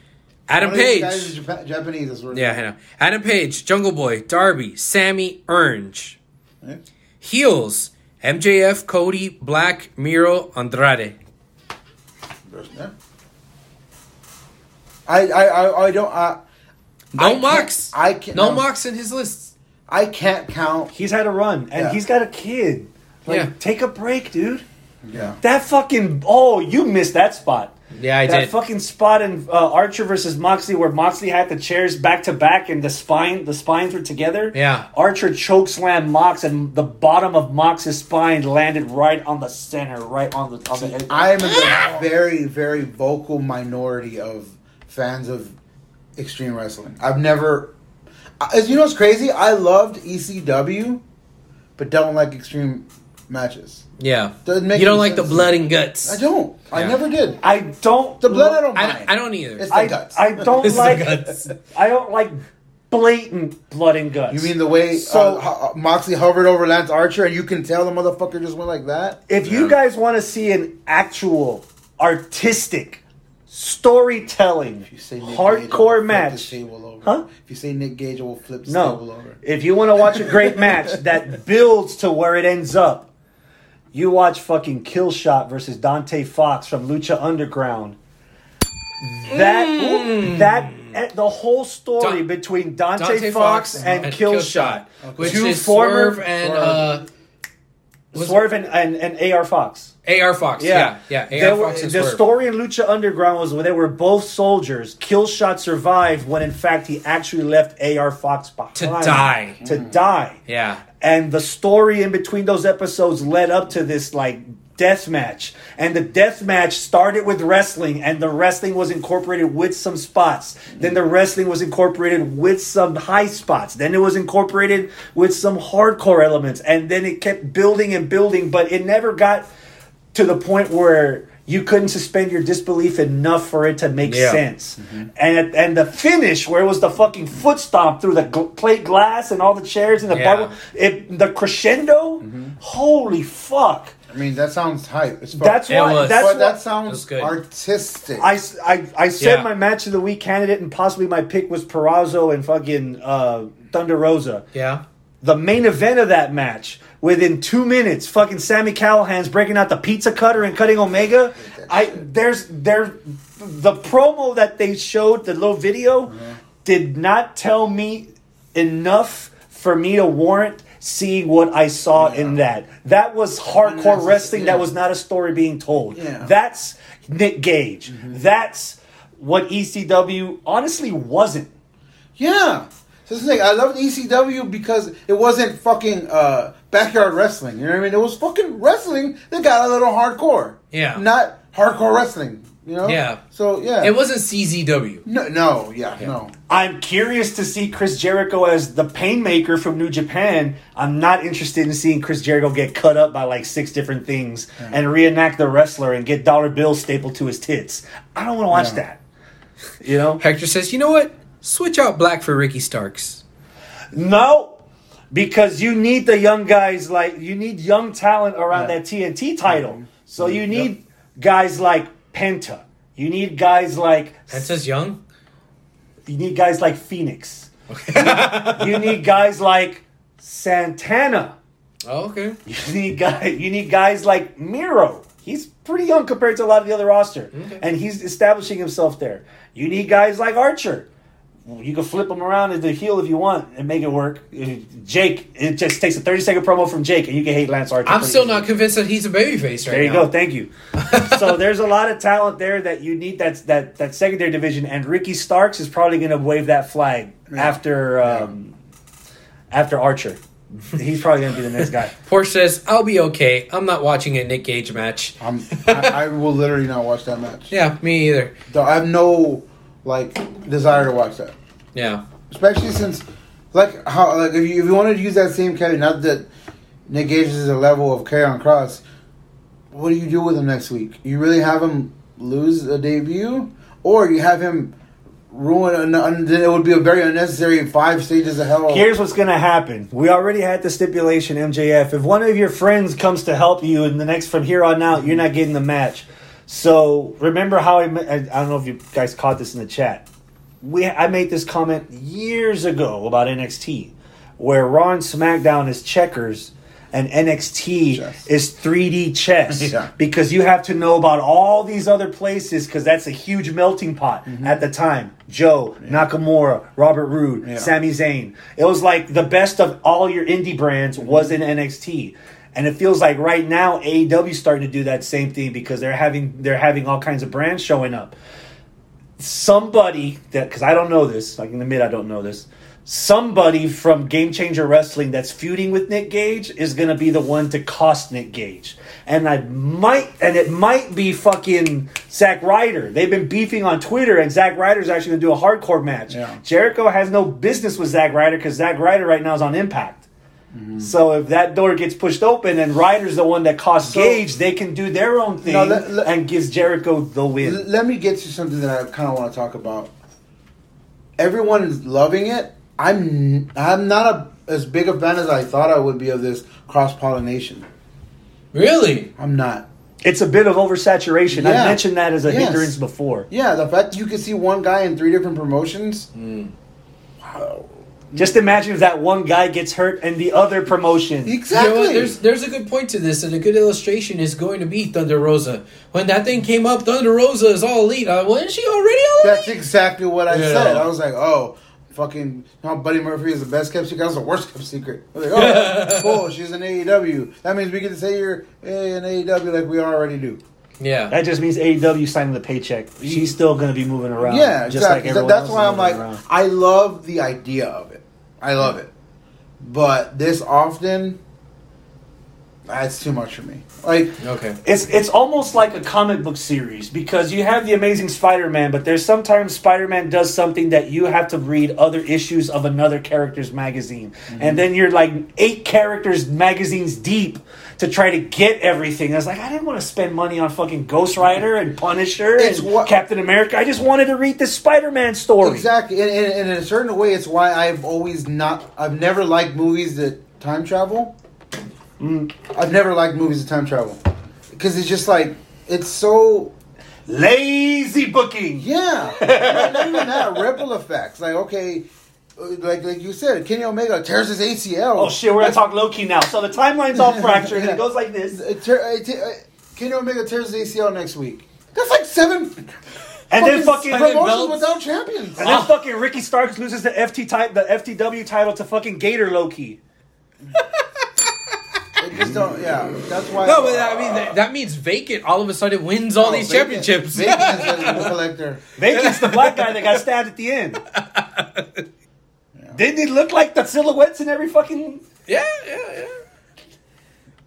Speaker 1: Adam
Speaker 2: One of these
Speaker 1: Page.
Speaker 2: guys is Japa- Japanese. That's
Speaker 1: Yeah, I know. Adam Page, Jungle Boy, Darby, Sammy, Orange.
Speaker 2: Yeah.
Speaker 1: Heels, MJF, Cody, Black, Miro, Andrade.
Speaker 2: Yeah. I, I, I, I don't. I,
Speaker 1: No
Speaker 2: I can't- I can't.
Speaker 1: No Mox in his list.
Speaker 2: I can't count.
Speaker 3: He's had a run, and
Speaker 2: Yeah.
Speaker 3: he's got a kid. Like,
Speaker 1: Yeah.
Speaker 3: take a break, dude.
Speaker 2: Yeah.
Speaker 3: That fucking oh, you missed that spot.
Speaker 1: Yeah, I did.
Speaker 3: that
Speaker 1: did.
Speaker 3: fucking spot in uh, Archer versus Moxley where Moxley had the chairs back to back and the spine the spines were together.
Speaker 1: Yeah.
Speaker 3: Archer chokeslammed Mox and the bottom of Mox's spine landed right on the center, right on the on the
Speaker 2: I am in the very, very vocal minority of fans of extreme wrestling. I've never. As you know, it's crazy. I loved ECW, but don't like extreme matches.
Speaker 1: Yeah.
Speaker 2: Doesn't make
Speaker 1: you don't
Speaker 2: any
Speaker 1: like the blood and guts.
Speaker 2: I don't. I
Speaker 1: Yeah.
Speaker 2: never did.
Speaker 3: I don't
Speaker 2: The blood, I don't
Speaker 1: I
Speaker 2: mind.
Speaker 1: don't, I don't either.
Speaker 2: It's the
Speaker 3: I,
Speaker 2: guts.
Speaker 3: I don't
Speaker 1: It's the
Speaker 3: like
Speaker 1: guts.
Speaker 3: I don't like blatant blood and guts.
Speaker 2: You mean the way
Speaker 3: So-
Speaker 2: uh, Ho- Moxley hovered over Lance Archer, and you can tell the motherfucker just went like that?
Speaker 3: If you guys want to see an actual artistic storytelling
Speaker 2: If you say Nick Gage, I will
Speaker 3: hardcore
Speaker 2: flip this
Speaker 3: match,
Speaker 2: table over.
Speaker 3: Huh?
Speaker 2: If you say Nick Gage, I will flip this table
Speaker 3: no.
Speaker 2: over.
Speaker 3: If you want to watch a great match that builds to where it ends up, you watch fucking Killshot versus Dante Fox from Lucha Underground. That
Speaker 1: Mm.
Speaker 3: that eh, the whole story
Speaker 1: Don-
Speaker 3: between Dante,
Speaker 1: Dante
Speaker 3: Fox,
Speaker 1: Fox
Speaker 3: and, Killshot,
Speaker 1: which
Speaker 3: Two
Speaker 1: is
Speaker 3: former-
Speaker 1: Swerve and uh,
Speaker 3: Swerve and, and, and AR Fox.
Speaker 1: AR Fox. Yeah, yeah.
Speaker 3: They
Speaker 1: AR
Speaker 3: were-
Speaker 1: Fox
Speaker 3: the
Speaker 1: Swerve.
Speaker 3: story in Lucha Underground was when they were both soldiers. Killshot survived when, in fact, he actually left AR Fox behind
Speaker 1: To die.
Speaker 3: To mm-hmm. die.
Speaker 1: Yeah.
Speaker 3: And the story in between those episodes led up to this like death match. And the death match started with wrestling, and the wrestling was incorporated with some spots. Then the wrestling was incorporated with some high spots. Then it was incorporated with some hardcore elements. And then it kept building and building, but it never got to the point where you couldn't suspend your disbelief enough for it to make
Speaker 1: Yeah.
Speaker 3: sense. And and the finish, where it was the fucking foot stomp through the gl- plate glass and all the chairs and the
Speaker 1: Yeah.
Speaker 3: bubble, it the crescendo, holy fuck!
Speaker 2: I mean, that sounds hype. It's
Speaker 3: That's
Speaker 1: It
Speaker 3: why.
Speaker 1: was.
Speaker 3: That's why,
Speaker 2: that
Speaker 1: That's
Speaker 2: sounds
Speaker 1: good.
Speaker 2: artistic.
Speaker 3: I said
Speaker 1: Yeah.
Speaker 3: my match of the week candidate and possibly my pick was Purrazzo and fucking uh, Thunder Rosa.
Speaker 1: Yeah.
Speaker 3: the main event of that match within two minutes fucking sami callihan's breaking out the pizza cutter and cutting omega. I there's there the promo that they showed the little video did not tell me enough for me to warrant seeing what i saw in that. That was hardcore wrestling that was not a story being told.
Speaker 2: Yeah.
Speaker 3: that's nick gage. That's what ecw honestly wasn't.
Speaker 2: Yeah. So this thing. I loved ECW because it wasn't fucking uh, backyard wrestling. You know what I mean? It was fucking wrestling that got a little hardcore.
Speaker 1: Yeah.
Speaker 2: Not hardcore wrestling. You know?
Speaker 1: Yeah.
Speaker 2: So yeah.
Speaker 1: It wasn't CZW.
Speaker 2: no, no, yeah, no.
Speaker 3: I'm curious to see Chris Jericho as the painmaker from New Japan. I'm not interested in seeing Chris Jericho get cut up by like six different things and reenact the wrestler and get dollar bills stapled to his tits. I don't want to watch
Speaker 2: Yeah.
Speaker 3: that. You know?
Speaker 1: Hector says, you know what? Switch out Black for Ricky Starks.
Speaker 3: No. Because you need the young guys like you need young talent around
Speaker 2: Yeah.
Speaker 3: that TNT title. Mm-hmm. So you mm-hmm. need guys like Penta. You need guys like
Speaker 1: Penta's young.
Speaker 3: you need guys like Phoenix. you need guys like Santana.
Speaker 1: Oh, okay.
Speaker 3: You need guy. You need guys like Miro. He's pretty young compared to a lot of the other roster, and he's establishing himself there. You need guys like Archer. You can flip him around into heel if you want and make it work. Jake, it just takes a thirty second promo from Jake, and you can hate Lance Archer.
Speaker 1: I'm still
Speaker 3: easily.
Speaker 1: not convinced that he's a babyface right
Speaker 3: There you
Speaker 1: now.
Speaker 3: go. Thank you. so there's a lot of talent there that you need. That's that that secondary division, and Ricky Starks is probably going to wave that flag after um, after Archer. He's probably going to be the next guy.
Speaker 1: Porsche says, I'll be okay. I'm not watching a Nick Gage match.
Speaker 2: I'm, I, I will literally not watch that match.
Speaker 1: Yeah, me either.
Speaker 2: Though I have no like desire to watch that.
Speaker 1: Yeah.
Speaker 2: especially since like how like if you if you wanted to use that same category, not that Nick Gage is a level of Karrion Cross. what do you do with him next week? You really have him lose a debut, or you have him ruin? An, un, it would be a very unnecessary five stages of hell.
Speaker 3: Here's what's gonna happen. We already had the stipulation, MJF. If one of your friends comes to help you in the next from here on out, you're not getting the match. So remember how I, I don't know if you guys caught this in the chat. We I made this comment years ago about NXT, where Raw and SmackDown is checkers and NXT
Speaker 2: Chess.
Speaker 3: is 3D chess
Speaker 2: Yeah.
Speaker 3: because you have to know about all these other places because that's a huge melting pot
Speaker 2: Mm-hmm.
Speaker 3: at the time. Joe, Nakamura, Robert Roode,
Speaker 2: Yeah.
Speaker 3: Sami Zayn. It was like the best of all your indie brands was in NXT. And it feels like right now AEW is starting to do that same thing because they're having they're having all kinds of brands showing up. Somebody that because I don't know this, I can admit I don't know this. Somebody from Game Changer Wrestling that's feuding with Nick Gage is gonna be the one to cost Nick Gage. And I might and it might be fucking Zack Ryder. They've been beefing on Twitter and Zack Ryder's actually gonna do a hardcore match.
Speaker 2: Yeah.
Speaker 3: Jericho has no business with Zack Ryder because Zack Ryder right now is on Impact. So if that door gets pushed open and Ryder's the one that costs
Speaker 2: So-
Speaker 3: Gage, they can do their own thing
Speaker 2: No, let- let-
Speaker 3: and gives Jericho the win.
Speaker 2: L- let me get to something that I kind of want to talk about. Everyone is loving it. I'm I'm not a, as big a fan as I thought I would be of this cross pollination.
Speaker 1: Really?
Speaker 2: I'm not.
Speaker 3: It's a bit of oversaturation.
Speaker 2: Yeah.
Speaker 3: I mentioned that as a
Speaker 2: Yes.
Speaker 3: hindrance before.
Speaker 2: Yeah, the fact you can see one guy in three different promotions.
Speaker 1: Hmm.
Speaker 2: Wow.
Speaker 3: Just imagine if that one guy gets hurt and the other promotion.
Speaker 1: You know
Speaker 2: Exactly.
Speaker 1: There's there's a good point to this, and a good illustration is going to be Thunder Rosa. When that thing came up, Thunder Rosa is all elite. Uh, wasn't she already all
Speaker 2: That's exactly what I
Speaker 1: Yeah.
Speaker 2: said. I was like, oh, fucking, you know, how Buddy Murphy is the best kept secret. That was the worst kept secret. I was like, oh, cool. She's in AEW. That means we get to say you're in AEW like we already do.
Speaker 1: Yeah.
Speaker 3: That just means AEW signing the paycheck. She's still going to be moving around.
Speaker 2: Yeah,
Speaker 3: just like
Speaker 2: exactly.
Speaker 3: everyone
Speaker 2: That's
Speaker 3: else
Speaker 2: why I'm like,
Speaker 3: around.
Speaker 2: I love the idea of it. I love it. But this often, that's too much for me. Like,
Speaker 1: Okay.
Speaker 3: It's it's almost like a comic book series because you have the Amazing Spider-Man, but there's sometimes Spider-Man does something that you have to read other issues of another character's magazine, mm-hmm. and then you're like eight characters magazines deep to try to get everything. I was like, I didn't want to spend money on fucking Ghost Rider and Punisher
Speaker 2: It's
Speaker 3: and
Speaker 2: what-
Speaker 3: Captain America. I just wanted to read this Spider-Man story.
Speaker 2: exactly. And, and, and in a certain way, it's why I've always not, I've never liked movies that time travel.
Speaker 3: Mm.
Speaker 2: I've never liked movies that time travel. Because it's just like, it's so
Speaker 3: Lazy booking.
Speaker 2: Yeah, not, not even that ripple effects. Like okay, like like you said, Kenny Omega tears his ACL.
Speaker 3: Oh shit, we're gonna talk low key now. So the timeline's all fractured and it goes like this.
Speaker 2: Uh, tear- uh, te- uh, Kenny Omega tears his ACL next week. That's like seven.
Speaker 3: And then fucking
Speaker 2: promotions
Speaker 1: belts.
Speaker 2: without champions.
Speaker 3: And then fucking Ricky Starks loses the FT type, the FTW title to fucking Gator Loki.
Speaker 2: They just don't. Yeah, that's why.
Speaker 1: No, but I mean that, that means Vacant all of a sudden wins all
Speaker 2: Oh,
Speaker 1: these
Speaker 2: Vacant-
Speaker 1: championships.
Speaker 2: Vacant is the collector.
Speaker 3: Vacant's the black guy that got stabbed at the end. Didn't it look like the silhouettes in every fucking?
Speaker 1: Yeah, yeah, yeah.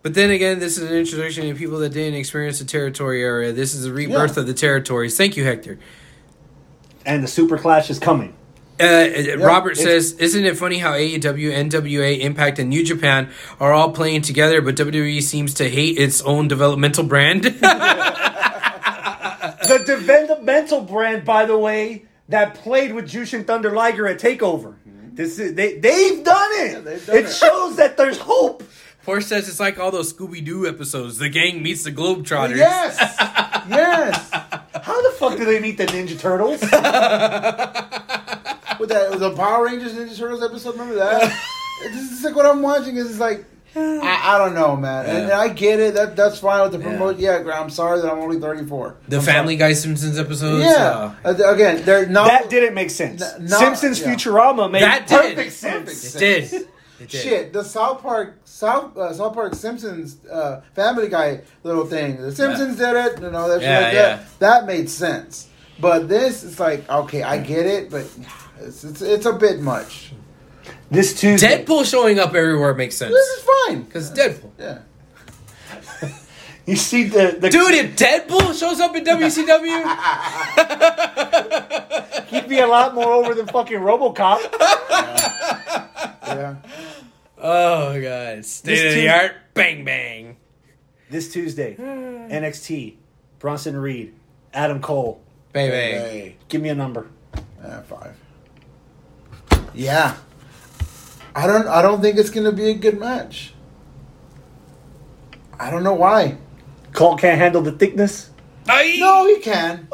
Speaker 1: But then again, this is an introduction to people that didn't experience the territory era. This is a rebirth
Speaker 2: Yeah.
Speaker 1: of the territories. Thank you, Hector.
Speaker 3: And the Super Clash is coming.
Speaker 1: Uh, Robert says, "Isn't it funny how AEW, NWA, Impact, and New Japan are all playing together, but WWE seems to hate its own developmental brand?"
Speaker 3: The developmental brand, by the way, that played with Jushin Thunder Liger at Takeover. This is they they've done it.
Speaker 2: they've done
Speaker 3: it
Speaker 2: it.
Speaker 3: shows that there's hope.
Speaker 1: Horse says it's like all those Scooby Doo episodes. The gang meets the Globetrotters.
Speaker 2: Yes, yes.
Speaker 3: How the fuck do they meet the Ninja Turtles?
Speaker 2: With that, the Power Rangers Ninja Turtles episode. Remember that? this is like what I'm watching. Is like. I, I don't know, man, and,
Speaker 1: Yeah.
Speaker 2: I get it. That that's fine with the
Speaker 1: Yeah.
Speaker 2: promote. Yeah, I'm sorry that I'm only 34.
Speaker 1: The
Speaker 2: I'm
Speaker 1: Family Guy Simpsons episodes.
Speaker 2: Yeah.
Speaker 1: uh,
Speaker 2: Uh, again, they're not.
Speaker 3: that didn't make sense.
Speaker 2: N- no,
Speaker 3: Simpsons
Speaker 2: yeah.
Speaker 3: Futurama made
Speaker 1: That did.
Speaker 3: perfect sense.
Speaker 1: It did. It did.
Speaker 2: Shit, the South Park South uh, South Park Simpsons uh, Family Guy little thing. The Simpsons did it, you know, that shit
Speaker 1: Yeah,
Speaker 2: like
Speaker 1: yeah.
Speaker 2: that. That made sense. But this is like, okay, I get it, but it's it's, it's a bit much.
Speaker 3: This Tuesday,
Speaker 1: Deadpool showing up everywhere makes sense
Speaker 2: This is fine.
Speaker 1: because Deadpool.
Speaker 2: Yeah.
Speaker 3: you see the, the
Speaker 1: Dude, if Deadpool shows up in WCW,
Speaker 3: he'd be a lot more over than fucking RoboCop.
Speaker 2: Yeah.
Speaker 1: oh god, state
Speaker 3: This
Speaker 1: of the art, bang bang.
Speaker 3: this Tuesday, NXT, Bronson Reed, Adam Cole.
Speaker 1: baby.
Speaker 2: Hey,
Speaker 3: Give me a number.
Speaker 2: uh, five. Yeah, I don't. I don't think it's gonna be a good match. I don't know why.
Speaker 3: Cole can't handle the thickness.
Speaker 1: Aye.
Speaker 2: No, he can.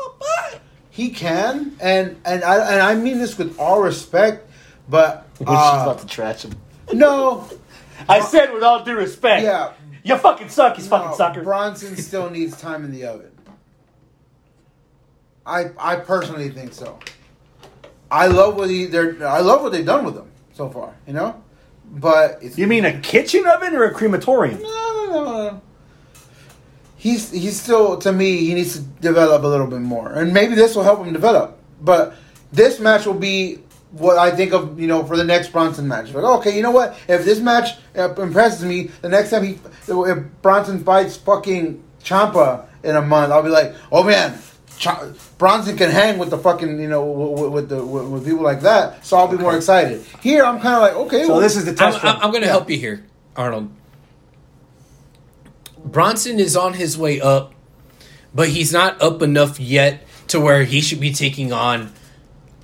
Speaker 2: He can, and and I and I mean this with all respect, but
Speaker 3: She's
Speaker 2: uh,
Speaker 3: about to trash him.
Speaker 2: no,
Speaker 3: I said with all due respect.
Speaker 2: yeah,
Speaker 3: You fucking suck, you fucking sucker.
Speaker 2: Bronson still needs time in the oven. I I personally think so. I love what he they're I love what they've done with him so far, you know, but it's
Speaker 3: You mean a kitchen oven or a crematorium?
Speaker 2: no no no no. He's he's still to me he needs to develop a little bit more, and maybe this will help him develop. But this match will be what I think of, you know, for the next Bronson match. Like, okay, you know what? If this match uh, impresses me, the next time he if Bronson fights fucking Ciampa in a month, I'll be like, oh man. Ch- Bronson can hang with the fucking you know with, with the with, with people like that, so I'll be more excited. Here, I'm kind of like okay.
Speaker 3: So
Speaker 2: well,
Speaker 3: this is the
Speaker 1: I'm,
Speaker 3: test
Speaker 1: I'm. I'm going to
Speaker 2: Yeah.
Speaker 1: help you here, Arnold. Bronson is on his way up, but he's not up enough yet to where he should be taking on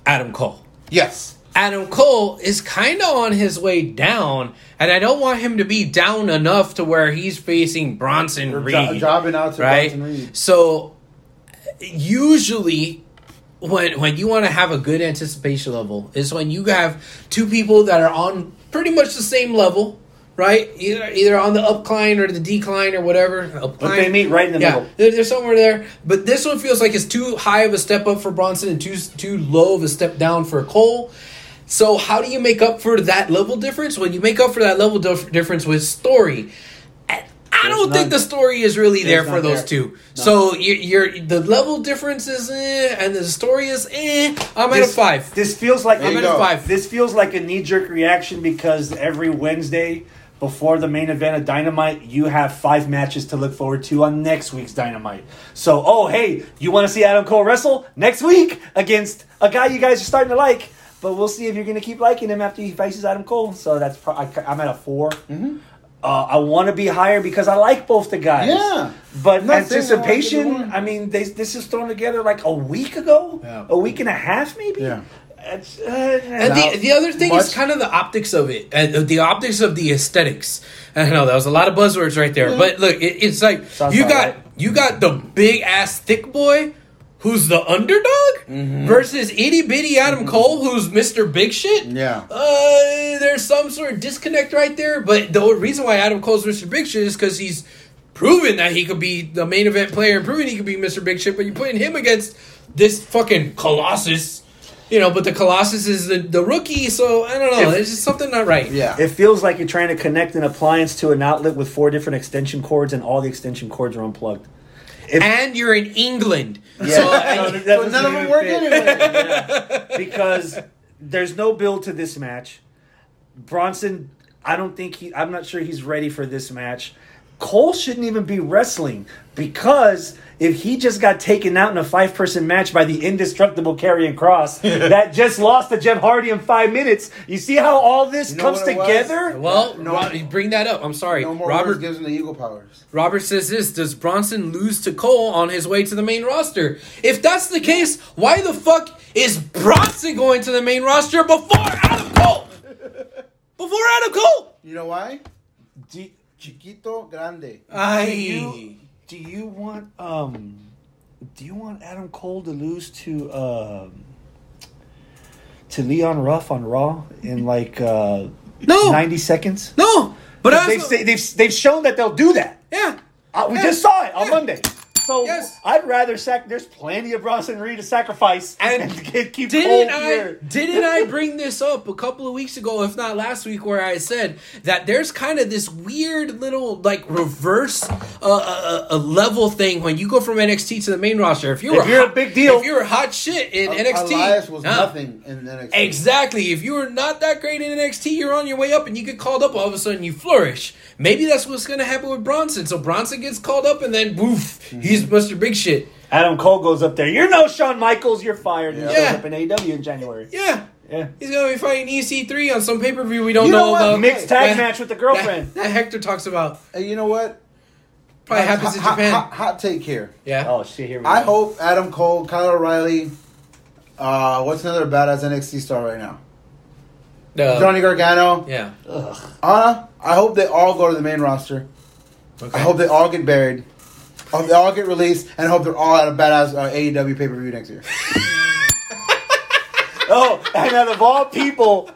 Speaker 1: Adam Cole.
Speaker 2: yes,
Speaker 1: Adam Cole is kind of on his way down, and I don't want him to be down enough to where he's facing Bronson Reed.
Speaker 2: jo- jobbing out to
Speaker 1: right?
Speaker 2: Bronson Reed.
Speaker 1: So usually when when you want to have a good anticipation level is when you have two people that are on pretty much the same level, right? Either either on the upcline or the decline or whatever. Upcline.
Speaker 3: But they meet right in the
Speaker 1: yeah,
Speaker 3: middle.
Speaker 1: they're, they're somewhere there. But this one feels like it's too high of a step up for Bronson and too too low of a step down for Cole. So how do you make up for that level difference? When you make up for that level dif- difference with story, I I don't think the story is really there for those
Speaker 3: there.
Speaker 1: two. So you're, you're the level difference is eh, and the story is eh. I'm at a five.
Speaker 3: This feels like
Speaker 2: There
Speaker 1: I'm
Speaker 2: you
Speaker 1: at a five.
Speaker 3: This feels like a knee jerk reaction because every Wednesday before the main event of Dynamite, you have five matches to look forward to on next week's Dynamite. So, oh, hey, you want to see Adam Cole wrestle next week against a guy you guys are starting to like? But we'll see if you're going to keep liking him after he faces Adam Cole. So that's pro- I, I'm at a 4
Speaker 2: Mm-hmm.
Speaker 3: Uh, I want to be higher because I like both the guys.
Speaker 2: Yeah.
Speaker 3: But
Speaker 2: I'm not saying I like either
Speaker 3: anticipation. I mean, they, this is thrown together like a week ago,
Speaker 1: Yeah.
Speaker 3: a week and a half, maybe.
Speaker 2: Yeah.
Speaker 3: It's, uh,
Speaker 1: And
Speaker 2: Now,
Speaker 1: the, the other thing
Speaker 2: much-
Speaker 1: is kind of the optics of it, uh, the optics of the aesthetics. I know that was a lot of buzzwords right there, but look, it, it's like
Speaker 3: Sounds
Speaker 1: you got
Speaker 3: right.
Speaker 1: you got the big ass thick boy who's the underdog
Speaker 2: Mm-hmm.
Speaker 1: versus itty bitty Adam Cole who's Mister Big Shit.
Speaker 2: Yeah.
Speaker 1: uh, there's some sort of disconnect right there. But the reason why Adam Cole's Mister Big Shit is because he's proven that he could be the main event player and proven he could be Mister Big Shit. But you're putting him against this fucking Colossus. You know, but the Colossus is the, the rookie, so I don't know.
Speaker 3: If-
Speaker 1: There's just something not right.
Speaker 2: Yeah.
Speaker 3: It feels like you're trying to connect an appliance to an outlet with four different extension cords, and all the extension cords are unplugged. If-
Speaker 1: And you're in England.
Speaker 3: So,
Speaker 1: So,
Speaker 3: that
Speaker 2: So none of them work
Speaker 3: fit.
Speaker 2: anyway.
Speaker 3: Yeah. because there's no build to this match. Bronson, I don't think he. I'm not sure he's ready for this match. Cole shouldn't even be wrestling because if he just got taken out in a five person match by the indestructible Karrion Cross that just lost to Jeff Hardy in five minutes, you see how all this
Speaker 2: You know
Speaker 3: comes
Speaker 2: what was?
Speaker 3: together?
Speaker 1: well,
Speaker 2: No.
Speaker 1: Ro- you bring that up. I'm sorry.
Speaker 2: No more
Speaker 1: Robert
Speaker 2: gives him the eagle powers.
Speaker 1: Robert says this Does Bronson lose to Cole on his way to the main roster? If that's the case, why the fuck is Bronson going to the main roster before Adam Cole? Before Adam Cole?
Speaker 2: You know why?
Speaker 3: Do,
Speaker 2: Chiquito grande.
Speaker 3: do
Speaker 1: I.
Speaker 3: you do you want um do you want Adam Cole to lose to um to Leon Ruff on Raw in like uh
Speaker 1: No.
Speaker 3: 90 seconds?
Speaker 1: No! But
Speaker 3: they've,
Speaker 1: also,
Speaker 3: they've they've shown that they'll do that.
Speaker 1: Yeah.
Speaker 3: Uh, we
Speaker 1: Yeah.
Speaker 3: just saw it on
Speaker 1: Yeah.
Speaker 3: Monday. So
Speaker 1: Yes.
Speaker 3: I'd rather sac. There's plenty of Bronson Reed to sacrifice
Speaker 1: And
Speaker 3: and, keep
Speaker 1: Didn't I
Speaker 3: here.
Speaker 1: didn't I bring this up a couple of weeks ago, if not last week, where I said that there's kind of this weird little like reverse uh, uh, uh, level thing when you go from NXT to the main roster. If you were
Speaker 3: If you're a big deal-
Speaker 1: if you're hot shit in NXT,
Speaker 2: Elias was
Speaker 1: huh?
Speaker 2: nothing in NXT.
Speaker 1: Exactly. If you were not that great in NXT, you're on your way up and you get called up, all of a sudden you flourish. Maybe that's what's going to happen with Bronson. So Bronson gets called up and then woof, he's Mr. Big Shit.
Speaker 3: Adam Cole goes up there. You're no Shawn Michaels. You're fired. And
Speaker 2: Yeah.
Speaker 3: shows
Speaker 1: Yeah.
Speaker 3: up in AEW in January.
Speaker 1: Yeah.
Speaker 3: Yeah.
Speaker 1: He's going to be fighting EC3 on some pay per view we don't
Speaker 2: You know
Speaker 1: know, about.
Speaker 3: Mixed tag
Speaker 1: that-
Speaker 3: match with the girlfriend.
Speaker 1: That, that Hector talks about.
Speaker 2: And you know what?
Speaker 1: Probably happens in
Speaker 2: hot,
Speaker 1: Japan.
Speaker 2: Hot, hot take here.
Speaker 1: Yeah.
Speaker 3: Oh shit! Here we
Speaker 2: I
Speaker 3: go.
Speaker 2: hope Adam Cole, Kyle O'Reilly, uh, what's another badass NXT star right now?
Speaker 1: No.
Speaker 2: Johnny Gargano,
Speaker 1: Yeah.
Speaker 3: Ugh.
Speaker 2: Anna. I hope they all go to the main roster.
Speaker 1: Okay.
Speaker 2: I hope they all get buried. Hope they all get released, and I hope they're all at a badass uh, AEW pay per view next year.
Speaker 3: Oh, and out of all people,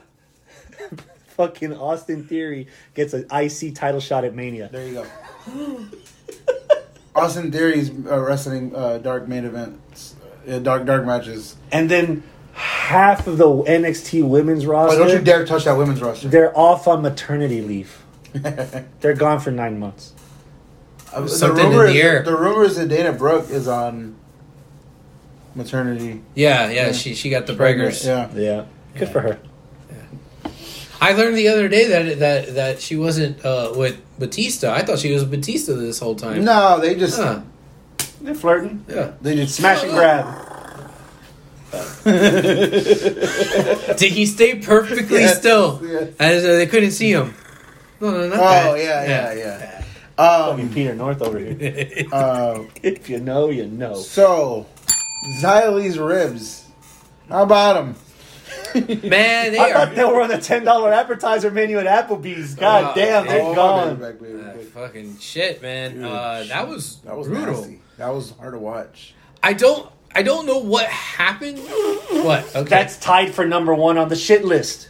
Speaker 3: fucking Austin Theory gets an IC title shot at Mania.
Speaker 2: There you go. Austin Theory's uh, wrestling uh, dark main events, uh, dark dark matches.
Speaker 3: And then half of the NXT women's
Speaker 2: Oh,
Speaker 3: roster,
Speaker 2: don't you dare touch that women's roster.
Speaker 3: they're off on maternity leave. They're gone for nine months.
Speaker 2: The
Speaker 1: Something in the air.
Speaker 2: The rumor is that Dana Brooke is on maternity.
Speaker 1: Yeah, yeah. She she got the breakers.
Speaker 2: Yeah.
Speaker 3: Yeah, good for her.
Speaker 1: I learned the other day that that that she wasn't uh, with Batista. I thought she was Batista this whole time.
Speaker 2: No, they just
Speaker 1: Huh.
Speaker 3: They're flirting,
Speaker 1: Yeah.
Speaker 2: they just
Speaker 3: smash and grab.
Speaker 1: Did he stay perfectly
Speaker 2: Yes,
Speaker 1: still?
Speaker 2: yes.
Speaker 1: As uh, they couldn't see him. No, no, not
Speaker 2: Oh
Speaker 1: that.
Speaker 2: yeah, yeah, yeah.
Speaker 3: Fucking
Speaker 2: Um,
Speaker 3: Peter North over here.
Speaker 2: uh,
Speaker 3: if you know, you know.
Speaker 2: so Xia Li's ribs. How about them?
Speaker 1: Man, they
Speaker 3: I
Speaker 1: are
Speaker 3: thought they were on the ten dollar appetizer menu at Applebee's. God
Speaker 1: Oh,
Speaker 3: damn, they're
Speaker 2: Oh,
Speaker 3: gone.
Speaker 2: back, baby,
Speaker 1: uh,
Speaker 2: baby.
Speaker 1: fucking shit, man.
Speaker 2: Dude,
Speaker 1: Uh, that was
Speaker 2: That was
Speaker 1: brutal.
Speaker 2: nasty. That was hard to watch.
Speaker 1: I don't I don't know what happened. What? Okay.
Speaker 3: That's tied for number one on the shit list.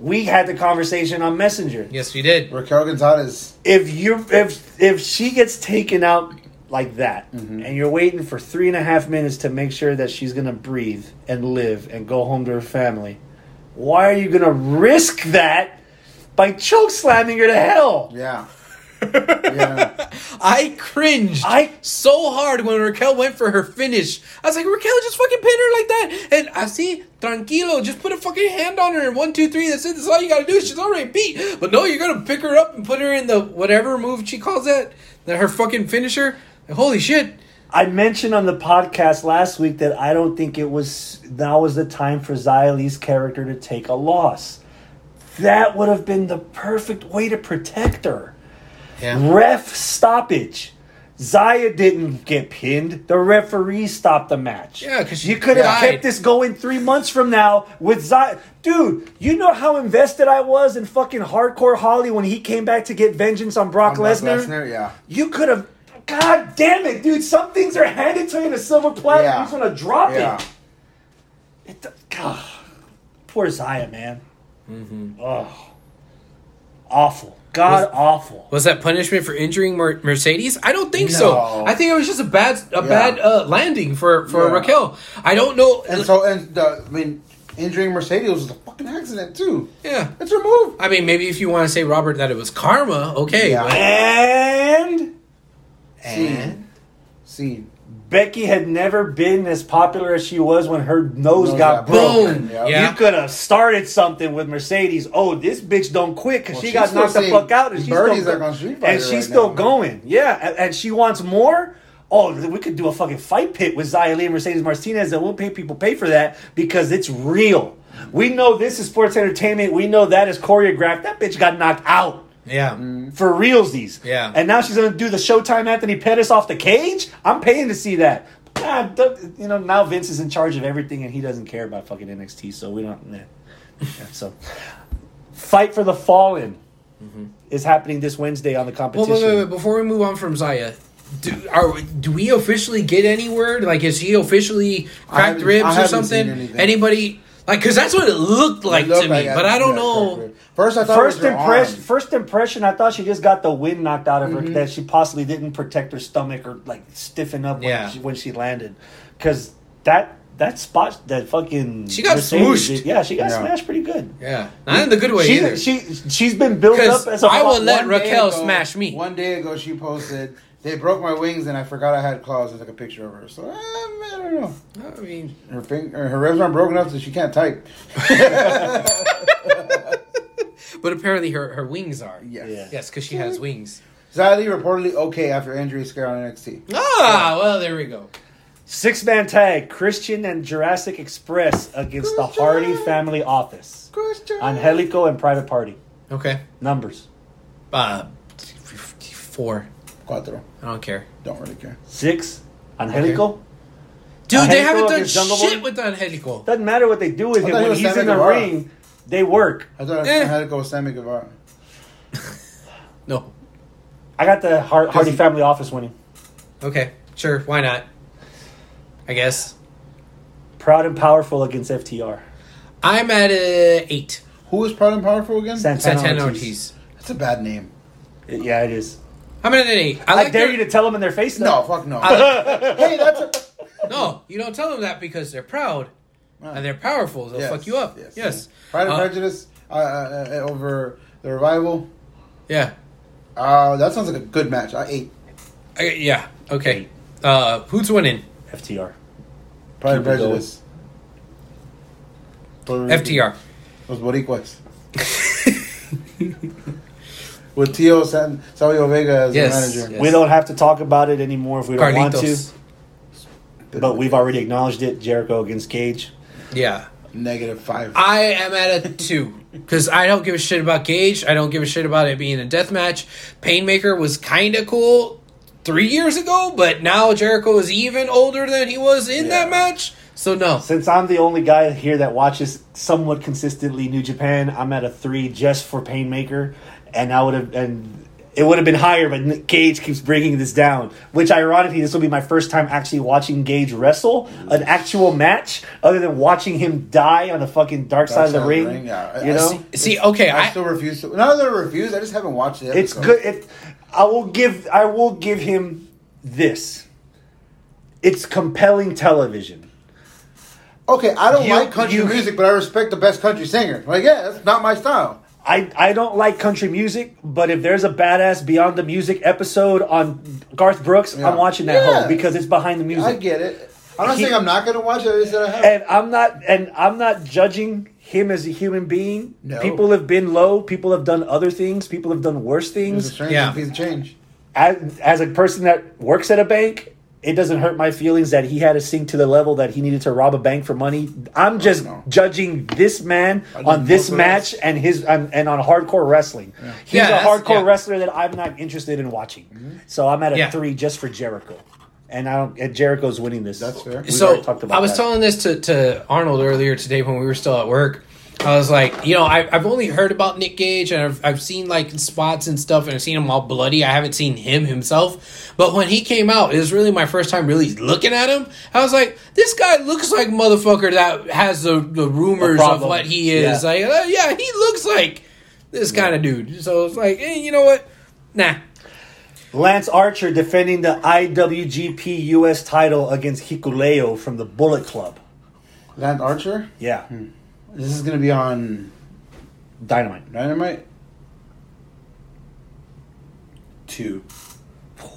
Speaker 3: We had the conversation on Messenger.
Speaker 1: yes, we did.
Speaker 2: Raquel Gonzalez.
Speaker 3: If you if if she gets taken out like that,
Speaker 2: Mm-hmm.
Speaker 3: and you're waiting for three and a half minutes to make sure that she's gonna breathe and live and go home to her family, why are you gonna risk that by choke slamming her to hell?
Speaker 2: Yeah. Yeah.
Speaker 1: I cringed
Speaker 3: I-
Speaker 1: so hard when Raquel went for her finish. I was like, Raquel, just fucking pin her like that. And I see, tranquilo, just put a fucking hand on her and one, two, three. That's it. That's all you gotta do. She's already beat. But no, you're gonna pick her up and put her in the whatever move she calls that, that her fucking finisher. Holy shit.
Speaker 3: I mentioned on the podcast last week that I don't think it was now was the time for Xia Li's character to take a loss. That would have been the perfect way to protect her.
Speaker 1: Yeah.
Speaker 3: Ref stoppage. Xia didn't get pinned. The referee stopped the match.
Speaker 1: Yeah, because
Speaker 3: you could have kept this going three months from now with Xia. Dude, you know how invested I was in fucking Hardcore Holly when he came back to get vengeance on Brock
Speaker 2: Brock
Speaker 3: Lesnar.
Speaker 2: Lesnar, yeah.
Speaker 3: You could have. God damn it, dude! Some things are handed to you in a silver platter.
Speaker 2: Yeah.
Speaker 3: You just want to drop
Speaker 2: Yeah.
Speaker 3: it. It. God, poor Xia, man.
Speaker 1: Mm-hmm.
Speaker 3: Oh, awful. God, awful.
Speaker 1: Was that punishment for injuring Mer- Mercedes? I don't think
Speaker 2: No.
Speaker 1: so. I think it was just a bad a
Speaker 2: Yeah.
Speaker 1: bad uh, landing for for
Speaker 2: Yeah.
Speaker 1: Raquel. I don't know.
Speaker 2: And so, and the, I mean, injuring Mercedes was a fucking accident too.
Speaker 1: yeah.
Speaker 2: It's her move.
Speaker 1: I mean, maybe if you want to say Robert that it was karma, okay.
Speaker 2: Yeah.
Speaker 1: but-
Speaker 3: And
Speaker 2: Scene. Scene.
Speaker 3: Becky had never been as popular as she was when her nose
Speaker 2: Nose
Speaker 3: got
Speaker 2: got
Speaker 3: broke.
Speaker 1: Boom.
Speaker 2: Yeah.
Speaker 1: Yeah.
Speaker 3: You could have started something with Mercedes. Oh, this bitch don't quit because
Speaker 2: Well,
Speaker 3: she
Speaker 2: she's
Speaker 3: got knocked the fuck out, and she's still
Speaker 2: like on Street Fighter
Speaker 3: and she's
Speaker 2: right
Speaker 3: still
Speaker 2: now.
Speaker 3: going. Yeah, and, and she wants more. Oh, we could do a fucking fight pit with Xia Li and Mercedes Martinez, and we'll pay people pay for that because it's real. We know this is sports entertainment. We know that is choreographed. That bitch got knocked out
Speaker 1: yeah. Mm.
Speaker 3: for realsies.
Speaker 1: Yeah.
Speaker 3: And now she's gonna do the Showtime Anthony Pettis off the cage. I'm paying to see that. God, you know now Vince is in charge of everything and he doesn't care about fucking NXT, so we don't. Nah. Yeah, so, fight for the fallen mm-hmm. is happening this Wednesday on the
Speaker 1: Well,
Speaker 3: competition.
Speaker 1: wait, wait, wait. Before we move on from Xia, do are we- do we officially get any word? Like, is he officially cracked ribs or something? Anybody? Like, because that's what it looked like
Speaker 2: It looked
Speaker 1: to me,
Speaker 2: like
Speaker 1: but I don't
Speaker 2: yeah,
Speaker 1: know.
Speaker 2: First, I thought
Speaker 3: First impression, first impression, I thought she just got the wind knocked out of her.
Speaker 2: Mm-hmm.
Speaker 3: That she possibly didn't protect her stomach or like stiffen up when,
Speaker 1: Yeah.
Speaker 3: she, when she landed, because that that spot that fucking
Speaker 1: She got
Speaker 3: Mercedes
Speaker 1: smooshed.
Speaker 3: yeah, she got
Speaker 2: Yeah.
Speaker 3: smashed pretty good.
Speaker 1: Yeah, not in the good way either.
Speaker 3: She she's been built up as a
Speaker 1: I will let
Speaker 3: one.
Speaker 1: Ra-
Speaker 2: day
Speaker 1: Raquel smash me.
Speaker 2: One day ago, she posted, "They broke my wings, and I forgot I had claws." I took a picture of her. So eh, I don't know.
Speaker 1: I mean,
Speaker 2: Her finger, her ribs aren't broken enough that she can't type.
Speaker 1: but apparently her her wings are.
Speaker 2: Yes.
Speaker 3: Yeah.
Speaker 1: Yes, because she has wings.
Speaker 2: Xia Li reportedly okay after injury scare on NXT.
Speaker 1: Ah, well, there we go.
Speaker 3: Six man tag: Christian and Jurassic Express against the Hardy Family Office.
Speaker 2: Question.
Speaker 3: Angelico and Private Party.
Speaker 1: Okay.
Speaker 3: Numbers.
Speaker 1: Uh, f- f- four.
Speaker 2: Cuatro.
Speaker 1: I don't care.
Speaker 2: Don't really care.
Speaker 3: Six. Angelico.
Speaker 1: Dude, they haven't done shit
Speaker 3: Boy?
Speaker 1: with Angelico.
Speaker 3: Doesn't matter what they do with
Speaker 2: I
Speaker 3: him
Speaker 2: thought he
Speaker 3: when he's in the
Speaker 2: Guevara.
Speaker 3: ring. They work.
Speaker 2: I thought
Speaker 1: Eh.
Speaker 2: I had to go with Sammy Guevara.
Speaker 1: No.
Speaker 3: I got the Har- Hardy family office winning.
Speaker 1: Okay, sure. Why not? I guess.
Speaker 3: Proud and powerful against FTR.
Speaker 1: I'm at a eight.
Speaker 2: Who is Proud and Powerful again?
Speaker 3: Santana,
Speaker 1: Santana
Speaker 3: Ortiz.
Speaker 1: Ortiz.
Speaker 2: That's a bad name.
Speaker 3: Yeah, it is.
Speaker 1: I'm at an eight. I
Speaker 3: I,
Speaker 1: like
Speaker 3: dare
Speaker 1: their-
Speaker 3: you to tell them in their face.
Speaker 2: No,
Speaker 3: though.
Speaker 2: fuck no.
Speaker 1: I
Speaker 2: hey, that's a.
Speaker 1: No, you don't tell them that because they're proud and they're powerful. They'll
Speaker 2: Yes,
Speaker 1: fuck you up. Yes.
Speaker 2: Pride and
Speaker 1: Uh,
Speaker 2: Prejudice uh, uh, uh, over the revival.
Speaker 1: Yeah.
Speaker 2: Uh, that sounds like a good match. I ate
Speaker 1: I- yeah. Okay. Uh, who's winning?
Speaker 3: FTR.
Speaker 2: Pride and
Speaker 3: Keep it going.
Speaker 2: Prejudice. Puerto
Speaker 1: FTR.
Speaker 2: Los Boricuas. With Tio San, Savio Vega as
Speaker 1: Yes,
Speaker 2: the manager.
Speaker 1: yes.
Speaker 3: We don't have to talk about it anymore if we don't want to. But we've already acknowledged it. Jericho against Gage.
Speaker 1: Yeah.
Speaker 2: Negative five.
Speaker 1: I am at a two because I don't give a shit about Gage. I don't give a shit about it being a death match. Painmaker was kind of cool three years ago, but now Jericho is even older than he was in
Speaker 2: Yeah.
Speaker 1: that match. So no,
Speaker 3: Since I'm the only guy here that watches somewhat consistently New Japan, I'm at a three just for Painmaker, and I would have and it would have been higher, but Nick Gage keeps bringing this down. Which ironically, this will be my first time actually watching Gage wrestle an actual match, other than watching him die on the fucking dark side of the ring.
Speaker 2: yeah.
Speaker 3: You
Speaker 2: I
Speaker 3: know,
Speaker 2: see-
Speaker 1: see, okay,
Speaker 2: I,
Speaker 1: I,
Speaker 2: still refuse to. Not that I refuse. I just haven't watched it.
Speaker 3: it's good. It, I will give. I will give him this. It's compelling television.
Speaker 2: Okay, I don't
Speaker 3: You-
Speaker 2: like country
Speaker 3: you-
Speaker 2: music, but I respect the best country singer. Like, yeah, that's not my style.
Speaker 3: I, I don't like country music, but if there's a badass Beyond the Music episode on Garth Brooks,
Speaker 2: Yeah.
Speaker 3: I'm watching that
Speaker 2: Yeah.
Speaker 3: whole because it's behind the music.
Speaker 2: I get it. I'm not
Speaker 3: He-
Speaker 2: saying I'm not going to watch it. I just said I have.
Speaker 3: and I'm not and I'm not judging him as a human being.
Speaker 2: No.
Speaker 3: People have been low, people have done other things, people have done worse
Speaker 2: It's a
Speaker 3: things.
Speaker 2: strange
Speaker 1: Yeah.
Speaker 2: piece of change.
Speaker 3: As, as a person that works at a bank, it doesn't hurt my feelings that he had to sink to the level that he needed to rob a bank for money. I'm oh, just
Speaker 2: no.
Speaker 3: judging this man on this match and his and, and on hardcore wrestling. He's
Speaker 1: Yeah,
Speaker 3: a hardcore
Speaker 1: yeah.
Speaker 3: wrestler that I'm not interested in watching. Mm-hmm. So I'm at a
Speaker 1: Yeah.
Speaker 3: three just for Jericho, and I don't. And Jericho's winning this.
Speaker 2: That's fair.
Speaker 3: We've
Speaker 1: so
Speaker 3: talked about
Speaker 1: I was
Speaker 3: that.
Speaker 1: telling this to, to Arnold earlier today when we were still at work. I was like, you know, I, I've only heard about Nick Gage and I've, I've seen like spots and stuff and I've seen him all bloody. I haven't seen him himself. But when he came out, it was really my first time really looking at him. I was like, this guy looks like motherfucker that has the, the rumors
Speaker 3: A
Speaker 1: of what he is.
Speaker 3: Yeah.
Speaker 1: Like, uh, yeah, he looks like this kind of dude. So it's like, hey, you know what? Nah.
Speaker 3: Lance Archer defending the IWGP US title against Hikuleo from the Bullet Club.
Speaker 2: Lance Archer.
Speaker 3: Yeah,
Speaker 2: This is going to be on
Speaker 3: Dynamite.
Speaker 2: Dynamite. Two.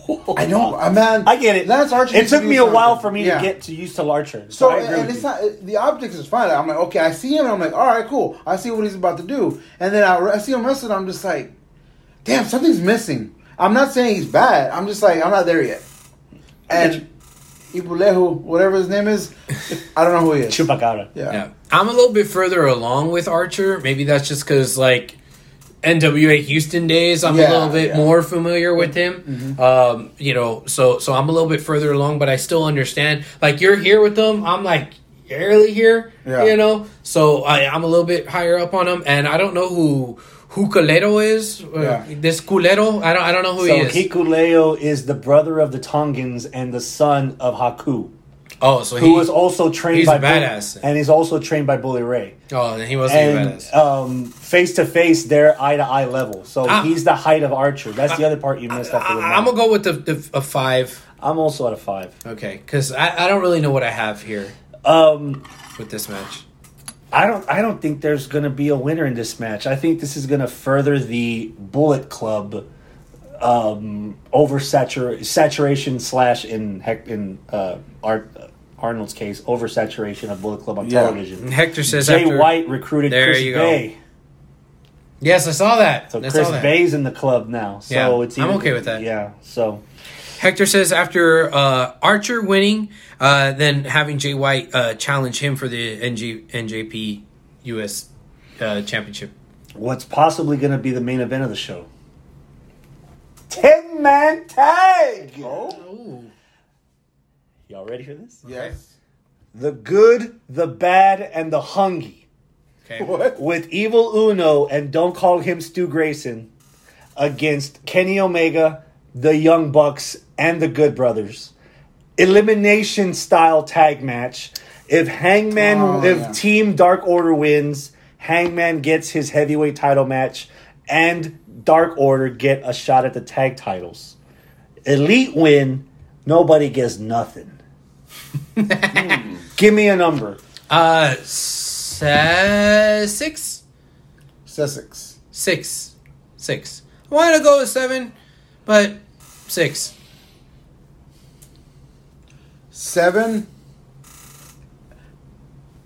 Speaker 2: I know, I man.
Speaker 3: I get it.
Speaker 2: Lance Archer.
Speaker 3: It took me a while for me
Speaker 2: Yeah.
Speaker 3: to get to used to Archer.
Speaker 2: So
Speaker 3: So,
Speaker 2: and it's
Speaker 3: you.
Speaker 2: not the optics is fine. I'm like, okay, I see him, and I'm like, all right, cool. I see what he's about to do, and then I, I see him wrestle, I'm just like, damn, something's missing. I'm not saying he's bad. I'm just like, I'm not there yet. And Ibulehu, whatever his name is, I don't know who he is.
Speaker 3: Chupacabra.
Speaker 2: Yeah.
Speaker 1: Yeah, I'm a little bit further along with Archer. Maybe that's just because like NWA Houston days, I'm
Speaker 2: Yeah,
Speaker 1: a little bit
Speaker 2: yeah. Mm-hmm.
Speaker 1: more familiar with him. Um, you know, so so I'm a little bit further along, but I still understand. Like you're here with them, I'm like barely here.
Speaker 2: Yeah.
Speaker 1: You know, so I, I'm a little bit higher up on them, and I don't know who who Culero is. Uh,
Speaker 2: Yeah.
Speaker 1: This Culero, I don't I don't know who
Speaker 3: So
Speaker 1: he is.
Speaker 3: Hikuleo is the brother of the Tongans and the son of Haku,
Speaker 1: oh, so
Speaker 3: who
Speaker 1: he
Speaker 3: was also trained
Speaker 1: he's
Speaker 3: by
Speaker 1: badass.
Speaker 3: Bully, and he's also trained by Bully Ray.
Speaker 1: oh, then he wasn't
Speaker 3: And
Speaker 1: badass.
Speaker 3: um, face to face, they're eye to eye level. So
Speaker 1: Ah.
Speaker 3: he's the height of Archer. That's the other part you missed after the
Speaker 1: I, I'm gonna go with the, the a five.
Speaker 3: I'm also at a five.
Speaker 1: Okay, because I, I don't really know what I have here
Speaker 3: Um,
Speaker 1: with this match.
Speaker 3: I don't. I don't think there's going to be a winner in this match. I think this is going to further the Bullet Club um, oversatur saturation slash in heck in uh, Art, Arnold's case oversaturation of Bullet Club on
Speaker 2: Yeah.
Speaker 3: television.
Speaker 1: Hector says
Speaker 3: Jay
Speaker 1: after,
Speaker 3: White recruited
Speaker 1: There
Speaker 3: Chris
Speaker 1: you go.
Speaker 3: Bey,
Speaker 1: Yes, I saw that.
Speaker 3: so
Speaker 1: I
Speaker 3: Chris
Speaker 1: saw that.
Speaker 3: Bey's in the club now. So
Speaker 1: Yeah,
Speaker 3: it's
Speaker 1: I'm okay with that.
Speaker 3: Yeah. So
Speaker 1: Hector says after uh, Archer winning, uh, then having Jay White uh, challenge him for the NG, NJP US uh, Championship.
Speaker 3: what's possibly going to be the main event of the show? 10 man tag.
Speaker 2: Oh,
Speaker 3: Y'all ready for this?
Speaker 2: yes.
Speaker 3: The good, the bad, and the hungy.
Speaker 1: Okay.
Speaker 2: What?
Speaker 3: with Evil Uno and don't call him Stu Grayson against Kenny Omega, the Young Bucks, and the Good Brothers. Elimination style tag match. If Hangman,
Speaker 2: Oh,
Speaker 3: if
Speaker 2: yeah.
Speaker 3: Team Dark Order wins, Hangman gets his heavyweight title match, and Dark Order get a shot at the tag titles. Elite win, nobody gets nothing. Give me a number.
Speaker 1: Uh, se- six,
Speaker 2: Sussex.
Speaker 1: six, six. I wanted to go with seven, but six.
Speaker 2: Seven.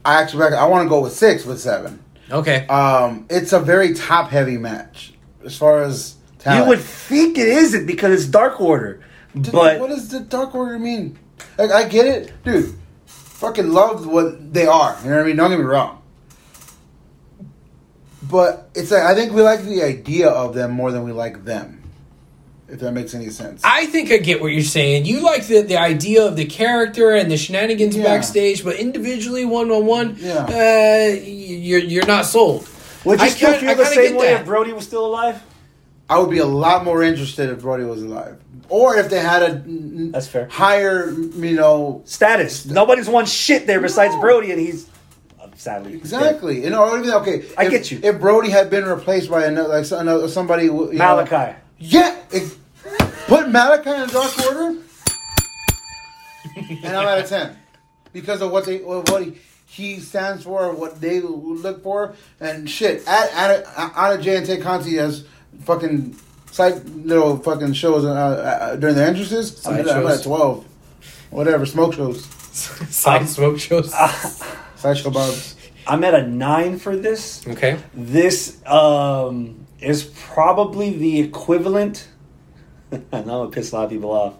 Speaker 2: I actually, I want to go with six with seven.
Speaker 1: Okay.
Speaker 2: Um, it's a very top heavy match as far as talent.
Speaker 3: You would think it isn't because it's Dark Order,
Speaker 2: Dude,
Speaker 3: but
Speaker 2: what does the Dark Order mean? Like, I get it, dude. Fucking love what they are. You know what I mean? Don't get me wrong. But it's like I think we like the idea of them more than we like them. If that makes any sense.
Speaker 1: I think I get what you're saying. You like the, the idea of the character and the shenanigans
Speaker 2: Yeah.
Speaker 1: backstage, but individually, one on one, uh, you're you're not sold.
Speaker 3: would you
Speaker 1: I
Speaker 3: still
Speaker 1: kinda-
Speaker 3: feel the same way
Speaker 1: that.
Speaker 3: if Brody was still alive?
Speaker 2: I would be a lot more interested if Brody was alive, or if they had a
Speaker 3: That's fair.
Speaker 2: higher, you know,
Speaker 3: Status. Nobody's won shit there besides
Speaker 2: No.
Speaker 3: Brody, and he's uh, sadly
Speaker 2: exactly. You know, or even okay.
Speaker 3: I
Speaker 2: if-
Speaker 3: get you.
Speaker 2: If Brody had been replaced by another, like another somebody, you know,
Speaker 3: Malakai.
Speaker 2: Yeah, it, put Malakai in Dark Order, and I'm at a ten because of what they what he, he stands for, what they look for, and shit. Add add add J and Tay Conti as fucking side little fucking shows uh, uh, during the entrances. I'm,
Speaker 1: Side
Speaker 2: at- I'm at twelve, whatever smoke shows,
Speaker 1: Side smoke shows.
Speaker 2: side show bobs.
Speaker 3: I'm at a nine for this.
Speaker 1: Okay.
Speaker 3: This um, is probably the equivalent. I know I'm gonna piss a lot of people off.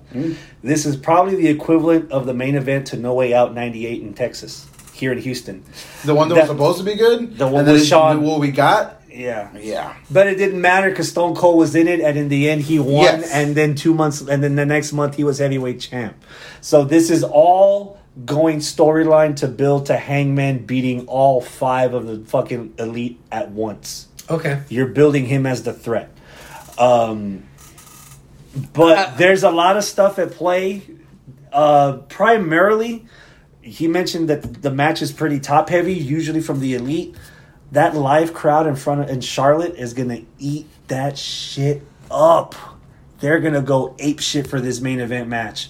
Speaker 3: This is probably the equivalent of the main event to No Way Out '98 in Texas, here in Houston.
Speaker 2: The one that,
Speaker 3: That-
Speaker 2: was supposed to be good,
Speaker 3: the one with
Speaker 2: it-
Speaker 3: Shawn-
Speaker 2: what we got.
Speaker 3: Yeah,
Speaker 2: Yeah,
Speaker 3: But it didn't matter because Stone Cold was in it, and in the end, he won.
Speaker 2: Yes.
Speaker 3: And then two months, and then the next month, he was heavyweight champ. So this is all going storyline to build to Hangman beating all five of the fucking elite at once.
Speaker 1: Okay.
Speaker 3: You're building him as the threat. Um, but
Speaker 1: Uh,
Speaker 3: there's a lot of stuff at play. Uh, primarily, he mentioned that the match is pretty top heavy, usually from the elite. That live crowd in front of in Charlotte is gonna eat that shit up. They're gonna go ape shit for this main event match.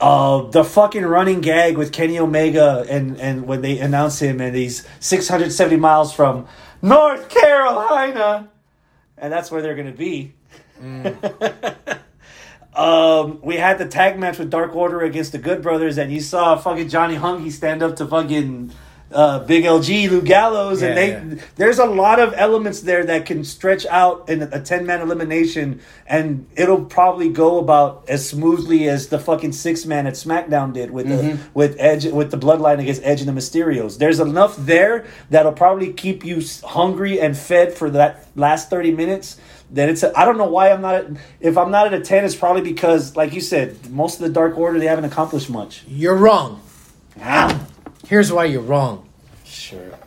Speaker 3: Uh, the fucking running gag with Kenny Omega and and when they announce him and he's 670 miles from North Carolina, and that's where they're gonna be. um, we had the tag match with Dark Order against the Good Brothers, and you saw fucking Johnny Hungy stand up to fucking uh, Big LG, Lou Gallows, and they
Speaker 1: yeah.
Speaker 3: there's a lot of elements there that can stretch out in a 10 man elimination, and it'll probably go about as smoothly as the fucking six man at SmackDown did with the with Edge with the Bloodline against Edge and the Mysterios. There's enough there that'll probably keep you hungry and fed for that last 30 minutes. That it's I don't know why I'm not at, if I'm not at a 10 it's probably because like you said most of the Dark Order they haven't accomplished much.
Speaker 1: You're wrong.
Speaker 3: Ow.
Speaker 1: Here's why you're wrong.
Speaker 3: Sure.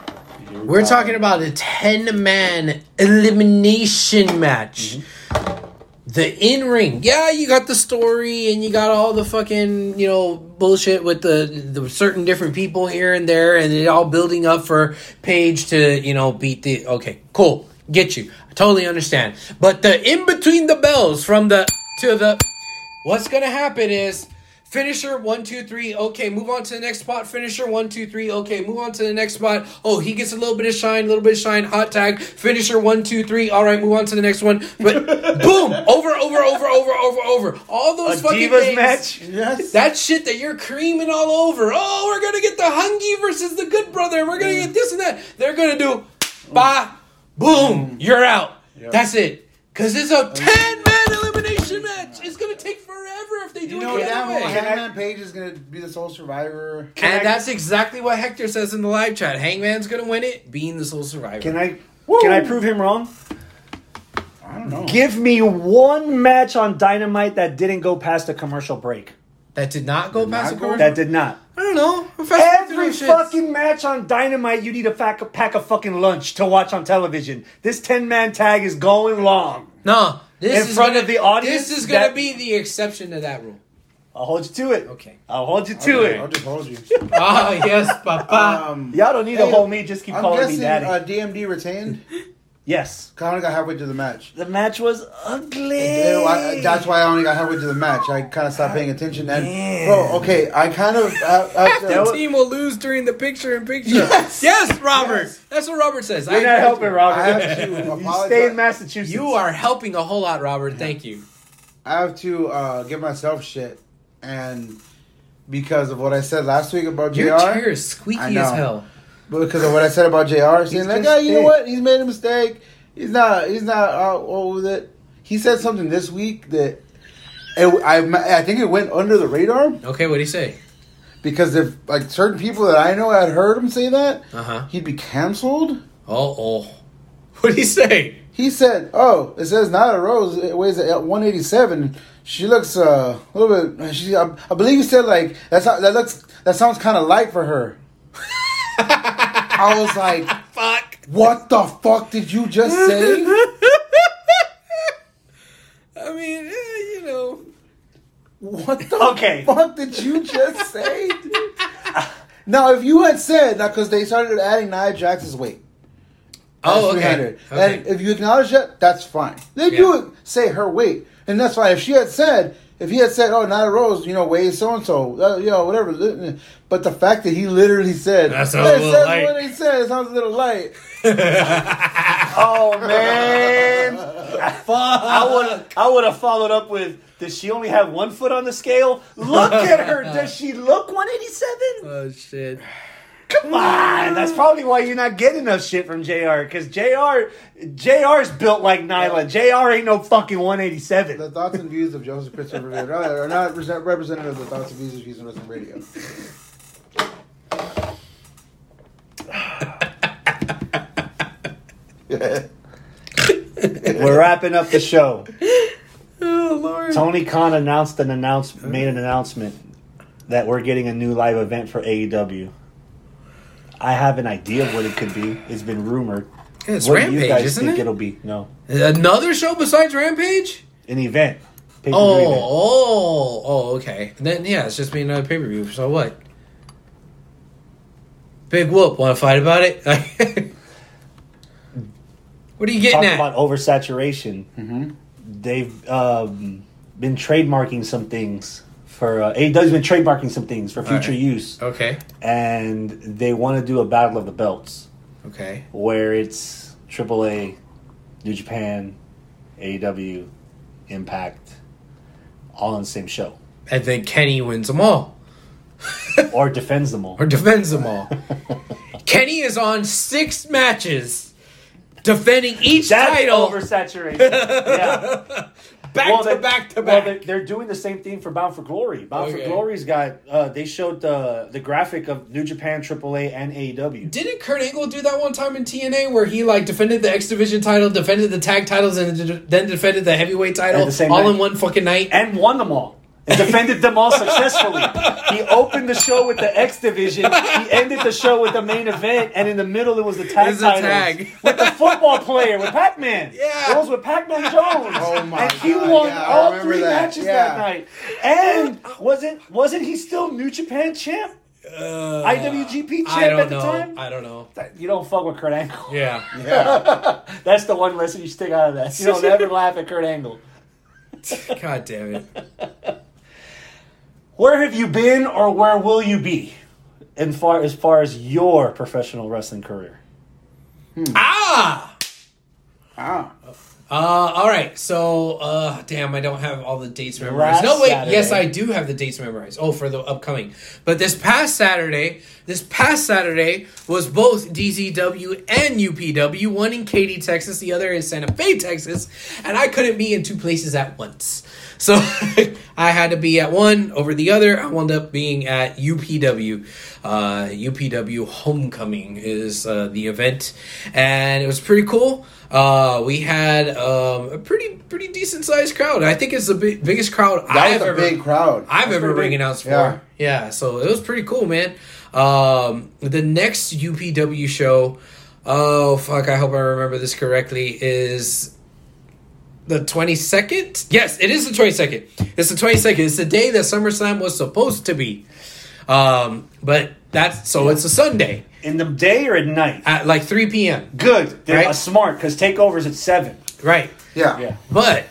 Speaker 1: We're talking about a 10 man elimination match. Mm-hmm. The in ring. Yeah, you got the story and you got all the fucking, you know, bullshit with the, the certain different people here and there and it all building up for Page to, you know, beat the. Okay, cool. Get you. I totally understand. But the in between the bells from the to the. What's going to happen is. Finisher one two three. Okay, move on to the next spot. Finisher one two three. Okay, move on to the next spot. Oh, he gets a little bit of shine, a little bit of shine. Hot tag. Finisher one two three. All right, move on to the next one. But boom, over, over, over, over, over, over. All those
Speaker 3: A
Speaker 1: fucking
Speaker 3: Divas
Speaker 1: names-
Speaker 3: match?
Speaker 2: yes.
Speaker 1: That shit that you're creaming all over. Oh, we're gonna get the Hungy versus the Good Brother. We're gonna mm. get this and that. They're gonna do, ba, boom. Mm. You're out. That's it. Cause it's a oh, ten man elimination match. It's gonna take forever if they do
Speaker 2: You know
Speaker 1: it the
Speaker 2: damn
Speaker 1: other
Speaker 2: well
Speaker 1: way.
Speaker 2: Hangman Page is gonna be the sole survivor.
Speaker 1: And that's exactly what Hector says in the live chat. Hangman's gonna win it, being the sole survivor.
Speaker 3: Can I can I prove him wrong?
Speaker 2: I don't don't know.
Speaker 3: Give me one match on Dynamite that didn't go past a commercial break.
Speaker 1: That did not go
Speaker 2: Did
Speaker 1: past
Speaker 2: not
Speaker 1: the
Speaker 2: go-
Speaker 3: That did not.
Speaker 1: I don't know. I'm fast through
Speaker 3: Every
Speaker 1: those shits.
Speaker 3: fucking match on Dynamite, you need a pack, pack of fucking lunch to watch on television. This 10 man tag is going long.
Speaker 1: No, this
Speaker 3: In
Speaker 1: is
Speaker 3: front
Speaker 1: gonna,
Speaker 3: of the audience,
Speaker 1: This is gonna
Speaker 3: that-
Speaker 1: be the exception to that rule.
Speaker 3: I'll hold you to it.
Speaker 1: Okay.
Speaker 3: I'll hold you to
Speaker 2: Okay, I'll just hold you.
Speaker 1: Ah, yes, papa.
Speaker 2: Um,
Speaker 3: Y'all don't need to
Speaker 2: Hey,
Speaker 3: hold me, just keep
Speaker 2: I'm
Speaker 3: calling me
Speaker 2: guessing
Speaker 3: daddy.
Speaker 2: uh, DMD retained.
Speaker 3: yes.
Speaker 2: I only got halfway to the match.
Speaker 3: The match was ugly.
Speaker 2: Ew, I- that's why I only got halfway to the match. I kind of stopped paying attention. And
Speaker 3: Man.
Speaker 2: bro, okay, I kind of. Uh, uh,
Speaker 3: That was-
Speaker 1: team will lose during the picture in picture.
Speaker 2: Yes.
Speaker 1: yes, Robert.
Speaker 2: Yes.
Speaker 1: That's what Robert says.
Speaker 3: You're
Speaker 1: I
Speaker 3: not helping,
Speaker 1: you.
Speaker 3: Robert.
Speaker 2: I have to
Speaker 3: you stay in Massachusetts.
Speaker 1: You are helping a whole lot, Robert. Thank you.
Speaker 2: I have to uh, give myself shit, and because of what I said last week about JR
Speaker 1: Your chair is squeaky as hell.
Speaker 2: Because of what I said about JR Saying like, "Yeah, you know what? He's made a mistake. He's not. He's not out with it." He said something this week that it, I I think it went under the radar
Speaker 1: Okay, what do he say?
Speaker 2: because if like certain people that I know had heard him say that,
Speaker 1: Uh huh.
Speaker 2: he'd be canceled.
Speaker 1: Oh, oh. What did he say?
Speaker 2: He said, "Oh, it says Nyla Rose it weighs at 187. She looks uh, a little bit. She, I, I believe he said like that's how, that looks. That sounds kind of light for her." I was like,
Speaker 1: Fuck.
Speaker 2: "What the fuck did you just say?"
Speaker 1: I mean, eh, you know.
Speaker 2: What the
Speaker 3: Okay.
Speaker 2: fuck did you just say? now, if you had said now because they started adding Nia Jax's weight.
Speaker 1: Oh,
Speaker 2: That's
Speaker 1: okay.
Speaker 2: 300.
Speaker 1: Okay.
Speaker 2: And if you acknowledge that, that's fine. Then
Speaker 1: Yeah.
Speaker 2: you say her weight, and that's fine. If she had said, if he had said, "Oh, Nyla Rose, you know, weighs so and so," uh, you know, whatever. But the fact that he literally said,
Speaker 1: That's a
Speaker 2: "Hey,
Speaker 1: little light."
Speaker 2: What he said it sounds a little light.
Speaker 3: Oh man! I would I would have followed up with Does she only have one foot on the scale? Look at her. Does she look 187?
Speaker 1: Oh shit.
Speaker 3: Come on. That's probably why you're not getting enough shit from JR. Because JR JR's built like Nyla. JR ain't no fucking 187.
Speaker 2: The thoughts and views of Joseph Christopher Rivera are not representative of the thoughts and views of Houston Wrestling Radio.
Speaker 3: We're wrapping up the show.
Speaker 1: Oh lord.
Speaker 3: Tony Khan announced an announce made an announcement that we're getting a new live event for AEW. I have an idea of what it could be. It's been rumored.
Speaker 1: It's
Speaker 3: what do you guys
Speaker 1: isn't
Speaker 3: think
Speaker 1: it?
Speaker 3: it'll be? No,
Speaker 1: Another show besides Rampage?
Speaker 3: an event. Pay-per-view
Speaker 1: Oh,
Speaker 3: event.
Speaker 1: oh, oh, okay. Then yeah, it's just be another pay per view. So what? Big whoop. Want to fight about it? what are you getting
Speaker 3: Talk
Speaker 1: at?
Speaker 3: about oversaturation.
Speaker 2: Mm-hmm.
Speaker 3: They've um, been trademarking some things for uh, AEW's been trademarking some things for future
Speaker 1: Alright.
Speaker 3: use,
Speaker 1: okay.
Speaker 3: and they want to do a battle of the belts.
Speaker 1: Okay.
Speaker 3: where it's AAA, New Japan, AEW, Impact, all on the same show,
Speaker 1: And then Kenny wins them all
Speaker 3: or defends them all.
Speaker 1: or defends them all. Kenny is on six matches, defending each
Speaker 3: That's
Speaker 1: title
Speaker 3: oversaturation. yeah.
Speaker 1: Back
Speaker 3: Well,
Speaker 1: to
Speaker 3: they-
Speaker 1: back to
Speaker 3: well,
Speaker 1: back.
Speaker 3: they're, they're doing the same thing for Bound for Glory. Bound
Speaker 1: Okay.
Speaker 3: for Glory's got. Uh, they showed the the graphic of New Japan, AAA, and AEW.
Speaker 1: Didn't Kurt Angle do that one time in TNA where he like defended the X Division title, defended the tag titles, and then defended the heavyweight title
Speaker 3: the
Speaker 1: all
Speaker 3: night.
Speaker 1: in one fucking night?
Speaker 3: and won them all. And defended them all successfully. He opened the show with the X division. He ended the show with the main event, and in the middle it was the tag
Speaker 1: It was a
Speaker 3: titles
Speaker 1: tag.
Speaker 3: with the football player with Pac Man.
Speaker 1: Yeah.
Speaker 3: it was with Pac Man Jones.
Speaker 2: Oh my God.
Speaker 3: And he
Speaker 2: God,
Speaker 3: won
Speaker 2: yeah,
Speaker 3: all three
Speaker 2: that.
Speaker 3: matches
Speaker 2: Yeah.
Speaker 3: that night. And wasn't wasn't he still New Japan champ?
Speaker 1: Uh,
Speaker 3: IWGP champ at the
Speaker 1: know.
Speaker 3: time?
Speaker 1: I don't know.
Speaker 3: You don't fuck with Kurt Angle.
Speaker 1: Yeah.
Speaker 2: Yeah.
Speaker 3: That's the one lesson you should take out of that. You don't ever laugh at Kurt Angle.
Speaker 1: God damn it.
Speaker 3: Where have you been or where will you be in far as far as your professional wrestling career?
Speaker 1: Ah!
Speaker 2: ah.
Speaker 1: Uh, all right. So, uh, damn, I don't have all the dates memorized.
Speaker 3: Last
Speaker 1: no, wait.
Speaker 3: Saturday.
Speaker 1: Yes, I do have the dates memorized. Oh, for the upcoming. But this past Saturday, this past Saturday was both DZW and UPW. One in Katy, Texas. The other in Santa Fe, Texas. And I couldn't be in two places at once. So I had to be at one over the other. I wound up being at UPW. Uh, UPW Homecoming is uh, the event, and it was pretty cool. Uh, we had um, a pretty pretty decent sized crowd. I think it's the big, biggest crowd
Speaker 2: That
Speaker 1: I've ever
Speaker 2: big crowd.
Speaker 1: I've
Speaker 3: That's
Speaker 1: ever ring announced for.
Speaker 2: Yeah.
Speaker 1: Yeah. so it was pretty cool, man. Um, the next UPW show, oh fuck, I hope I remember this correctly, is the 22nd? Yes, it is the 22nd. It's the 22nd. It's the day that SummerSlam was supposed to be. Um, but that's so it's a Sunday
Speaker 3: In the day or at night?
Speaker 1: at like 3 p.m.
Speaker 3: Good. They're
Speaker 1: Right.
Speaker 3: smart because takeovers at seven.
Speaker 1: Right.
Speaker 2: Yeah.
Speaker 3: Yeah.
Speaker 1: But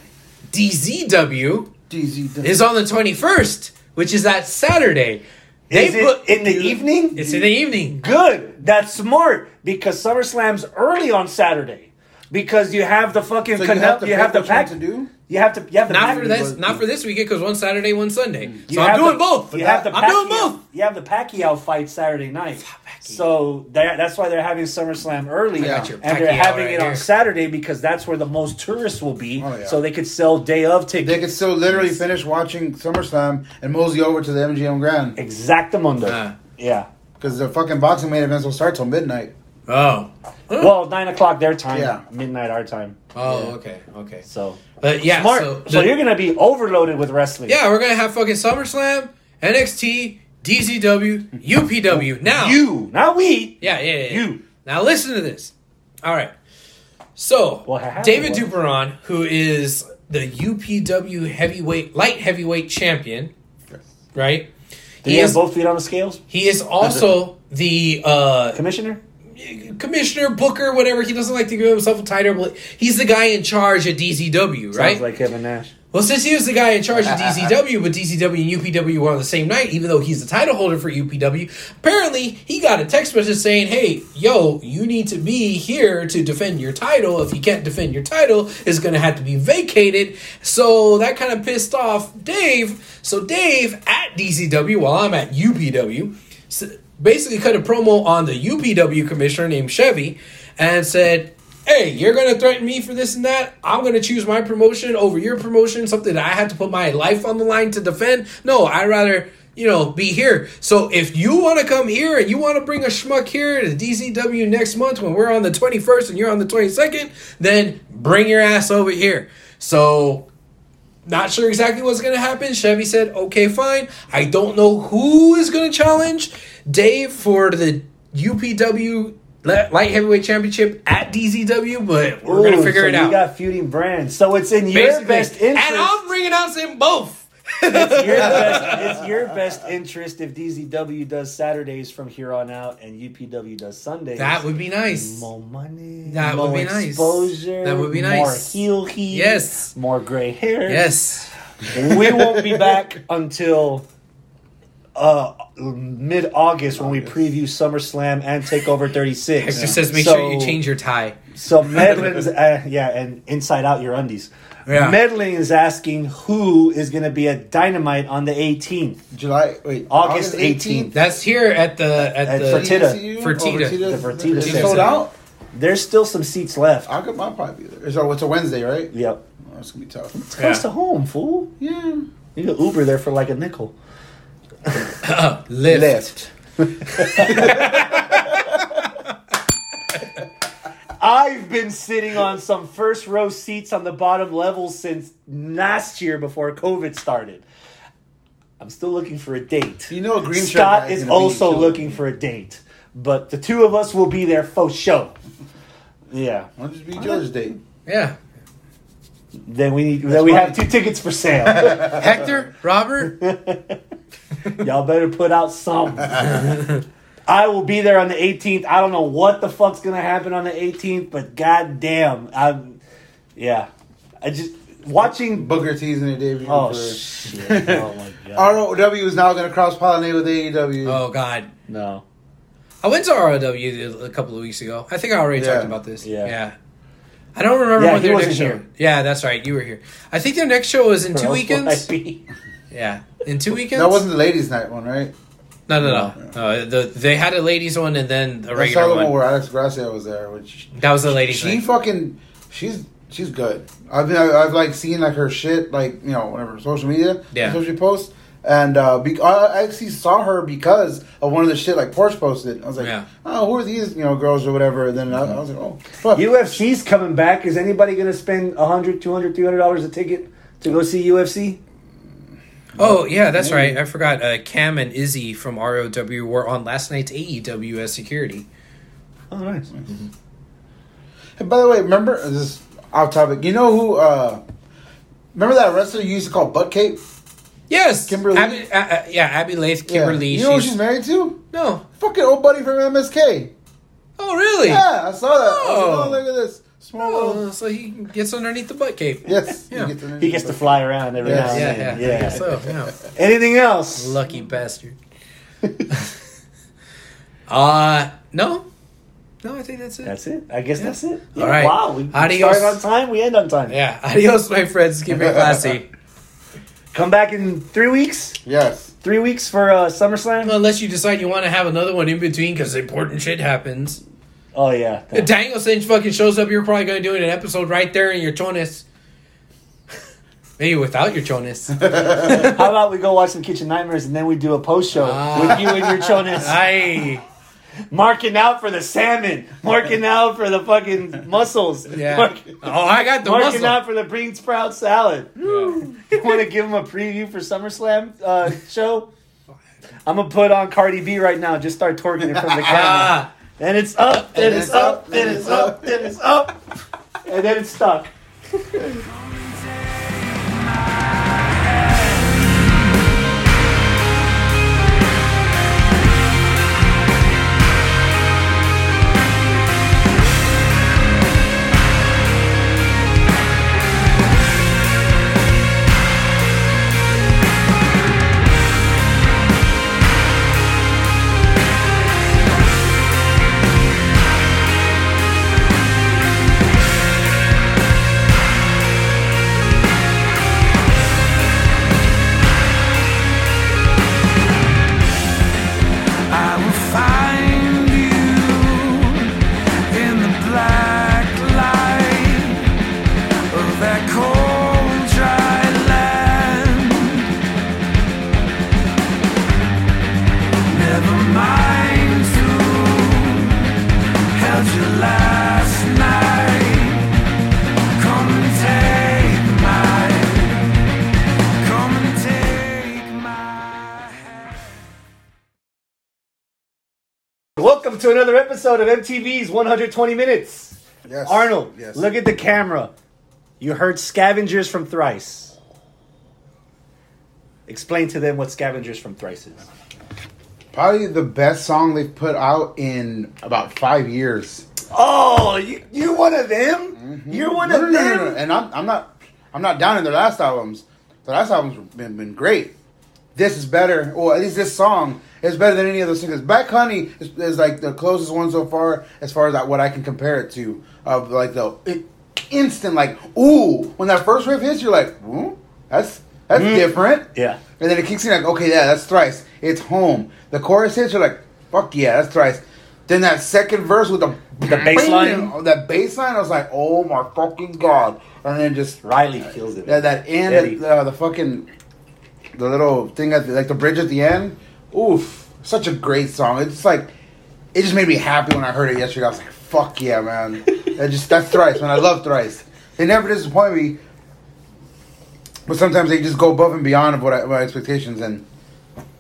Speaker 1: DZW
Speaker 2: DZ.
Speaker 1: is on the 21st, which is that Saturday. They
Speaker 3: Is it
Speaker 1: put-
Speaker 3: in the evening?
Speaker 1: It's in the evening.
Speaker 3: Good. That's smart because SummerSlam's early on Saturday because you have the fucking
Speaker 2: So you
Speaker 3: Canel-
Speaker 2: have to
Speaker 3: you have the pack
Speaker 2: to do?
Speaker 3: You have to you have the
Speaker 1: Not
Speaker 3: pack-
Speaker 1: for this,
Speaker 2: was-
Speaker 1: not for this weekend because one Saturday, one Sunday.
Speaker 3: You
Speaker 1: So I'm doing
Speaker 3: the-
Speaker 1: both.
Speaker 3: You have the
Speaker 1: I'm doing both.
Speaker 3: You have the Pacquiao fight Saturday night. So that's why they're having SummerSlam early,
Speaker 2: I got
Speaker 1: your
Speaker 3: and they're having
Speaker 1: right
Speaker 3: it on
Speaker 1: here.
Speaker 3: Saturday because that's where the most tourists will be.
Speaker 2: Oh, yeah.
Speaker 3: So they could sell day of tickets.
Speaker 2: They could still literally finish watching SummerSlam and mosey over to the MGM Grand
Speaker 3: Exactamundo.
Speaker 1: Ah.
Speaker 3: yeah.
Speaker 2: because the fucking boxing main events will start till midnight.
Speaker 1: Oh.
Speaker 3: Well, nine o'clock their time.
Speaker 2: Yeah.
Speaker 3: Midnight our time.
Speaker 1: Oh,
Speaker 3: Yeah.
Speaker 1: okay, okay.
Speaker 3: So
Speaker 1: But yeah,
Speaker 3: smart.
Speaker 1: so,
Speaker 3: So,
Speaker 1: the-
Speaker 3: you're gonna be overloaded with wrestling.
Speaker 1: yeah, we're gonna have fucking SummerSlam, NXT, DZW, UPW. Now,
Speaker 3: You, not we.
Speaker 1: yeah, yeah, yeah.
Speaker 3: You.
Speaker 1: Now listen to this. All right. So
Speaker 3: What happened
Speaker 1: David
Speaker 3: was-
Speaker 1: Duperon, who is the UPW heavyweight light heavyweight champion, right?
Speaker 3: Do
Speaker 1: He
Speaker 3: you have
Speaker 1: is,
Speaker 3: both feet on the scales,
Speaker 1: he is also the uh,
Speaker 3: Commissioner?
Speaker 1: Commissioner, booker, whatever. He doesn't like to give himself a title, but he's the guy in charge at DZW, right?
Speaker 3: Sounds like Kevin Nash.
Speaker 1: well, since he was the guy in charge of DZW, but DZW and UPW were on the same night, even though he's the title holder for UPW, apparently he got a text message saying, "Hey, yo, you need to be here to defend your title. If you can't defend your title, it's going to have to be vacated." So that kind of pissed off Dave. So Dave at DZW, while I'm at UPW, basically cut a promo on the UPW commissioner named Chevy and said, Hey, you're gonna threaten me for this and that. I'm gonna choose my promotion over your promotion, something that I had to put my life on the line to defend. No, I'd rather, you know, be here. So if you wanna come here and you wanna bring a schmuck here to DCW next month when we're on the 21st and you're on the 22nd, then bring your ass over here. So not sure exactly what's going to happen. Chevy said, okay, fine. I don't know who is going to challenge Dave for the UPW Light Heavyweight Championship at DZW, but we're going to figure
Speaker 3: so
Speaker 1: it
Speaker 3: You
Speaker 1: out.
Speaker 3: got feuding brands, so it's in your best interest.
Speaker 1: And I'm ringing out them both.
Speaker 3: It's, your best, it's your best interest if DZW does Saturdays from here on out and UPW does Sundays.
Speaker 1: That would be nice.
Speaker 3: more money.
Speaker 1: That
Speaker 3: more
Speaker 1: would be nice.
Speaker 3: Exposure.
Speaker 1: That would be nice.
Speaker 3: More
Speaker 1: nice.
Speaker 3: heel heat.
Speaker 1: Yes.
Speaker 3: More gray hair.
Speaker 1: Yes.
Speaker 3: we won't be back until uh, mid August when we preview SummerSlam and Takeover 36.
Speaker 1: Hector says make
Speaker 3: So-
Speaker 1: sure you change your tie.
Speaker 3: So Medlin's, uh, yeah, and inside out your undies.
Speaker 1: Yeah.
Speaker 3: Medlin is asking who is going to be at Dynamite on the 18th.
Speaker 2: July, wait,
Speaker 3: August 18th.
Speaker 1: That's here at the at
Speaker 3: At
Speaker 1: the
Speaker 3: Fertitta.
Speaker 2: ECU?
Speaker 1: Fertitta.
Speaker 2: Oh,
Speaker 3: The Fertitta
Speaker 2: It's
Speaker 3: Center.
Speaker 2: sold out?
Speaker 3: There's still some seats left.
Speaker 2: I could, I'll probably be there. So it's a Wednesday, right?
Speaker 3: Yep.
Speaker 2: Oh, that's going to be tough.
Speaker 3: It's close
Speaker 1: Yeah.
Speaker 3: to home, fool.
Speaker 2: Yeah.
Speaker 3: You can Uber there for like a nickel.
Speaker 1: lift.
Speaker 2: Left.
Speaker 3: I've been sitting on some first row seats on the bottom level since last year before COVID started. I'm still looking for a date.
Speaker 2: You know a green shirt
Speaker 3: Scott
Speaker 2: guy's
Speaker 3: is
Speaker 2: gonna be
Speaker 3: also looking for a date. But the two of us will be there for show. Yeah.
Speaker 2: Why don't just be George's date?
Speaker 1: Yeah.
Speaker 3: Then we need then we have two tickets for sale.
Speaker 1: Hector, Robert,
Speaker 3: Y'all better put out some. I will be there on the 18th. I don't know what the fuck's gonna happen on the 18th, but goddamn, I'm yeah. I just watching.
Speaker 2: Booker T's in the debut.
Speaker 3: Oh
Speaker 2: for,
Speaker 3: shit! Oh my god!
Speaker 2: ROW is now going to cross pollinate with AEW.
Speaker 1: Oh God.
Speaker 3: No.
Speaker 1: I went to ROW a couple of weeks ago. I think I already
Speaker 2: Yeah.
Speaker 1: talked about this.
Speaker 3: Yeah.
Speaker 1: Yeah. I don't remember
Speaker 3: Yeah,
Speaker 1: when their
Speaker 3: wasn't
Speaker 1: next show.
Speaker 3: here.
Speaker 1: Yeah, that's right. You were here. I think their next show is in two
Speaker 3: Or
Speaker 1: weekends.
Speaker 3: will I be-
Speaker 1: Yeah, in two weekends.
Speaker 2: That wasn't the ladies' night one, right?
Speaker 1: No, no, no. no the, they had a ladies one and then a
Speaker 2: I saw
Speaker 1: regular
Speaker 2: the
Speaker 1: one.
Speaker 2: one where Alex Gracia was there, which
Speaker 1: that was the ladies
Speaker 2: she
Speaker 1: night.
Speaker 2: fucking she's she's good. I've been, I've like seen like her shit, like you know, whatever social media,
Speaker 1: Yeah.
Speaker 2: social posts. And uh, be- I actually saw her because of one of the shit like Porsche posted. I was like,
Speaker 1: Yeah.
Speaker 2: oh, who are these you know girls or whatever? And then I, I was like, oh, fuck.
Speaker 3: UFC's coming back. Is anybody going to spend 100 200 300 dollars a ticket to go see UFC?
Speaker 1: Oh yeah, that's right. I forgot. Uh, Cam and Izzy from ROW were on last night's AEW as security.
Speaker 3: Oh, nice.
Speaker 2: Hey, by the way, remember this is off topic. You know who? uh Remember that wrestler you used to call Butt Cape?
Speaker 1: Yes,
Speaker 2: Kimberly?
Speaker 1: Abby, uh, uh, yeah, Abby Lath, Kimberly.
Speaker 2: Yeah. You know who
Speaker 1: she's,
Speaker 2: she's married to?
Speaker 1: no.
Speaker 2: Fucking old buddy from MSK.
Speaker 1: Oh really?
Speaker 2: Yeah, I saw that. I was like,
Speaker 1: Oh.
Speaker 2: oh, look at this small world.
Speaker 1: Oh, so he gets underneath the butt cape.
Speaker 2: Yes,
Speaker 1: Yeah.
Speaker 2: he gets, to-
Speaker 3: He gets to fly around every
Speaker 2: Yes.
Speaker 3: now
Speaker 1: Yeah,
Speaker 3: and
Speaker 1: yeah,
Speaker 3: then.
Speaker 1: yeah. I guess so, yeah.
Speaker 3: Anything else?
Speaker 1: Lucky bastard. uh no, no. I think that's it.
Speaker 3: That's it. I guess that's it.
Speaker 1: All right.
Speaker 3: Wow. We
Speaker 1: Adios.
Speaker 3: start on time. We end on time.
Speaker 1: yeah. Adios, my friends. Keep it classy.
Speaker 3: Come back in three weeks.
Speaker 2: Yes.
Speaker 3: Three weeks for uh, SummerSlam.
Speaker 1: Unless you decide you want to have another one in between because important shit happens.
Speaker 3: Oh yeah.
Speaker 1: If Daniel Cinch fucking shows up, you're probably going to do an episode right there in your chonis. Maybe without your chonis.
Speaker 3: How about we go watch some Kitchen Nightmares and then we do a post show
Speaker 1: Ah.
Speaker 3: with you and your chonis,
Speaker 1: Aye.
Speaker 3: marking out for the salmon, marking out for the fucking mussels,
Speaker 1: Yeah.
Speaker 3: mark-
Speaker 1: Oh, I got the
Speaker 3: marking
Speaker 1: muscle.
Speaker 3: out for the green sprout salad.
Speaker 1: Yeah.
Speaker 3: You want to give them a preview for SummerSlam uh, show? I'm gonna put on Cardi B right now. Just start twerking it from the camera. And it's up, then it's up, then it's up, then it's up, and then it's stuck. to another episode of MTV's 120 Minutes.
Speaker 2: Yes.
Speaker 3: Arnold,
Speaker 2: Yes.
Speaker 3: look at the camera. You heard Scavengers from Thrice. Explain to them what Scavengers from Thrice is.
Speaker 2: Probably the best song they've put out in about five years.
Speaker 3: Oh, you, you're one of them? Mm-hmm. You're one
Speaker 2: No,
Speaker 3: of
Speaker 2: no,
Speaker 3: them?
Speaker 2: no. And I'm, I'm not I'm not down in their last albums. The last albums been been great. This is better, or at least this song is better than any of those singles. Black Honey is, is like the closest one so far, as far as that, what I can compare it to. Of like the it, instant, like ooh, when that first riff hits, you're like, ooh, that's that's different.
Speaker 3: Yeah.
Speaker 2: And then it kicks in like, okay, yeah, that's thrice. It's home. The chorus hits, you're like, fuck yeah, that's thrice. Then that second verse with the
Speaker 3: The bass line?
Speaker 2: that bass line, I was like, oh my fucking god! And then just
Speaker 3: Riley kills it.
Speaker 2: that that end, uh, the fucking the little thing at the, like the bridge at the end. Oof, such a great song. It's like it just made me happy when I heard it yesterday. I was like, fuck yeah, man! that just that's thrice, man. I love thrice. They never disappoint me, but sometimes they just go above and beyond of what I, my expectations, and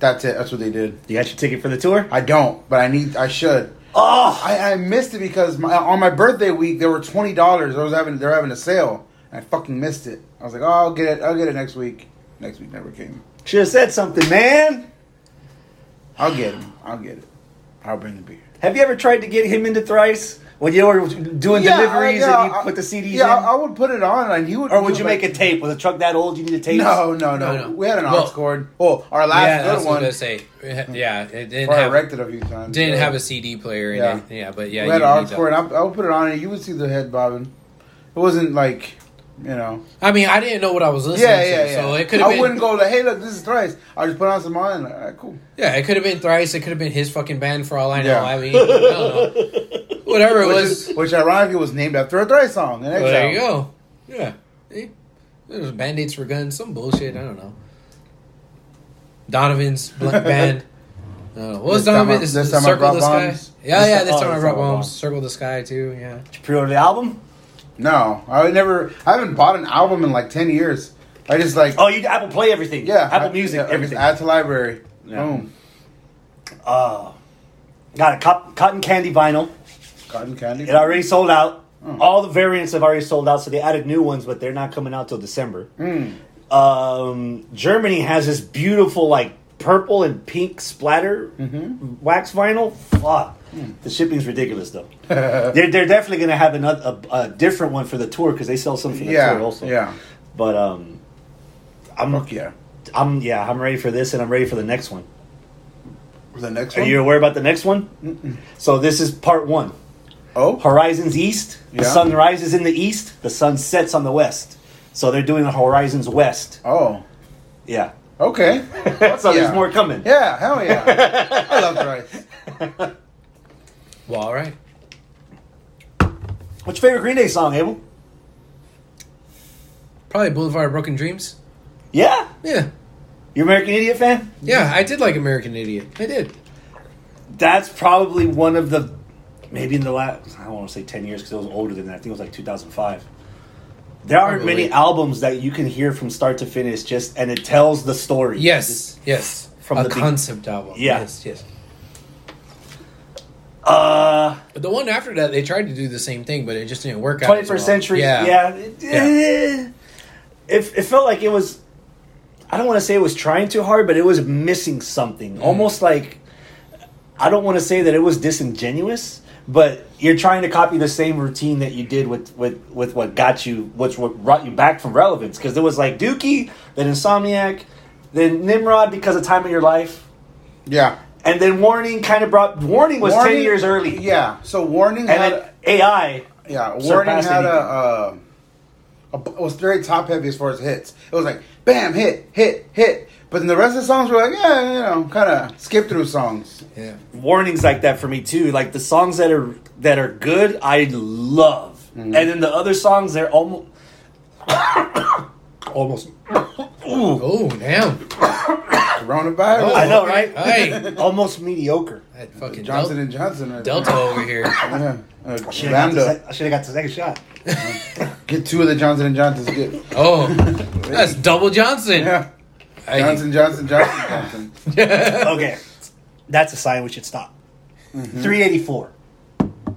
Speaker 2: that's it. That's what they did.
Speaker 3: You got your ticket for the tour?
Speaker 2: I don't, but I need. I should.
Speaker 3: Oh,
Speaker 2: I, I missed it because my, on my birthday week there were twenty dollars. I was having they're having a sale. And I fucking missed it. I was like, oh, I'll get it. I'll get it next week. Next week never came.
Speaker 3: should have said something, man.
Speaker 2: I'll get him. I'll get it. I'll bring the beer.
Speaker 3: Have you ever tried to get him into Thrice? When you were doing deliveries
Speaker 2: yeah,
Speaker 3: and you
Speaker 2: I-
Speaker 3: put the CDs
Speaker 2: Yeah,
Speaker 3: in?
Speaker 2: I, I would put it on, and he would.
Speaker 3: or would you
Speaker 2: like-
Speaker 3: make a tape with a truck that old? You need a tape.
Speaker 2: No, no, no,
Speaker 1: No, no.
Speaker 2: We had an
Speaker 1: Well-
Speaker 2: aux cord. Oh, our last
Speaker 1: yeah, that's
Speaker 2: good
Speaker 1: what I
Speaker 2: one.
Speaker 1: was gonna say. Yeah, it didn't
Speaker 2: Or I
Speaker 1: have
Speaker 2: wrecked it a few times.
Speaker 1: didn't
Speaker 2: so.
Speaker 1: have a CD player in
Speaker 2: Yeah.
Speaker 1: it. Yeah, but yeah,
Speaker 2: we had an
Speaker 1: need
Speaker 2: aux cord. I, I would put it on, and you would see the head bobbing. It wasn't like, you know.
Speaker 1: I mean, I didn't know what I was listening
Speaker 2: Yeah, yeah,
Speaker 1: to,
Speaker 2: yeah.
Speaker 1: so it could
Speaker 2: I
Speaker 1: been.
Speaker 2: wouldn't go like, hey, look, this is thrice. I just put on some on. And, all right, cool.
Speaker 1: Yeah, it could have been thrice. It could have been his fucking band for all I know.
Speaker 2: Yeah.
Speaker 1: I mean, I don't know. Whatever it
Speaker 2: which,
Speaker 1: was.
Speaker 2: is, which ironically was named after a thrice song.
Speaker 1: Well, there you go. Yeah. There's band-aids for guns, some bullshit. I don't know. Donovan's band. Uh, what was
Speaker 2: This time
Speaker 1: Donovan?
Speaker 2: I-
Speaker 1: Is
Speaker 2: this
Speaker 1: it
Speaker 2: time I
Speaker 1: Circle
Speaker 2: brought
Speaker 1: the Sky.
Speaker 2: bombs?
Speaker 1: Yeah,
Speaker 3: This
Speaker 1: yeah.
Speaker 3: time-
Speaker 1: This
Speaker 3: oh,
Speaker 1: time I
Speaker 3: this
Speaker 1: brought
Speaker 3: time I brought
Speaker 1: bombs.
Speaker 3: bombs.
Speaker 1: Circle the Sky too. Yeah.
Speaker 3: Did you pre-order the album?
Speaker 2: No, I never. I haven't bought an album in like ten years. I just like.
Speaker 3: Oh, you Apple Play everything.
Speaker 2: yeah,
Speaker 3: Apple
Speaker 2: I-
Speaker 3: Music,
Speaker 2: yeah, I
Speaker 3: everything.
Speaker 2: Add to library.
Speaker 3: Yeah.
Speaker 2: Boom.
Speaker 3: Uh, got a cot- cotton candy vinyl.
Speaker 2: Cotton candy.
Speaker 3: It already sold out.
Speaker 2: Oh.
Speaker 3: All the variants have already sold out, so they added new ones, but they're not coming out till December.
Speaker 2: Mm.
Speaker 3: Um, Germany has this beautiful, like purple and pink splatter
Speaker 2: Mm-hmm.
Speaker 3: wax vinyl. Fuck. The shipping's ridiculous though. they're they're definitely gonna have another a, a different one for the tour because they sell some for the
Speaker 2: Yeah.
Speaker 3: tour also.
Speaker 2: Yeah.
Speaker 3: but um, I'm
Speaker 2: Fuck yeah.
Speaker 3: I'm yeah I'm ready for this and I'm ready for the next one.
Speaker 2: The next
Speaker 3: Are you aware about the next one? So this is part one.
Speaker 2: oh.
Speaker 3: Horizons East. The
Speaker 2: Yeah.
Speaker 3: sun rises in the east. The sun sets on the west. So they're doing the Horizons West.
Speaker 2: Oh.
Speaker 3: Yeah.
Speaker 2: Okay.
Speaker 3: so
Speaker 2: Yeah.
Speaker 3: there's more coming.
Speaker 2: Yeah. Hell yeah. I love rice.
Speaker 1: Well, all right.
Speaker 3: What's your favorite Green Day song, Abel?
Speaker 1: Probably Boulevard of Broken Dreams.
Speaker 3: Yeah.
Speaker 1: Yeah.
Speaker 3: You American Idiot fan?
Speaker 1: Yeah, I did like American Idiot. I did.
Speaker 3: That's probably one of the maybe in the last I don't want to say ten years because it was older than that. I think it was like 2005. There aren't
Speaker 1: Probably.
Speaker 3: many albums that you can hear from start to finish, just and it tells the story.
Speaker 1: Yes, yes.
Speaker 3: From
Speaker 1: a
Speaker 3: the be-
Speaker 1: concept album.
Speaker 3: Yeah.
Speaker 1: Yes, yes.
Speaker 3: Uh,
Speaker 1: But the one after that, they tried to do the same thing, but it just didn't work out.
Speaker 3: twenty
Speaker 1: as well.
Speaker 3: century.
Speaker 1: Yeah.
Speaker 3: Yeah, It, eh, it, it felt like it was. I don't want to say it was trying too hard, but it was missing something.
Speaker 1: Mm.
Speaker 3: Almost like I don't want to say that it was disingenuous, but you're trying to copy the same routine that you did with with with what got you, what's what brought you back from relevance. Because there was like Dookie, then Insomniac, then Nimrod because of time of your life,
Speaker 2: Yeah.
Speaker 3: And then Warning kind of brought Warning was ten years early,
Speaker 2: Yeah. So warning
Speaker 3: and
Speaker 2: had.
Speaker 3: then AI.
Speaker 2: Yeah, Warning had a,
Speaker 3: anything.
Speaker 2: uh, a was very top heavy as far as hits. It was like bam, hit, hit, hit. But then the rest of the songs were like, yeah, you know, kind of skip through songs.
Speaker 1: Yeah.
Speaker 3: warnings like that for me too. Like the songs that are that are good, I love,
Speaker 2: Mm-hmm.
Speaker 3: and then the other songs they're almost almost.
Speaker 1: Oh, damn.
Speaker 2: Coronavirus.
Speaker 3: I know, right?
Speaker 1: Hey.
Speaker 3: almost mediocre.
Speaker 1: That fucking
Speaker 2: Johnson
Speaker 1: Del-
Speaker 2: and Johnson. right
Speaker 1: Delta over here.
Speaker 2: Yeah. Uh,
Speaker 3: Should have got,
Speaker 2: Lambda.
Speaker 3: sec- I should have got the second shot.
Speaker 2: Get two of the Johnson and Johnsons. Get
Speaker 1: Oh, that's double Johnson.
Speaker 2: yeah.
Speaker 1: Hey.
Speaker 2: Johnson, Johnson, Johnson, Johnson.
Speaker 3: Okay, that's a sign we should stop.
Speaker 2: Mm-hmm.
Speaker 3: Three eighty four.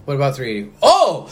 Speaker 1: What about 380? Oh,